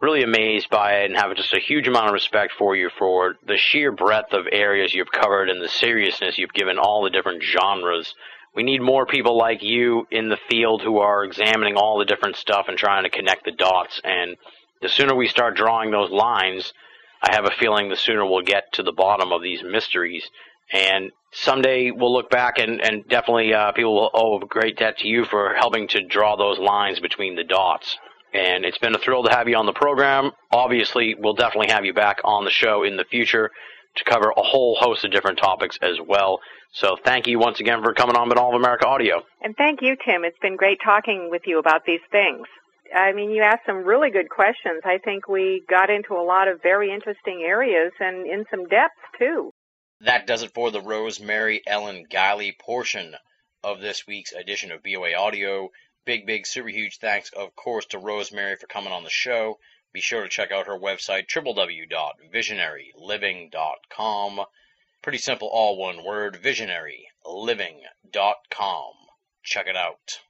really amazed by it and have just a huge amount of respect for you for the sheer breadth of areas you've covered and the seriousness you've given all the different genres. We need more people like you in the field who are examining all the different stuff and trying to connect the dots. And the sooner we start drawing those lines, I have a feeling the sooner we'll get to the bottom of these mysteries. And someday we'll look back and, and definitely uh, people will owe a great debt to you for helping to draw those lines between the dots. And it's been a thrill to have you on the program. Obviously, we'll definitely have you back on the show in the future to cover a whole host of different topics as well. So thank you once again for coming on with Binnall of America Audio. And thank you, Tim. It's been great talking with you about these things. I mean, you asked some really good questions. I think we got into a lot of very interesting areas and in some depth, too. That does it for the Rosemary Ellen Guiley portion of this week's edition of BOA Audio. Big, big, super huge thanks, of course, to Rosemary for coming on the show. Be sure to check out her website, www.visionaryliving.com. Pretty simple, all one word, visionaryliving.com. Check it out.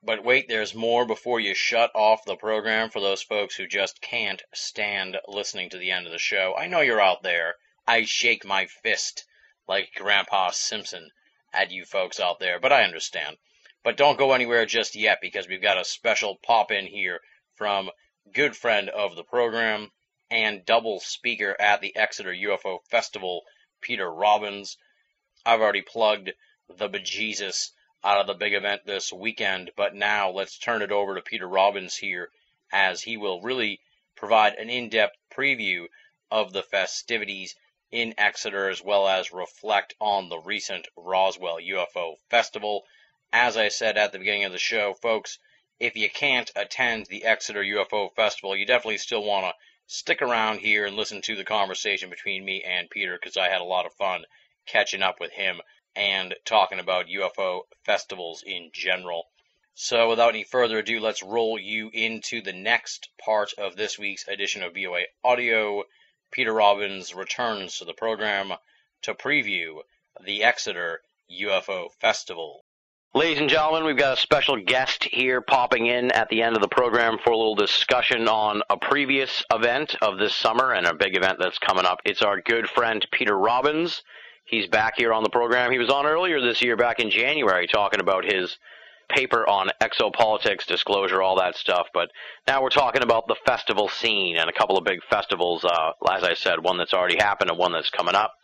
But wait, there's more before you shut off the program for those folks who just can't stand listening to the end of the show. I know you're out there. I shake my fist like Grandpa Simpson at you folks out there, but I understand. But don't go anywhere just yet because we've got a special pop in here from good friend of the program and double speaker at the Exeter UFO Festival, Peter Robbins. I've already plugged the bejesus out of the big event this weekend, but now let's turn it over to Peter Robbins here as he will really provide an in depth preview of the festivities in Exeter as well as reflect on the recent Roswell UFO Festival. As I said at the beginning of the show, folks, if you can't attend the Exeter UFO Festival, you definitely still want to stick around here and listen to the conversation between me and Peter because I had a lot of fun catching up with him and talking about UFO festivals in general. So, without any further ado, let's roll you into the next part of this week's edition of BOA Audio. Peter Robbins returns to the program to preview the Exeter UFO Festival. Ladies and gentlemen, we've got a special guest here popping in at the end of the program for a little discussion on a previous event of this summer and a big event that's coming up. It's our good friend Peter Robbins. He's back here on the program. He was on earlier this year, back in January, talking about his paper on exopolitics, disclosure, all that stuff. But now we're talking about the festival scene and a couple of big festivals. Uh, as I said, one that's already happened and one that's coming up.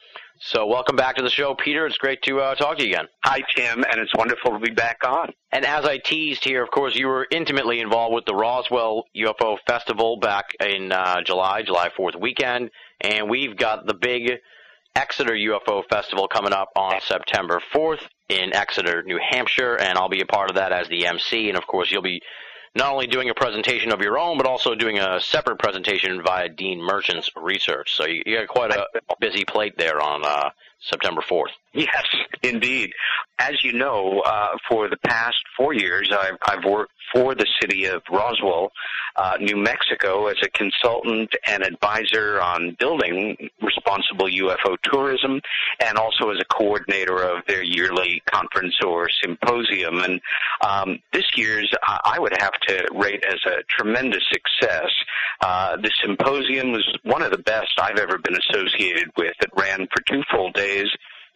So welcome back to the show, Peter. It's great to uh, talk to you again. Hi, Tim, and it's wonderful to be back on. And as I teased here, of course, you were intimately involved with the Roswell UFO Festival back in uh, July, July 4th weekend, and we've got the big Exeter UFO Festival coming up on September 4th in Exeter, New Hampshire, and I'll be a part of that as the MC. And of course, you'll be not only doing a presentation of your own, but also doing a separate presentation via Dean Merchant's research. So you, you got quite a busy plate there on uh, September 4th. Yes, indeed. As you know, uh, for the past four years, I've, I've worked for the city of Roswell, uh, New Mexico, as a consultant and advisor on building responsible UFO tourism, and also as a coordinator of their yearly conference or symposium. And um, this year's, I would have to rate as a tremendous success. Uh, the symposium was one of the best I've ever been associated with. It ran for two full days.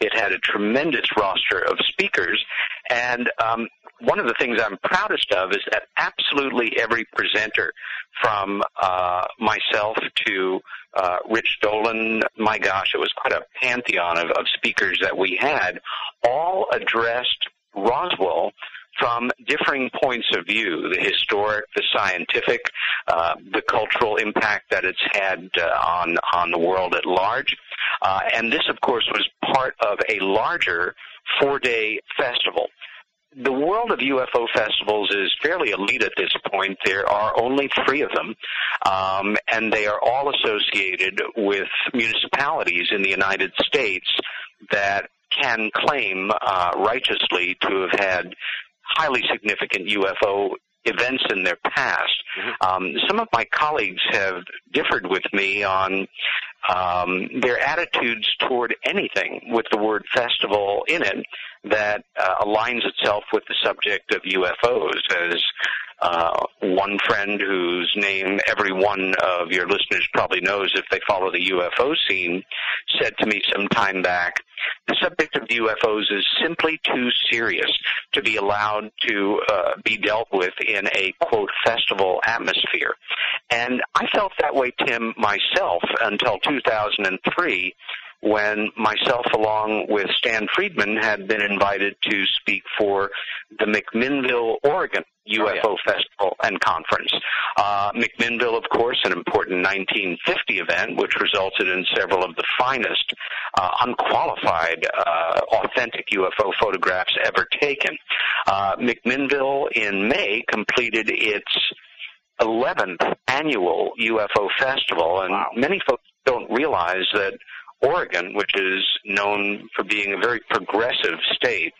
It had a tremendous roster of speakers, and um, one of the things I'm proudest of is that absolutely every presenter, from uh, myself to uh, Rich Dolan, my gosh, it was quite a pantheon of, of speakers that we had, all addressed Roswell from differing points of view the historic, the scientific, uh, the cultural impact that it's had uh, on, on the world at large. Uh, and this, of course, was part of a larger four day festival. The world of UFO festivals is fairly elite at this point. There are only three of them, um, and they are all associated with municipalities in the United States that can claim uh, righteously to have had highly significant UFO events in their past. Mm-hmm. Um, some of my colleagues have differed with me on um, their attitudes toward anything with the word festival in it that uh, aligns itself with the subject of UFOs. As uh, one friend whose name every one of your listeners probably knows if they follow the UFO scene said to me some time back, the subject of UFOs is simply too serious to be allowed to uh, be dealt with in a quote festival atmosphere. And I felt that way, Tim, myself until 2003 when myself along with Stan Friedman had been invited to speak for the McMinnville, Oregon UFO oh, yeah. Festival and Conference. Uh, McMinnville, of course, an important 1950 event which resulted in several of the finest uh, unqualified, uh, authentic UFO photographs ever taken. Uh, McMinnville in May completed its 11th annual UFO festival, and wow. many folks don't realize that Oregon, which is known for being a very progressive state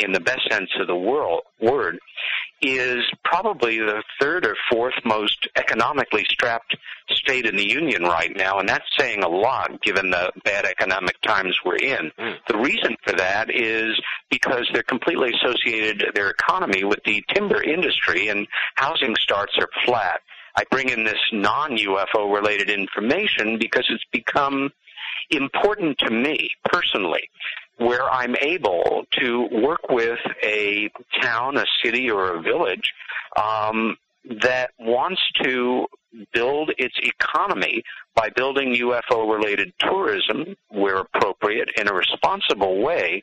in the best sense of the world, word, is probably the third or fourth most economically strapped state in the union right now, and that's saying a lot given the bad economic times we're in. Mm. The reason for that is because they're completely associated their economy with the timber industry, and housing starts are flat. I bring in this non-UFO related information because it's become important to me personally where I'm able to work with a town, a city, or a village um, that wants to build its economy by building UFO related tourism where appropriate in a responsible way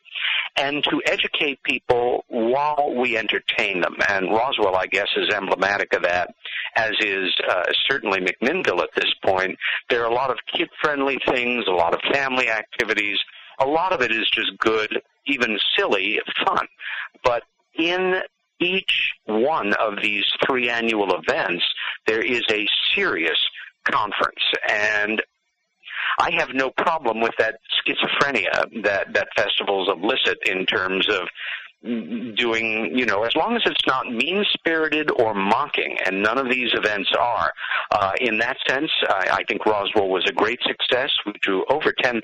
and to educate people while we entertain them. And Roswell, I guess, is emblematic of that, as is uh, certainly McMinnville at this point. There are a lot of kid friendly things, a lot of family activities. A lot of it is just good, even silly fun. But in each one of these three annual events, there is a serious conference. And I have no problem with that schizophrenia that, that festivals elicit in terms of doing, you know, as long as it's not mean spirited or mocking, and none of these events are. Uh, in that sense, I, I think Roswell was a great success. We drew over 10,000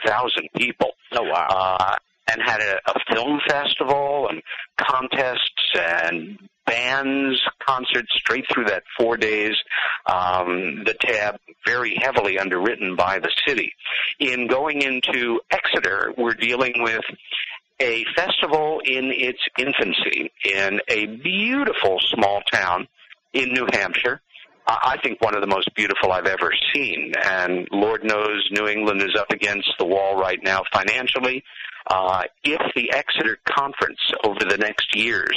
people. Oh, wow. Uh, and had a, a film festival and contests and bands, concerts straight through that four days. Um, the tab very heavily underwritten by the city. In going into Exeter, we're dealing with a festival in its infancy in a beautiful small town in New Hampshire. I think one of the most beautiful I've ever seen. And Lord knows New England is up against the wall right now financially. Uh, if the Exeter Conference over the next years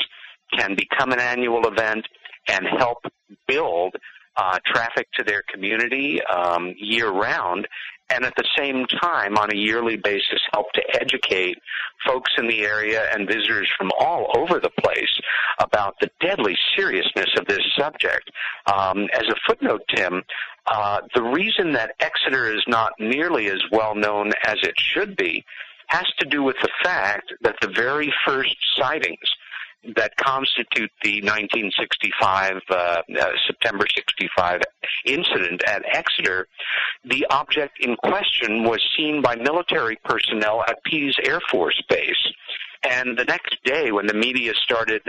can become an annual event and help build uh, traffic to their community um, year round and at the same time, on a yearly basis, help to educate folks in the area and visitors from all over the place about the deadly seriousness of this subject. Um, as a footnote, Tim, uh, the reason that Exeter is not nearly as well known as it should be has to do with the fact that the very first sightings that constitute the 1965 uh, uh, September 65 incident at Exeter, the object in question was seen by military personnel at Pease Air Force Base. And the next day, when the media started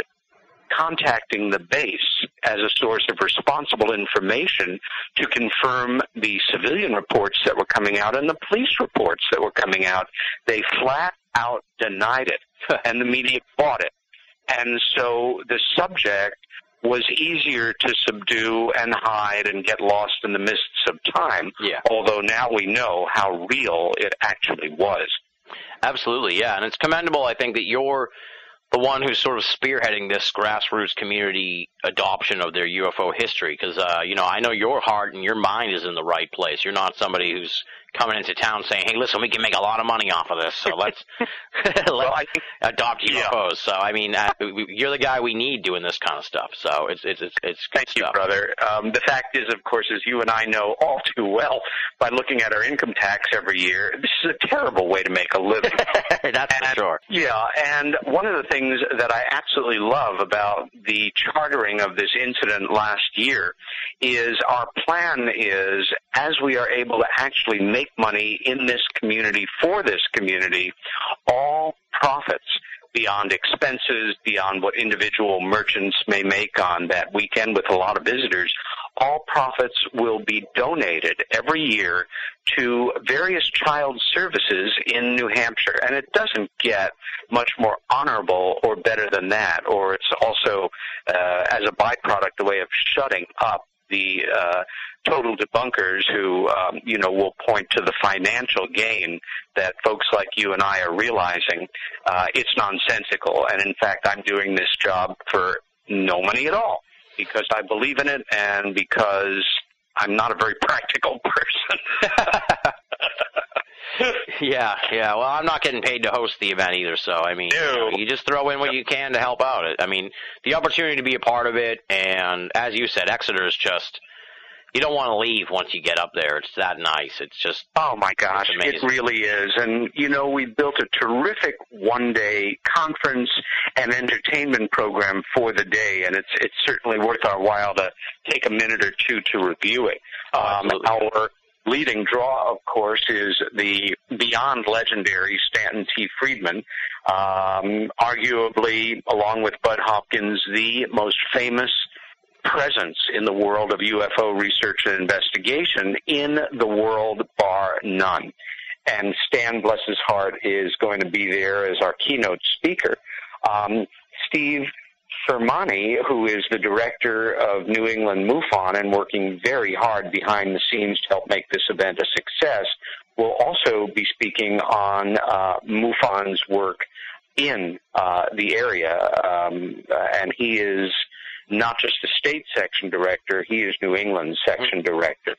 contacting the base as a source of responsible information to confirm the civilian reports that were coming out and the police reports that were coming out. They flat out denied it, and the media bought it. And so the subject was easier to subdue and hide and get lost in the mists of time. Yeah. Although now we know how real it actually was. Absolutely, yeah, and it's commendable. I think that you're the one who's sort of spearheading this grassroots community adoption of their UFO history. Because uh, you know, I know your heart and your mind is in the right place. You're not somebody who's coming into town saying, "Hey, listen, we can make a lot of money off of this, so let's let's well, I think, adopt UFOs." Yeah. So, I mean, uh, you're the guy we need doing this kind of stuff. So, it's it's it's, it's good Thank stuff. you, brother. Um, the fact is, of course, as you and I know all too well by looking at our income tax every year, this is a terrible way to make a living. That's for sure. Yeah, and one of the things that I absolutely love about the chartering of this incident last year is our plan is as we are able to actually make money in this community for this community, all profits beyond expenses, beyond what individual merchants may make on that weekend with a lot of visitors, all profits will be donated every year to various child services in New Hampshire. And it doesn't get much more honorable or better than that, or it's also, uh, as a byproduct, a way of shutting up the uh, total debunkers who, um, you know, will point to the financial gain that folks like you and I are realizing. Uh, it's nonsensical, and in fact, I'm doing this job for no money at all because I believe in it and because I'm not a very practical person. Yeah, yeah. Well, I'm not getting paid to host the event either, so I mean, you, know, you just throw in what you can to help out. It. I mean, the opportunity to be a part of it, and as you said, Exeter is just you don't want to leave once you get up there. It's that nice. It's just Oh my gosh, it really is. And you know, we built a terrific one-day conference and entertainment program for the day, and it's it's certainly worth our while to take a minute or two to review it. Oh, Um, our leading draw, of course, is the beyond legendary Stanton T. Friedman, um, arguably, along with Bud Hopkins, the most famous presence in the world of UFO research and investigation in the world, bar none. And Stan, bless his heart, is going to be there as our keynote speaker. Um, Steve Fermani, who is the director of New England MUFON and working very hard behind the scenes to help make this event a success, will also be speaking on uh, MUFON's work in uh, the area. Um, uh, and he is not just the state section director, he is New England's section director.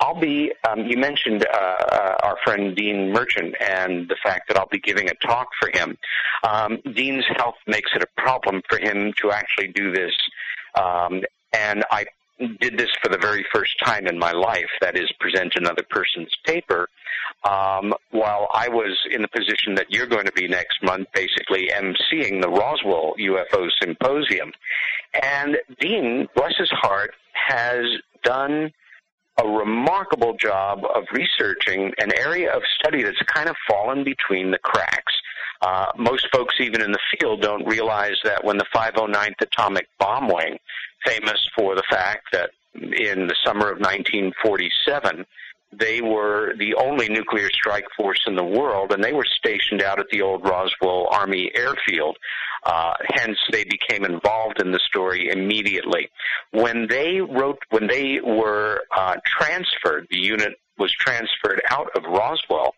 I'll be, um, you mentioned uh, uh, our friend Dean Merchant and the fact that I'll be giving a talk for him. Um, Dean's health makes it a problem for him to actually do this. Um, and I did this for the very first time in my life, that is, present another person's paper, um, while I was in the position that you're going to be next month, basically emceeing the Roswell UFO Symposium. And Dean, bless his heart, has done a remarkable job of researching an area of study that's kind of fallen between the cracks. Uh, most folks, even in the field, don't realize that when the 509th Atomic Bomb Wing, famous for the fact that in the summer of 1947, they were the only nuclear strike force in the world, and they were stationed out at the old Roswell Army Airfield. Uh, hence, they became involved in the story immediately. When they wrote, when they were uh, transferred, the unit was transferred out of Roswell.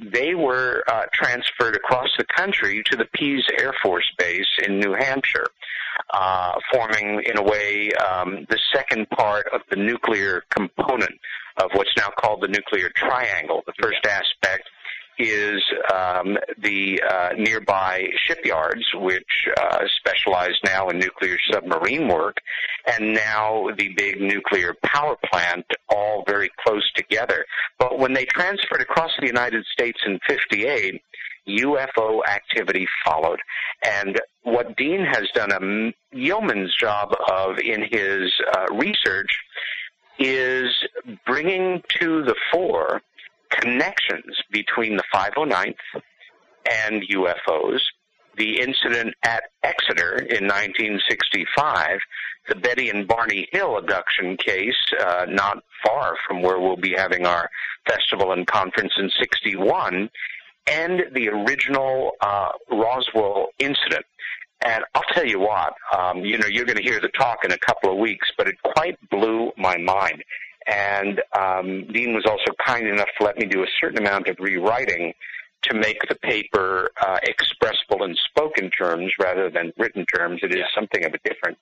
They were uh, transferred across the country to the Pease Air Force Base in New Hampshire, uh, forming, in a way, um, the second part of the nuclear component of what's now called the nuclear triangle. The first aspect is um, the uh, nearby shipyards, which uh, specialize now in nuclear submarine work, and now the big nuclear power plant, all very close together. But when they transferred across the United States in 58, UFO activity followed. And what Dean has done a yeoman's job of in his uh, research is bringing to the fore connections between the 509th and UFOs, the incident at Exeter in 1965, the Betty and Barney Hill abduction case, uh, not far from where we'll be having our festival and conference in 61, and the original uh, Roswell incident. And I'll tell you what, um, you know, you're going to hear the talk in a couple of weeks, but it quite blew my mind. And um, Dean was also kind enough to let me do a certain amount of rewriting to make the paper uh, expressible in spoken terms rather than written terms. It is something of a different.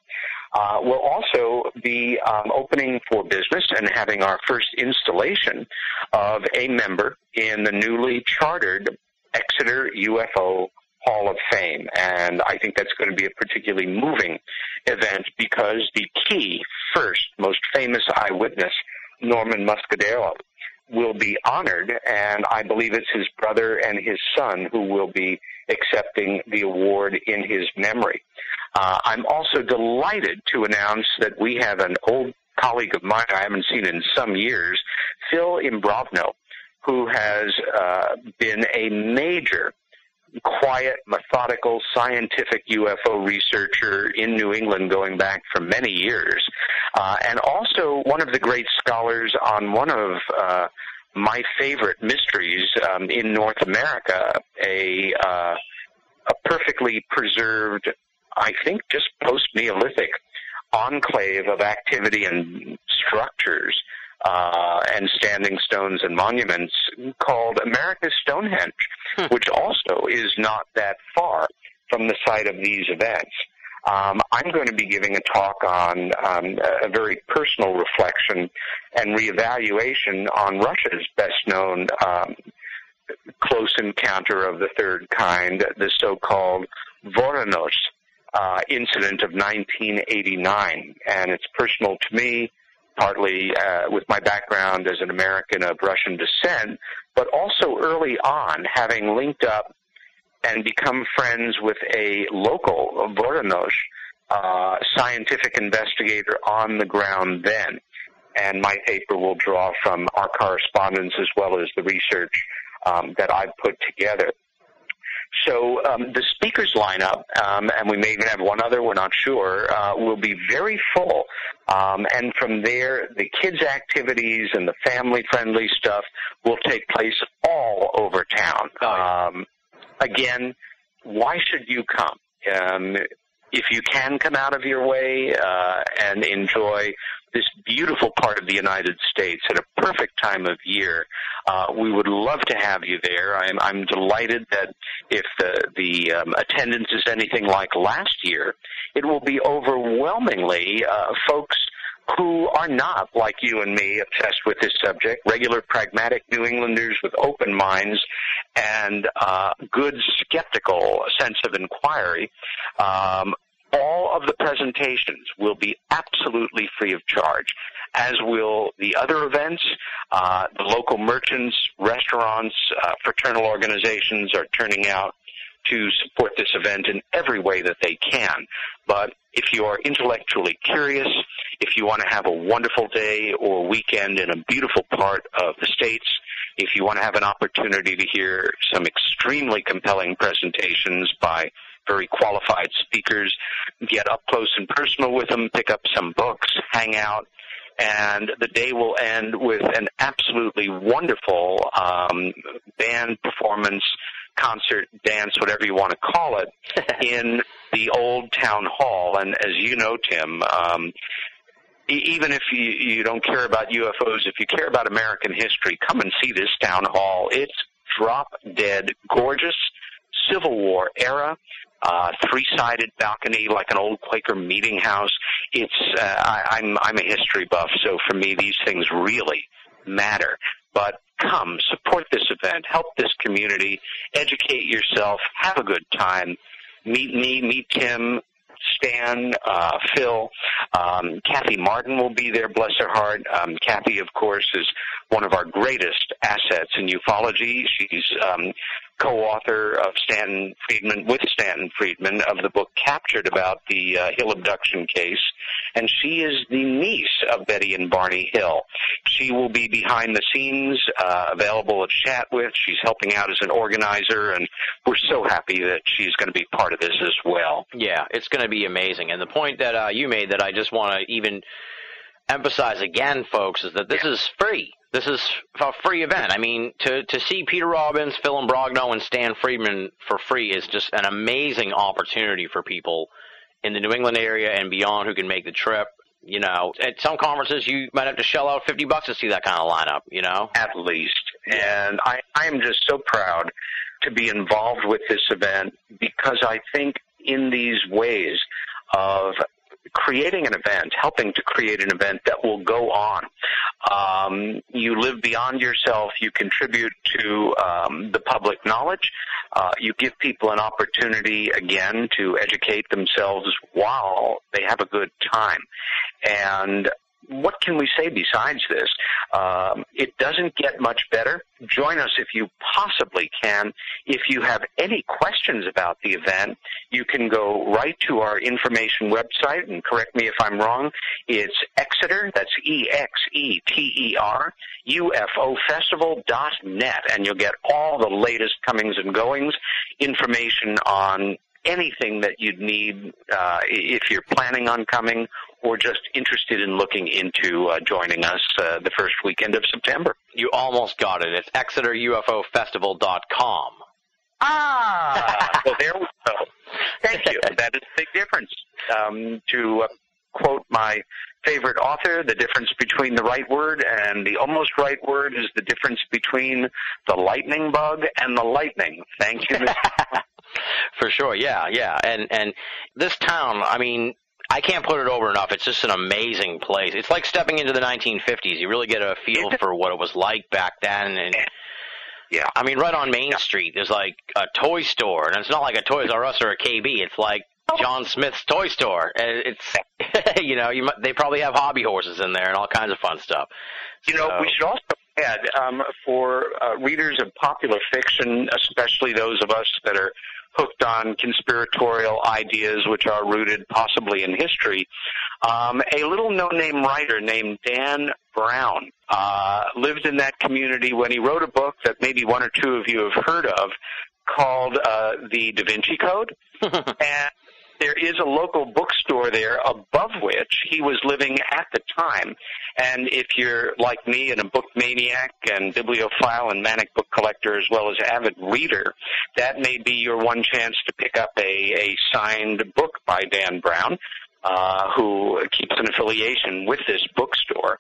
Uh, we'll also be um, opening for business and having our first installation of a member in the newly chartered Exeter UFO Hall of Fame. And I think that's going to be a particularly moving event because the key, first, most famous eyewitness, Norman Muscarello, will be honored, and I believe it's his brother and his son who will be accepting the award in his memory. Uh, I'm also delighted to announce that we have an old colleague of mine I haven't seen in some years, Phil Imbrogno, who has uh, been a major quiet, methodical, scientific UFO researcher in New England going back for many years, uh, and also one of the great scholars on one of uh, my favorite mysteries um, in North America, a uh, a perfectly preserved, I think, just post Neolithic enclave of activity and structures uh, and standing stones and monuments called America's Stonehenge, hmm. which also is not that far from the site of these events. Um, I'm going to be giving a talk on um, a very personal reflection and reevaluation on Russia's best known um, close encounter of the third kind, the so called Voronezh uh, incident of 1989. And it's personal to me partly uh, with my background as an American of Russian descent, but also early on having linked up and become friends with a local Voronezh uh, scientific investigator on the ground then. And my paper will draw from our correspondence as well as the research um, that I've put together. So um, the speakers lineup, um, and we may even have one other, we're not sure, uh, will be very full. Um, and from there, the kids' activities and the family-friendly stuff will take place all over town. Um, again, why should you come? Um, if you can come out of your way uh, and enjoy this beautiful part of the United States at a perfect time of year. Uh, we would love to have you there. I'm, I'm delighted that if the, the um, attendance is anything like last year, it will be overwhelmingly uh, folks who are not, like you and me, obsessed with this subject, regular pragmatic New Englanders with open minds and uh, good skeptical sense of inquiry, um, all of the presentations will be absolutely free of charge, as will the other events. Uh, the local merchants, restaurants, uh, fraternal organizations are turning out to support this event in every way that they can. But if you are intellectually curious, if you want to have a wonderful day or weekend in a beautiful part of the States, if you want to have an opportunity to hear some extremely compelling presentations by very qualified speakers, get up close and personal with them, pick up some books, hang out, and the day will end with an absolutely wonderful um, band performance, concert, dance, whatever you want to call it, in the old town hall. And as you know, Tim, um, even if you, you don't care about UFOs, if you care about American history, come and see this town hall. It's drop dead gorgeous. Civil War era uh, three-sided balcony like an old Quaker meeting house. It's uh, I, I'm I'm a history buff, so for me these things really matter. But come, support this event, help this community, educate yourself, have a good time. Meet me, meet Tim, Stan, uh, Phil, um, Kathy Marden will be there, bless her heart. Um, Kathy, of course, is one of our greatest assets in ufology. She's um, co-author of Stanton Friedman with Stanton Friedman of the book Captured about the uh, Hill abduction case, and she is the niece of Betty and Barney Hill. She will be behind the scenes, uh, available to chat with. She's helping out as an organizer, and we're so happy that she's going to be part of this as well. Yeah, it's going to be amazing. And the point that uh, you made that I just want to even emphasize again, folks, is that this is free. This is a free event. I mean, to to see Peter Robbins, Phil Imbrogno, and Stan Friedman for free is just an amazing opportunity for people in the New England area and beyond who can make the trip. You know, at some conferences you might have to shell out fifty bucks to see that kind of lineup. You know, at least. And I I am just so proud to be involved with this event because I think in these ways of creating an event, helping to create an event that will go on. Um, you live beyond yourself. You contribute to um, the public knowledge. Uh, you give people an opportunity again to educate themselves while they have a good time. And what can we say besides this? Um, it doesn't get much better. Join us if you possibly can. If you have any questions about the event, you can go right to our information website and correct me if I'm wrong. It's Exeter, that's E-X-E-T-E-R, UFOfestival.net, and you'll get all the latest comings and goings, information on anything that you'd need uh, if you're planning on coming or just interested in looking into uh, joining us uh, the first weekend of September. you almost got it. It's ExeterUFOFestival.com. Ah, well, there we go. Thank you. That is a big difference. Um, to uh, quote my favorite author, the difference between the right word and the almost right word is the difference between the lightning bug and the lightning. Thank you. Mr. For sure, yeah, yeah. And and this town, I mean, I can't put it over enough. It's just an amazing place. It's like stepping into the 1950s. You really get a feel for what it was like back then. And yeah, I mean, right on Main Street, there's like a toy store, and it's not like a Toys R Us or a KB. It's like John Smith's toy store. And it's you know, you might, they probably have hobby horses in there and all kinds of fun stuff. You know, So- we should also add um, for uh, readers of popular fiction, especially those of us that are hooked on conspiratorial ideas which are rooted possibly in history, um, a little no-name writer named Dan Brown uh, lived in that community when he wrote a book that maybe one or two of you have heard of called uh, The Da Vinci Code. and there is a local bookstore there above which he was living at the time. And if you're like me and a book maniac and bibliophile and manic book collector as well as avid reader, that may be your one chance to pick up a, a signed book by Dan Brown. Uh, who keeps an affiliation with this bookstore.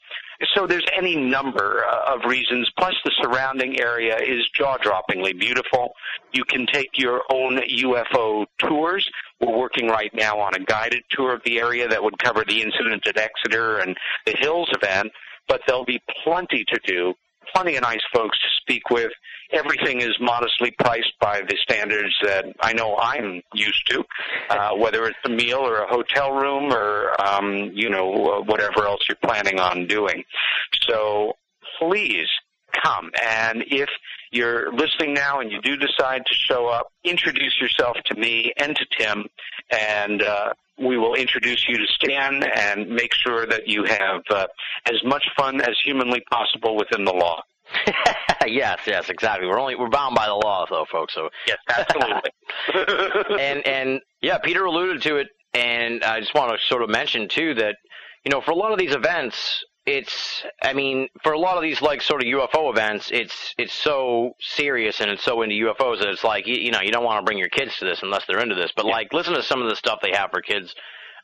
So there's any number uh, of reasons. Plus, the surrounding area is jaw-droppingly beautiful. You can take your own UFO tours. We're working right now on a guided tour of the area that would cover the incident at Exeter and the Hills event, but there'll be plenty to do, plenty of nice folks to speak with. Everything is modestly priced by the standards that I know I'm used to, uh, whether it's a meal or a hotel room or, um, you know, whatever else you're planning on doing. So please come. And if you're listening now and you do decide to show up, introduce yourself to me and to Tim, and uh, we will introduce you to Stan and make sure that you have uh, as much fun as humanly possible within the law. yes, yes, exactly. We're only we're bound by the law, though, folks. So Yes, absolutely. and and yeah, Peter alluded to it, and I just want to sort of mention too that you know for a lot of these events, it's I mean for a lot of these like sort of UFO events, it's it's so serious and it's so into UFOs that it's like you, you know you don't want to bring your kids to this unless they're into this. But like listen to some of the stuff they have for kids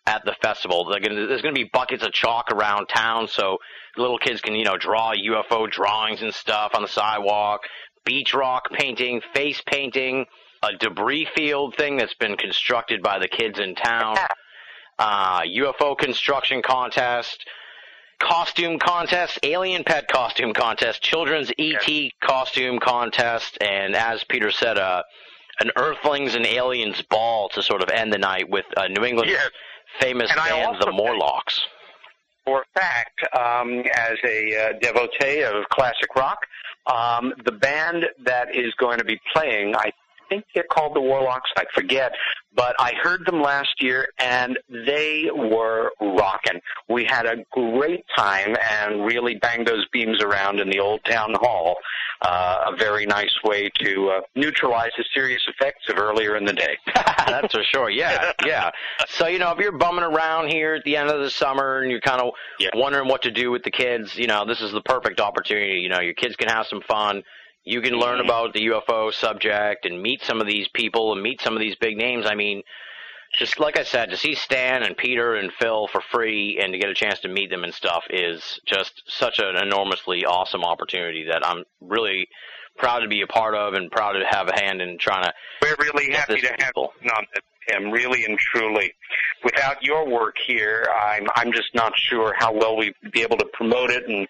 at the festival. They're gonna, there's going to be buckets of chalk around town so little kids can you know draw UFO drawings and stuff on the sidewalk. Beach rock painting, face painting, a debris field thing that's been constructed by the kids in town, uh, UFO construction contest. costume contest, alien pet costume contest, children's ET costume contest, and as Peter said, uh, an Earthlings and Aliens ball to sort of end the night with uh, New England Yes. Famous And band, the Morlocks. for a fact, um, as a uh, devotee of classic rock, um, the band that is going to be playing, I think they're called the Warlocks, I forget, but I heard them last year and they were rocking. We had a great time and really banged those beams around in the old town hall. Uh, a very nice way to uh, neutralize the serious effects of earlier in the day. That's for sure. Yeah, yeah. So you know, if you're bumming around here at the end of the summer and you're kind of Yeah. wondering what to do with the kids, you know, this is the perfect opportunity. You know, your kids can have some fun. You can learn Mhm. about the UFO subject and meet some of these people and meet some of these big names. I mean, just like I said, to see Stan and Peter and Phil for free and to get a chance to meet them and stuff is just such an enormously awesome opportunity that I'm really proud to be a part of and proud to have a hand in trying to We're really happy to have people. you on Tim, really and truly. Without your work here, I'm I'm just not sure how well we'd be able to promote it, and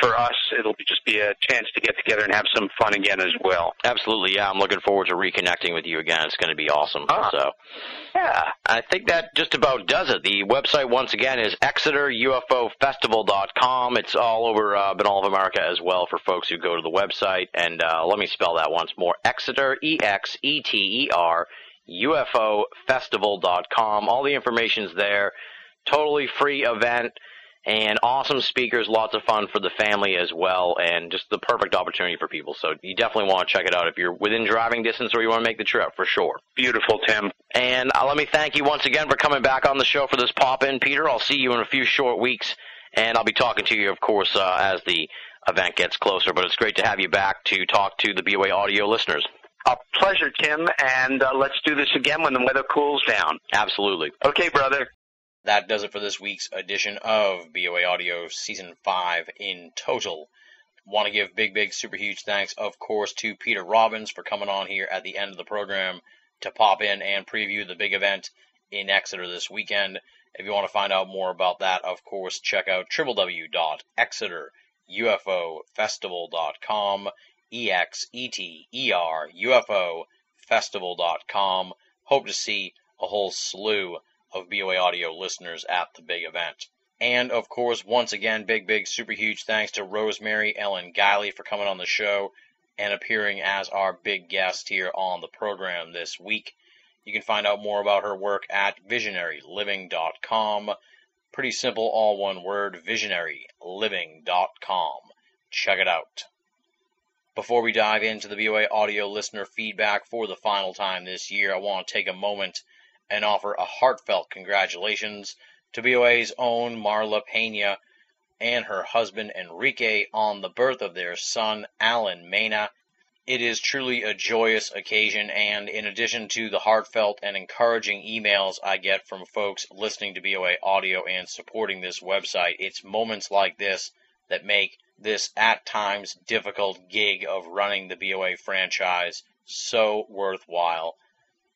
for us, it'll just be a chance to get together and have some fun again as well. Absolutely, yeah. I'm looking forward to reconnecting with you again. It's going to be awesome. Ah. So, Yeah. I think that just about does it. The website, once again, is ExeterUFOFestival.com. It's all over uh, Binnall of America as well for folks who go to the website. And uh, let me spell that once more Exeter, E X E T E R, UFOFestival.com. All the information's there. Totally free event. And awesome speakers, lots of fun for the family as well, and just the perfect opportunity for people. So you definitely want to check it out if you're within driving distance or you want to make the trip for sure. Beautiful, Tim. And uh, let me thank you once again for coming back on the show for this pop in, Peter. I'll see you in a few short weeks, and I'll be talking to you, of course, uh, as the event gets closer. But it's great to have you back to talk to the BOA audio listeners. A pleasure, Tim, and uh, let's do this again when the weather cools down. Absolutely. Okay, brother. That does it for this week's edition of BOA Audio Season 5 in total. Want to give big, big, super huge thanks, of course, to Peter Robbins for coming on here at the end of the program to pop in and preview the big event in Exeter this weekend. If you want to find out more about that, of course, check out www.exeterufofestival.com, E X E T E R UFO festival.com. Hope to see a whole slew of BOA audio listeners at the big event. And of course, once again, big, big, super huge thanks to Rosemary Ellen Guiley for coming on the show and appearing as our big guest here on the program this week. You can find out more about her work at visionaryliving.com. Pretty simple, all one word, visionaryliving.com. Check it out. Before we dive into the BOA audio listener feedback for the final time this year, I want to take a moment and offer a heartfelt congratulations to BOA's own Marla Pena and her husband Enrique on the birth of their son Alan Mena. It is truly a joyous occasion, and in addition to the heartfelt and encouraging emails I get from folks listening to BOA audio and supporting this website, it's moments like this that make this at times difficult gig of running the BOA franchise so worthwhile.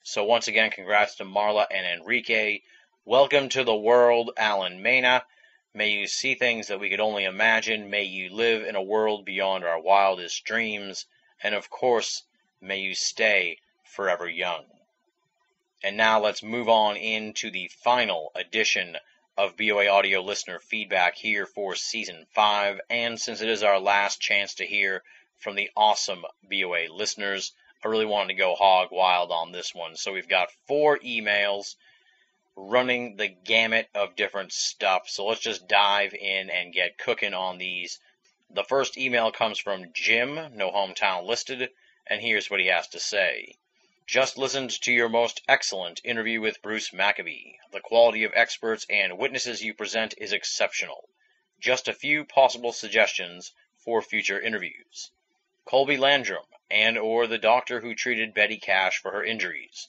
So once again, congrats to Marla and Enrique. Welcome to the world, Alan Mena. May you see things that we could only imagine. May you live in a world beyond our wildest dreams. And of course, may you stay forever young. And now let's move on into the final edition of BOA Audio listener feedback here for season 5. And since it is our last chance to hear from the awesome BOA listeners, I really wanted to go hog wild on this one. So we've got four emails running the gamut of different stuff. So let's just dive in and get cooking on these. The first email comes from Jim, no hometown listed, and here's what he has to say. Just listened to your most excellent interview with Bruce Maccabee. The quality of experts and witnesses you present is exceptional. Just a few possible suggestions for future interviews. Colby Landrum and or the doctor who treated Betty Cash for her injuries.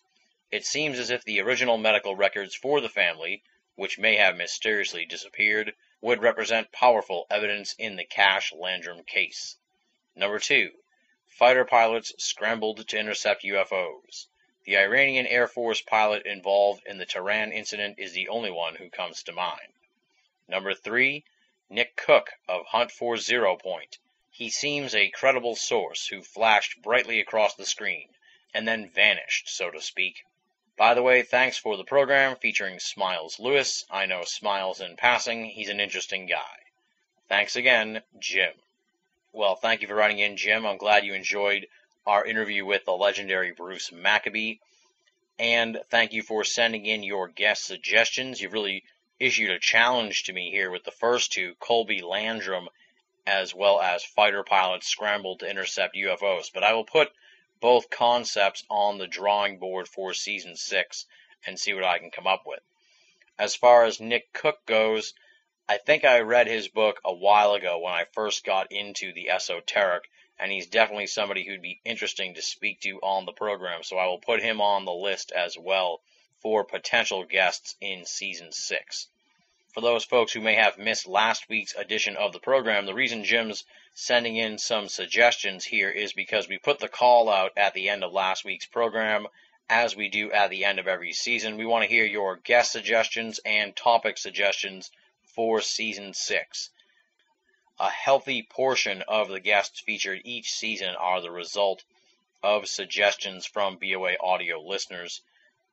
It seems as if the original medical records for the family, which may have mysteriously disappeared, would represent powerful evidence in the Cash Landrum case. Number 2. Fighter pilots scrambled to intercept UFOs. The Iranian Air Force pilot involved in the Tehran incident is the only one who comes to mind. Number 3. Nick Cook of Hunt for Zero Point. He seems a credible source who flashed brightly across the screen and then vanished, so to speak. By the way, thanks for the program featuring Smiles Lewis. I know Smiles in passing. He's an interesting guy. Thanks again, Jim. Well, thank you for writing in, Jim. I'm glad you enjoyed our interview with the legendary Bruce Maccabee. And thank you for sending in your guest suggestions. You've really issued a challenge to me here with the first two, Colby Landrum, as well as fighter pilots scrambled to intercept UFOs. But I will put both concepts on the drawing board for season six and see what I can come up with. As far as Nick Cook goes, I think I read his book a while ago when I first got into the esoteric, and he's definitely somebody who'd be interesting to speak to on the program, so I will put him on the list as well for potential guests in season six. For those folks who may have missed last week's edition of the program, the reason Jim's sending in some suggestions here is because we put the call out at the end of last week's program, as we do at the end of every season. We want to hear your guest suggestions and topic suggestions for season six. A healthy portion of the guests featured each season are the result of suggestions from BOA audio listeners,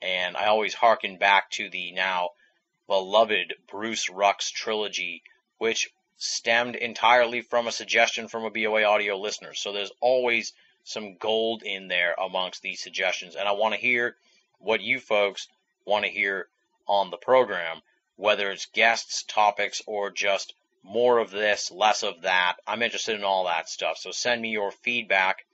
and I always hearken back to the now beloved Bruce Rux trilogy, which stemmed entirely from a suggestion from a BOA audio listener. So there's always some gold in there amongst these suggestions, and I want to hear what you folks want to hear on the program, whether it's guests, topics, or just more of this, less of that. I'm interested in all that stuff. So send me your feedback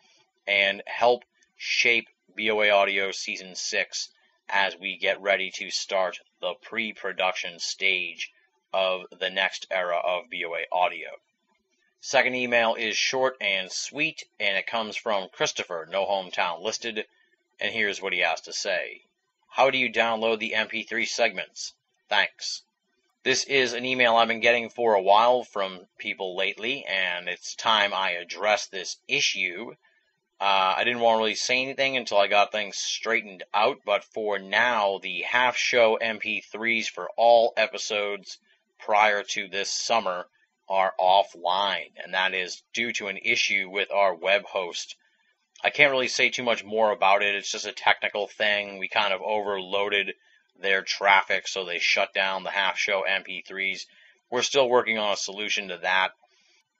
and help shape BOA Audio Season 6 as we get ready to start the pre production stage of the next era of BOA Audio. Second email is short and sweet, and it comes from Christopher, no hometown listed, and here's what he has to say. How do you download the MP3 segments? Thanks. This is an email I've been getting for a while from people lately, and it's time I address this issue. Uh, I didn't want to really say anything until I got things straightened out, but for now, the half show MP3s for all episodes prior to this summer are offline, and that is due to an issue with our web host. I can't really say too much more about it. It's just a technical thing. We kind of overloaded their traffic, so they shut down the half show MP3s. We're still working on a solution to that.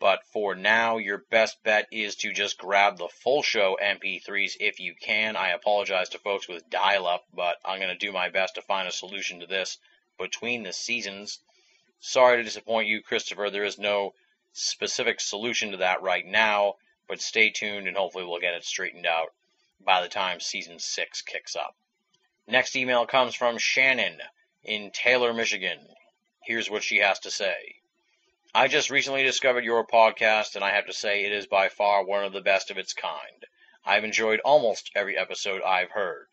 But for now, your best bet is to just grab the full show MP3s if you can. I apologize to folks with dial up, but I'm going to do my best to find a solution to this between the seasons. Sorry to disappoint you, Christopher. There is no specific solution to that right now, but stay tuned and hopefully we'll get it straightened out by the time season 6 kicks up. Next email comes from Shannon in Taylor, Michigan. Here's what she has to say. I just recently discovered your podcast, and I have to say it is by far one of the best of its kind. I've enjoyed almost every episode I've heard.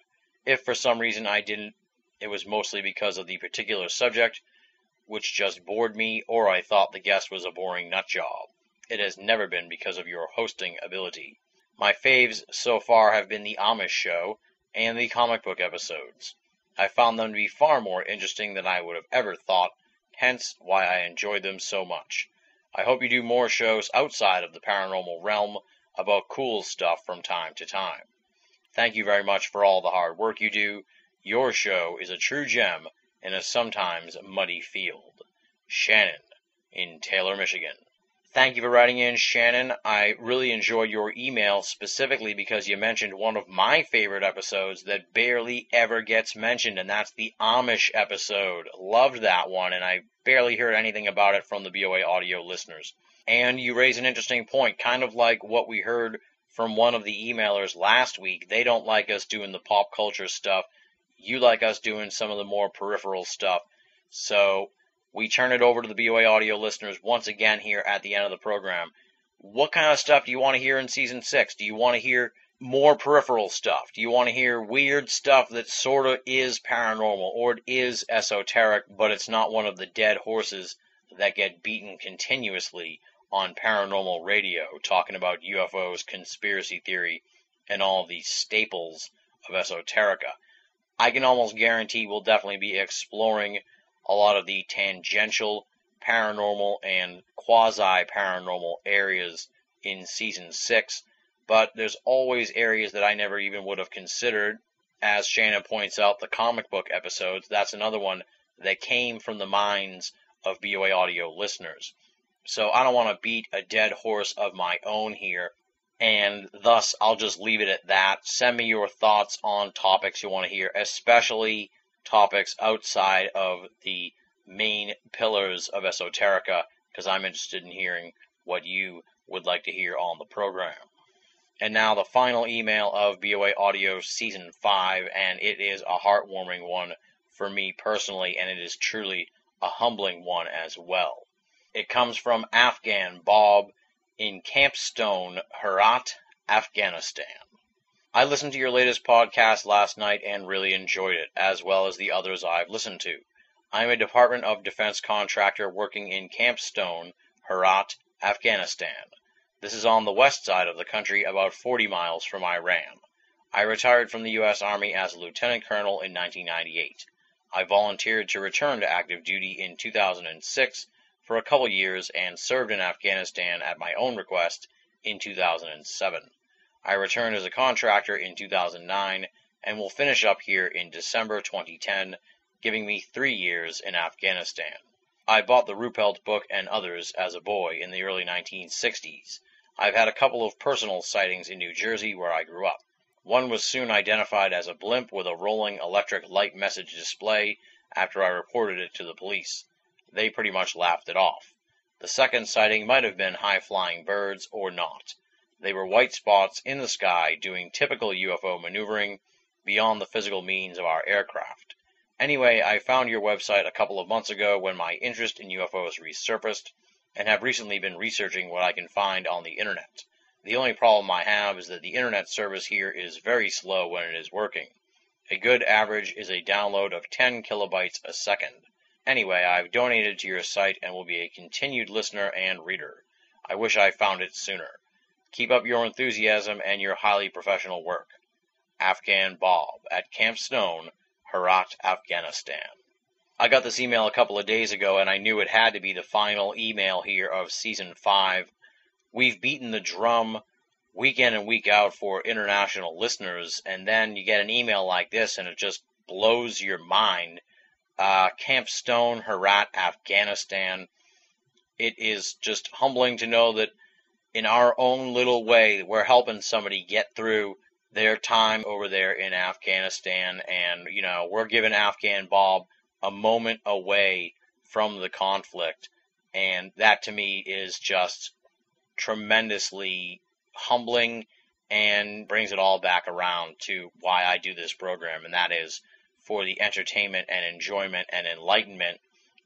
If for some reason I didn't, it was mostly because of the particular subject, which just bored me, or I thought the guest was a boring nut job. It has never been because of your hosting ability. My faves so far have been the Amish show and the comic book episodes. I found them to be far more interesting than I would have ever thought hence why I enjoy them so much. I hope you do more shows outside of the paranormal realm about cool stuff from time to time. Thank you very much for all the hard work you do. Your show is a true gem in a sometimes muddy field. Shannon in Taylor, Michigan. Thank you for writing in, Shannon. I really enjoyed your email specifically because you mentioned one of my favorite episodes that barely ever gets mentioned, and that's the Amish episode. Loved that one, and I barely heard anything about it from the BOA audio listeners. And you raise an interesting point, kind of like what we heard from one of the emailers last week. They don't like us doing the pop culture stuff. You like us doing some of the more peripheral stuff. So we turn it over to the BOA audio listeners once again here at the end of the program. What kind of stuff do you want to hear in season six? Do you want to hear more peripheral stuff? Do you want to hear weird stuff that sort of is paranormal or it is esoteric, but it's not one of the dead horses that get beaten continuously on paranormal radio, talking about UFOs, conspiracy theory, and all these staples of esoterica? I can almost guarantee we'll definitely be exploring a lot of the tangential paranormal and quasi paranormal areas in season six, but there's always areas that I never even would have considered. As Shannon points out, the comic book episodes, that's another one that came from the minds of BOA audio listeners. So I don't want to beat a dead horse of my own here, and thus I'll just leave it at that. Send me your thoughts on topics you want to hear, especially topics outside of the main pillars of esoterica, because I'm interested in hearing what you would like to hear on the program. And now the final email of BOA Audio Season 5, and it is a heartwarming one for me personally, and it is truly a humbling one as well. It comes from Afghan Bob in Camp Stone, Herat, Afghanistan. I listened to your latest podcast last night and really enjoyed it, as well as the others I've listened to. I am a Department of Defense contractor working in Camp Stone, Herat, Afghanistan. This is on the west side of the country, about 40 miles from Iran. I retired from the U.S. Army as a lieutenant colonel in 1998. I volunteered to return to active duty in 2006 for a couple years and served in Afghanistan at my own request in 2007. I returned as a contractor in 2009 and will finish up here in December 2010, giving me three years in Afghanistan. I bought the Ruppelt book and others as a boy in the early 1960s. I've had a couple of personal sightings in New Jersey where I grew up. One was soon identified as a blimp with a rolling electric light message display after I reported it to the police they pretty much laughed it off. The second sighting might have been high flying birds or not. They were white spots in the sky doing typical UFO maneuvering beyond the physical means of our aircraft. Anyway, I found your website a couple of months ago when my interest in UFOs resurfaced and have recently been researching what I can find on the internet. The only problem I have is that the internet service here is very slow when it is working. A good average is a download of 10 kilobytes a second. Anyway, I've donated to your site and will be a continued listener and reader. I wish I found it sooner. Keep up your enthusiasm and your highly professional work. Afghan Bob at Camp Stone, Herat, Afghanistan. I got this email a couple of days ago and I knew it had to be the final email here of season 5. We've beaten the drum week in and week out for international listeners, and then you get an email like this and it just blows your mind uh, Camp Stone, Herat, Afghanistan. It is just humbling to know that in our own little way, we're helping somebody get through their time over there in Afghanistan. And, you know, we're giving Afghan Bob a moment away from the conflict. And that to me is just tremendously humbling and brings it all back around to why I do this program. And that is for the entertainment and enjoyment and enlightenment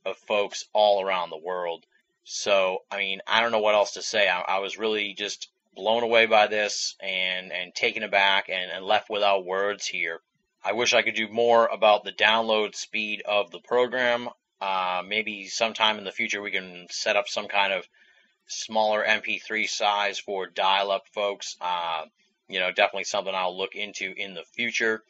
of folks all around the world. So, I mean, I don't know what else to say. I, I was really just blown away by this and, and taken aback and, and left without words here. I wish I could do more about the download speed of the program. Uh, maybe sometime in the future we can set up some kind of smaller MP3 size for dial up folks. Uh, you know, definitely something I'll look into in the future.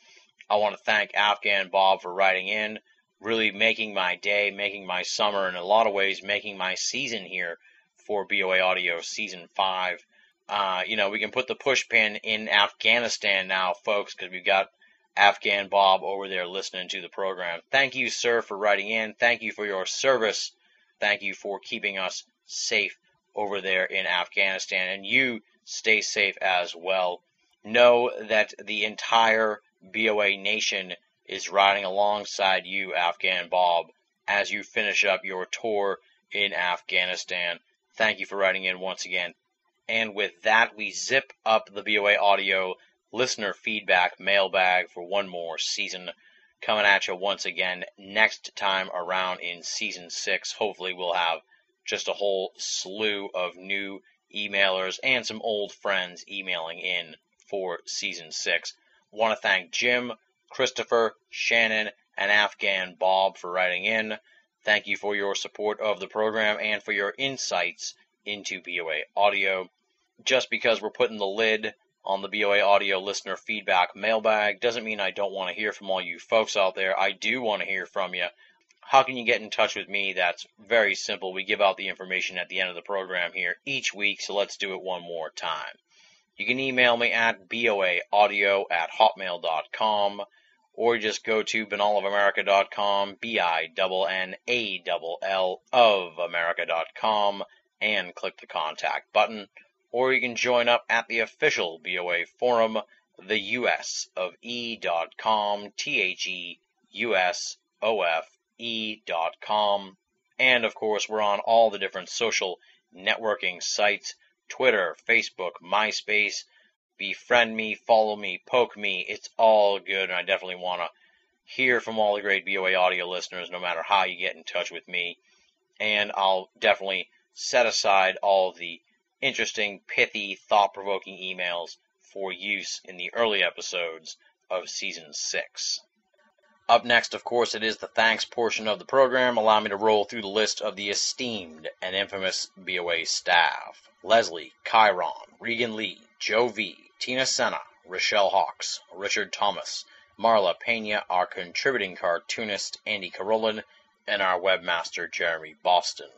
I want to thank Afghan Bob for writing in, really making my day, making my summer, in a lot of ways, making my season here for BOA Audio Season 5. Uh, you know, we can put the push pin in Afghanistan now, folks, because we've got Afghan Bob over there listening to the program. Thank you, sir, for writing in. Thank you for your service. Thank you for keeping us safe over there in Afghanistan. And you stay safe as well. Know that the entire BOA Nation is riding alongside you, Afghan Bob, as you finish up your tour in Afghanistan. Thank you for writing in once again. And with that, we zip up the BOA audio listener feedback mailbag for one more season. Coming at you once again next time around in season six. Hopefully, we'll have just a whole slew of new emailers and some old friends emailing in for season six want to thank Jim, Christopher, Shannon, and Afghan Bob for writing in. Thank you for your support of the program and for your insights into BOA audio. Just because we're putting the lid on the BOA audio listener feedback mailbag doesn't mean I don't want to hear from all you folks out there. I do want to hear from you. How can you get in touch with me? That's very simple. We give out the information at the end of the program here each week, so let's do it one more time. You can email me at boaaudio at hotmail.com or just go to binnallofamerica.com, B-I-N-N-A-L-L of America.com, and click the contact button. Or you can join up at the official BOA forum, the US of E.com, T-H-E-U-S-O-F E.com. And of course, we're on all the different social networking sites, Twitter, Facebook, MySpace, befriend me, follow me, poke me. It's all good, and I definitely want to hear from all the great BOA audio listeners, no matter how you get in touch with me. And I'll definitely set aside all the interesting, pithy, thought provoking emails for use in the early episodes of season 6. Up next, of course, it is the thanks portion of the program. Allow me to roll through the list of the esteemed and infamous BOA staff Leslie, Chiron, Regan Lee, Joe V, Tina Senna, Rochelle Hawks, Richard Thomas, Marla Pena, our contributing cartoonist Andy Carolin, and our webmaster Jeremy Boston.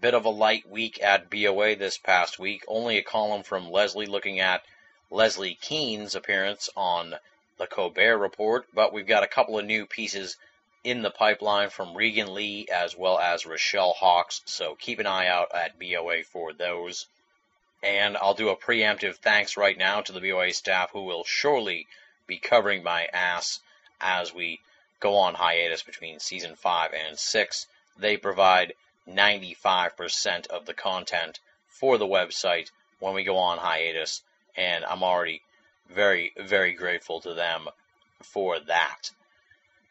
Bit of a light week at BOA this past week. Only a column from Leslie looking at Leslie Kean's appearance on the Colbert Report, but we've got a couple of new pieces in the pipeline from Regan Lee as well as Rochelle Hawks, so keep an eye out at BOA for those. And I'll do a preemptive thanks right now to the BOA staff who will surely be covering my ass as we go on hiatus between season 5 and 6. They provide 95% of the content for the website when we go on hiatus, and I'm already very, very grateful to them for that.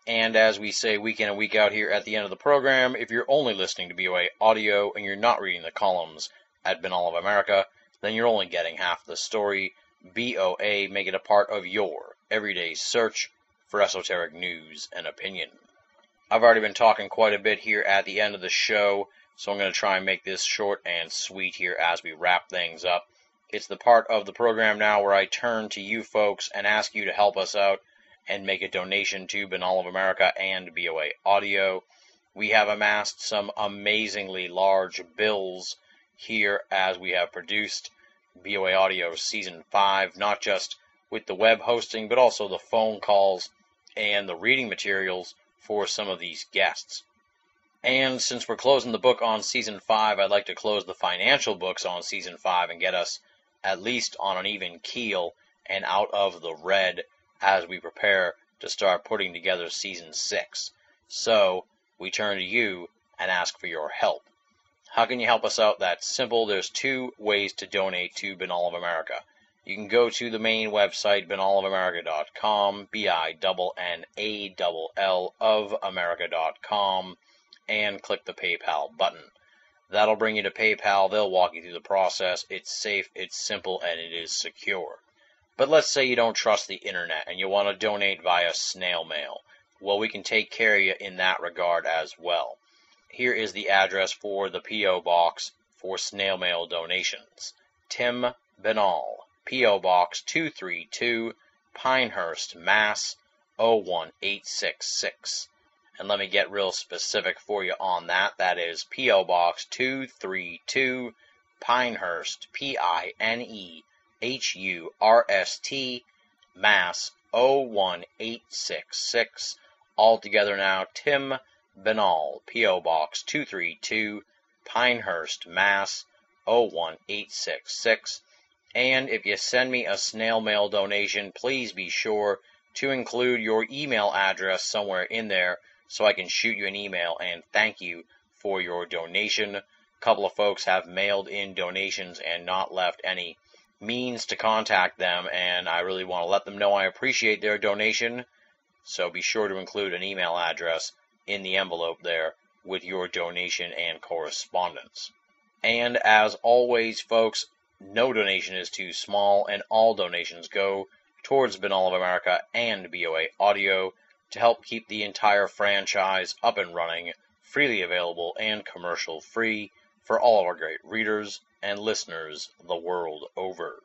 And as we say week in and week out here at the end of the program, if you're only listening to BOA audio and you're not reading the columns at Binnall of America, then you're only getting half the story. BOA make it a part of your everyday search for esoteric news and opinion. I've already been talking quite a bit here at the end of the show, so I'm going to try and make this short and sweet here as we wrap things up. It's the part of the program now where I turn to you folks and ask you to help us out and make a donation to Binnall of America and BOA Audio. We have amassed some amazingly large bills here as we have produced BOA Audio Season 5, not just with the web hosting, but also the phone calls and the reading materials for some of these guests. And since we're closing the book on Season 5, I'd like to close the financial books on Season 5 and get us at least on an even keel and out of the red as we prepare to start putting together Season 6. So, we turn to you and ask for your help. How can you help us out? That's simple. There's two ways to donate to Binnall of America. You can go to the main website, binnallofamerica.com, B-I-N-N-A-L-L of America.com, and click the PayPal button. That'll bring you to PayPal. They'll walk you through the process. It's safe, it's simple, and it is secure. But let's say you don't trust the internet and you want to donate via snail mail. Well, we can take care of you in that regard as well. Here is the address for the P.O. Box for snail mail donations. Tim Binnall, P.O. Box 232, Pinehurst, Mass. 01866. And let me get real specific for you on that. That is P.O. Box 232, Pinehurst, P I N E H U R S T, Mass. 01866. All together now, Tim Binnall, P.O. Box 232, Pinehurst, Mass. 01866. And if you send me a snail mail donation, please be sure to include your email address somewhere in there so I can shoot you an email and thank you for your donation. A couple of folks have mailed in donations and not left any means to contact them, and I really want to let them know I appreciate their donation. So be sure to include an email address in the envelope there with your donation and correspondence. And as always, folks, no donation is too small, and all donations go towards Binnall of America and BOA Audio to help keep the entire franchise up and running, freely available and commercial free for all of our great readers and listeners the world over.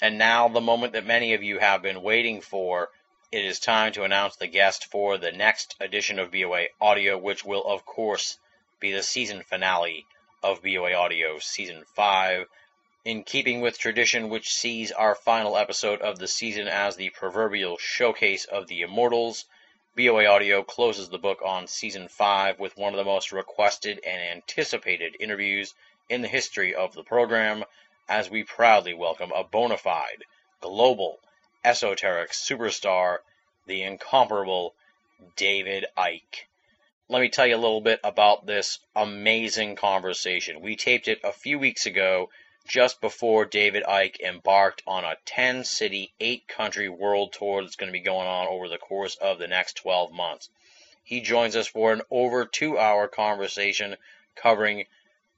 And now, the moment that many of you have been waiting for it is time to announce the guest for the next edition of BOA Audio, which will, of course, be the season finale of BOA Audio Season 5. In keeping with tradition, which sees our final episode of the season as the proverbial showcase of the immortals, BOA Audio closes the book on Season 5 with one of the most requested and anticipated interviews in the history of the program, as we proudly welcome a bona fide, global, esoteric superstar, the incomparable David Icke. Let me tell you a little bit about this amazing conversation. We taped it a few weeks ago, just before David Icke embarked on a 10 city, 8 country world tour that's going to be going on over the course of the next 12 months. He joins us for an over two hour conversation covering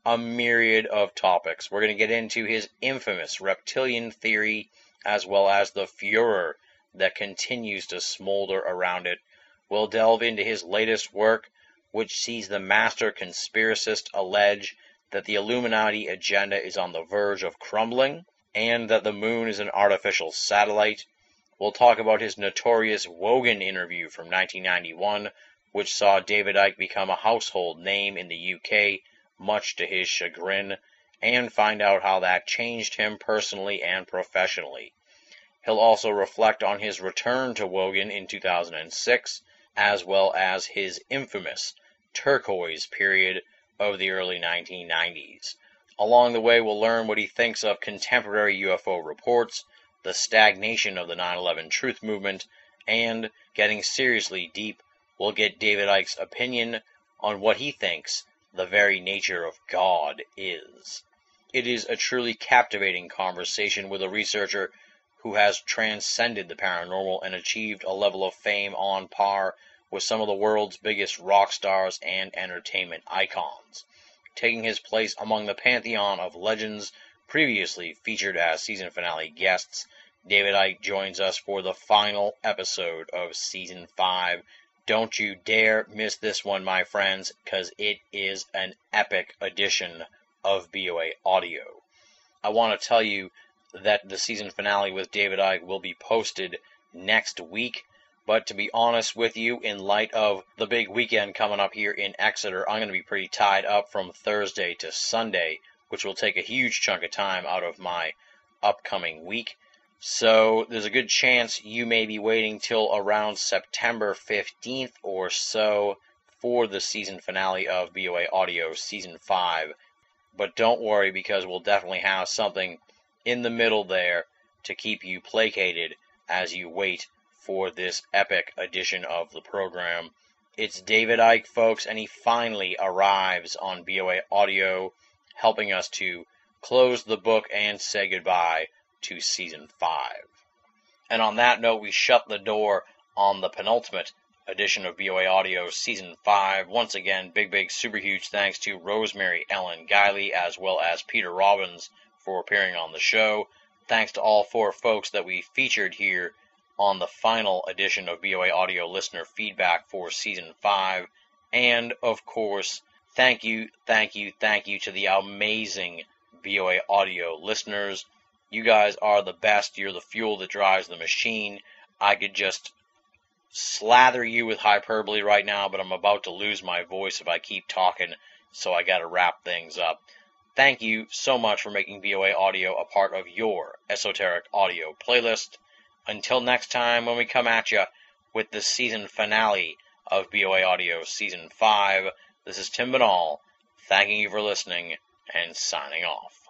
a myriad of topics. We're going to get into his infamous reptilian theory as well as the furor that continues to smolder around it. We'll delve into his latest work, which sees the master conspiracist allege that the Illuminati agenda is on the verge of crumbling and that the moon is an artificial satellite. We'll talk about his notorious Wogan interview from 1991, which saw David Icke become a household name in the UK much to his chagrin, and find out how that changed him personally and professionally. He'll also reflect on his return to Wogan in 2006, as well as his infamous turquoise period of the early 1990s. Along the way, we'll learn what he thinks of contemporary UFO reports, the stagnation of the 9 11 truth movement, and, getting seriously deep, we'll get David Icke's opinion on what he thinks the very nature of God is. It is a truly captivating conversation with a researcher who has transcended the paranormal and achieved a level of fame on par with some of the world's biggest rock stars and entertainment icons, taking his place among the pantheon of legends previously featured as season finale guests. David Icke joins us for the final episode of season 5 don't you dare miss this one, my friends, because it is an epic edition of BOA Audio. I want to tell you that the season finale with David Icke will be posted next week. But to be honest with you, in light of the big weekend coming up here in Exeter, I'm going to be pretty tied up from Thursday to Sunday, which will take a huge chunk of time out of my upcoming week. So there's a good chance you may be waiting till around September 15th or so for the season finale of BOA Audio Season 5. But don't worry because we'll definitely have something in the middle there to keep you placated as you wait for this epic edition of the program. It's David Icke, folks, and he finally arrives on BOA Audio, helping us to close the book and say goodbye to season 5. And on that note, we shut the door on the penultimate edition of BOA Audio Season 5. Once again, big, big, super huge thanks to Rosemary Ellen Guiley as well as Peter Robbins for appearing on the show. Thanks to all four folks that we featured here on the final edition of BOA Audio listener feedback for Season 5. And, of course, thank you, thank you, thank you to the amazing BOA Audio listeners you guys are the best. You're the fuel that drives the machine. I could just slather you with hyperbole right now, but I'm about to lose my voice if I keep talking, so I got to wrap things up. Thank you so much for making BOA Audio a part of your esoteric audio playlist. Until next time, when we come at you with the season finale of BOA Audio Season 5, this is Tim Binnall, thanking you for listening and signing off.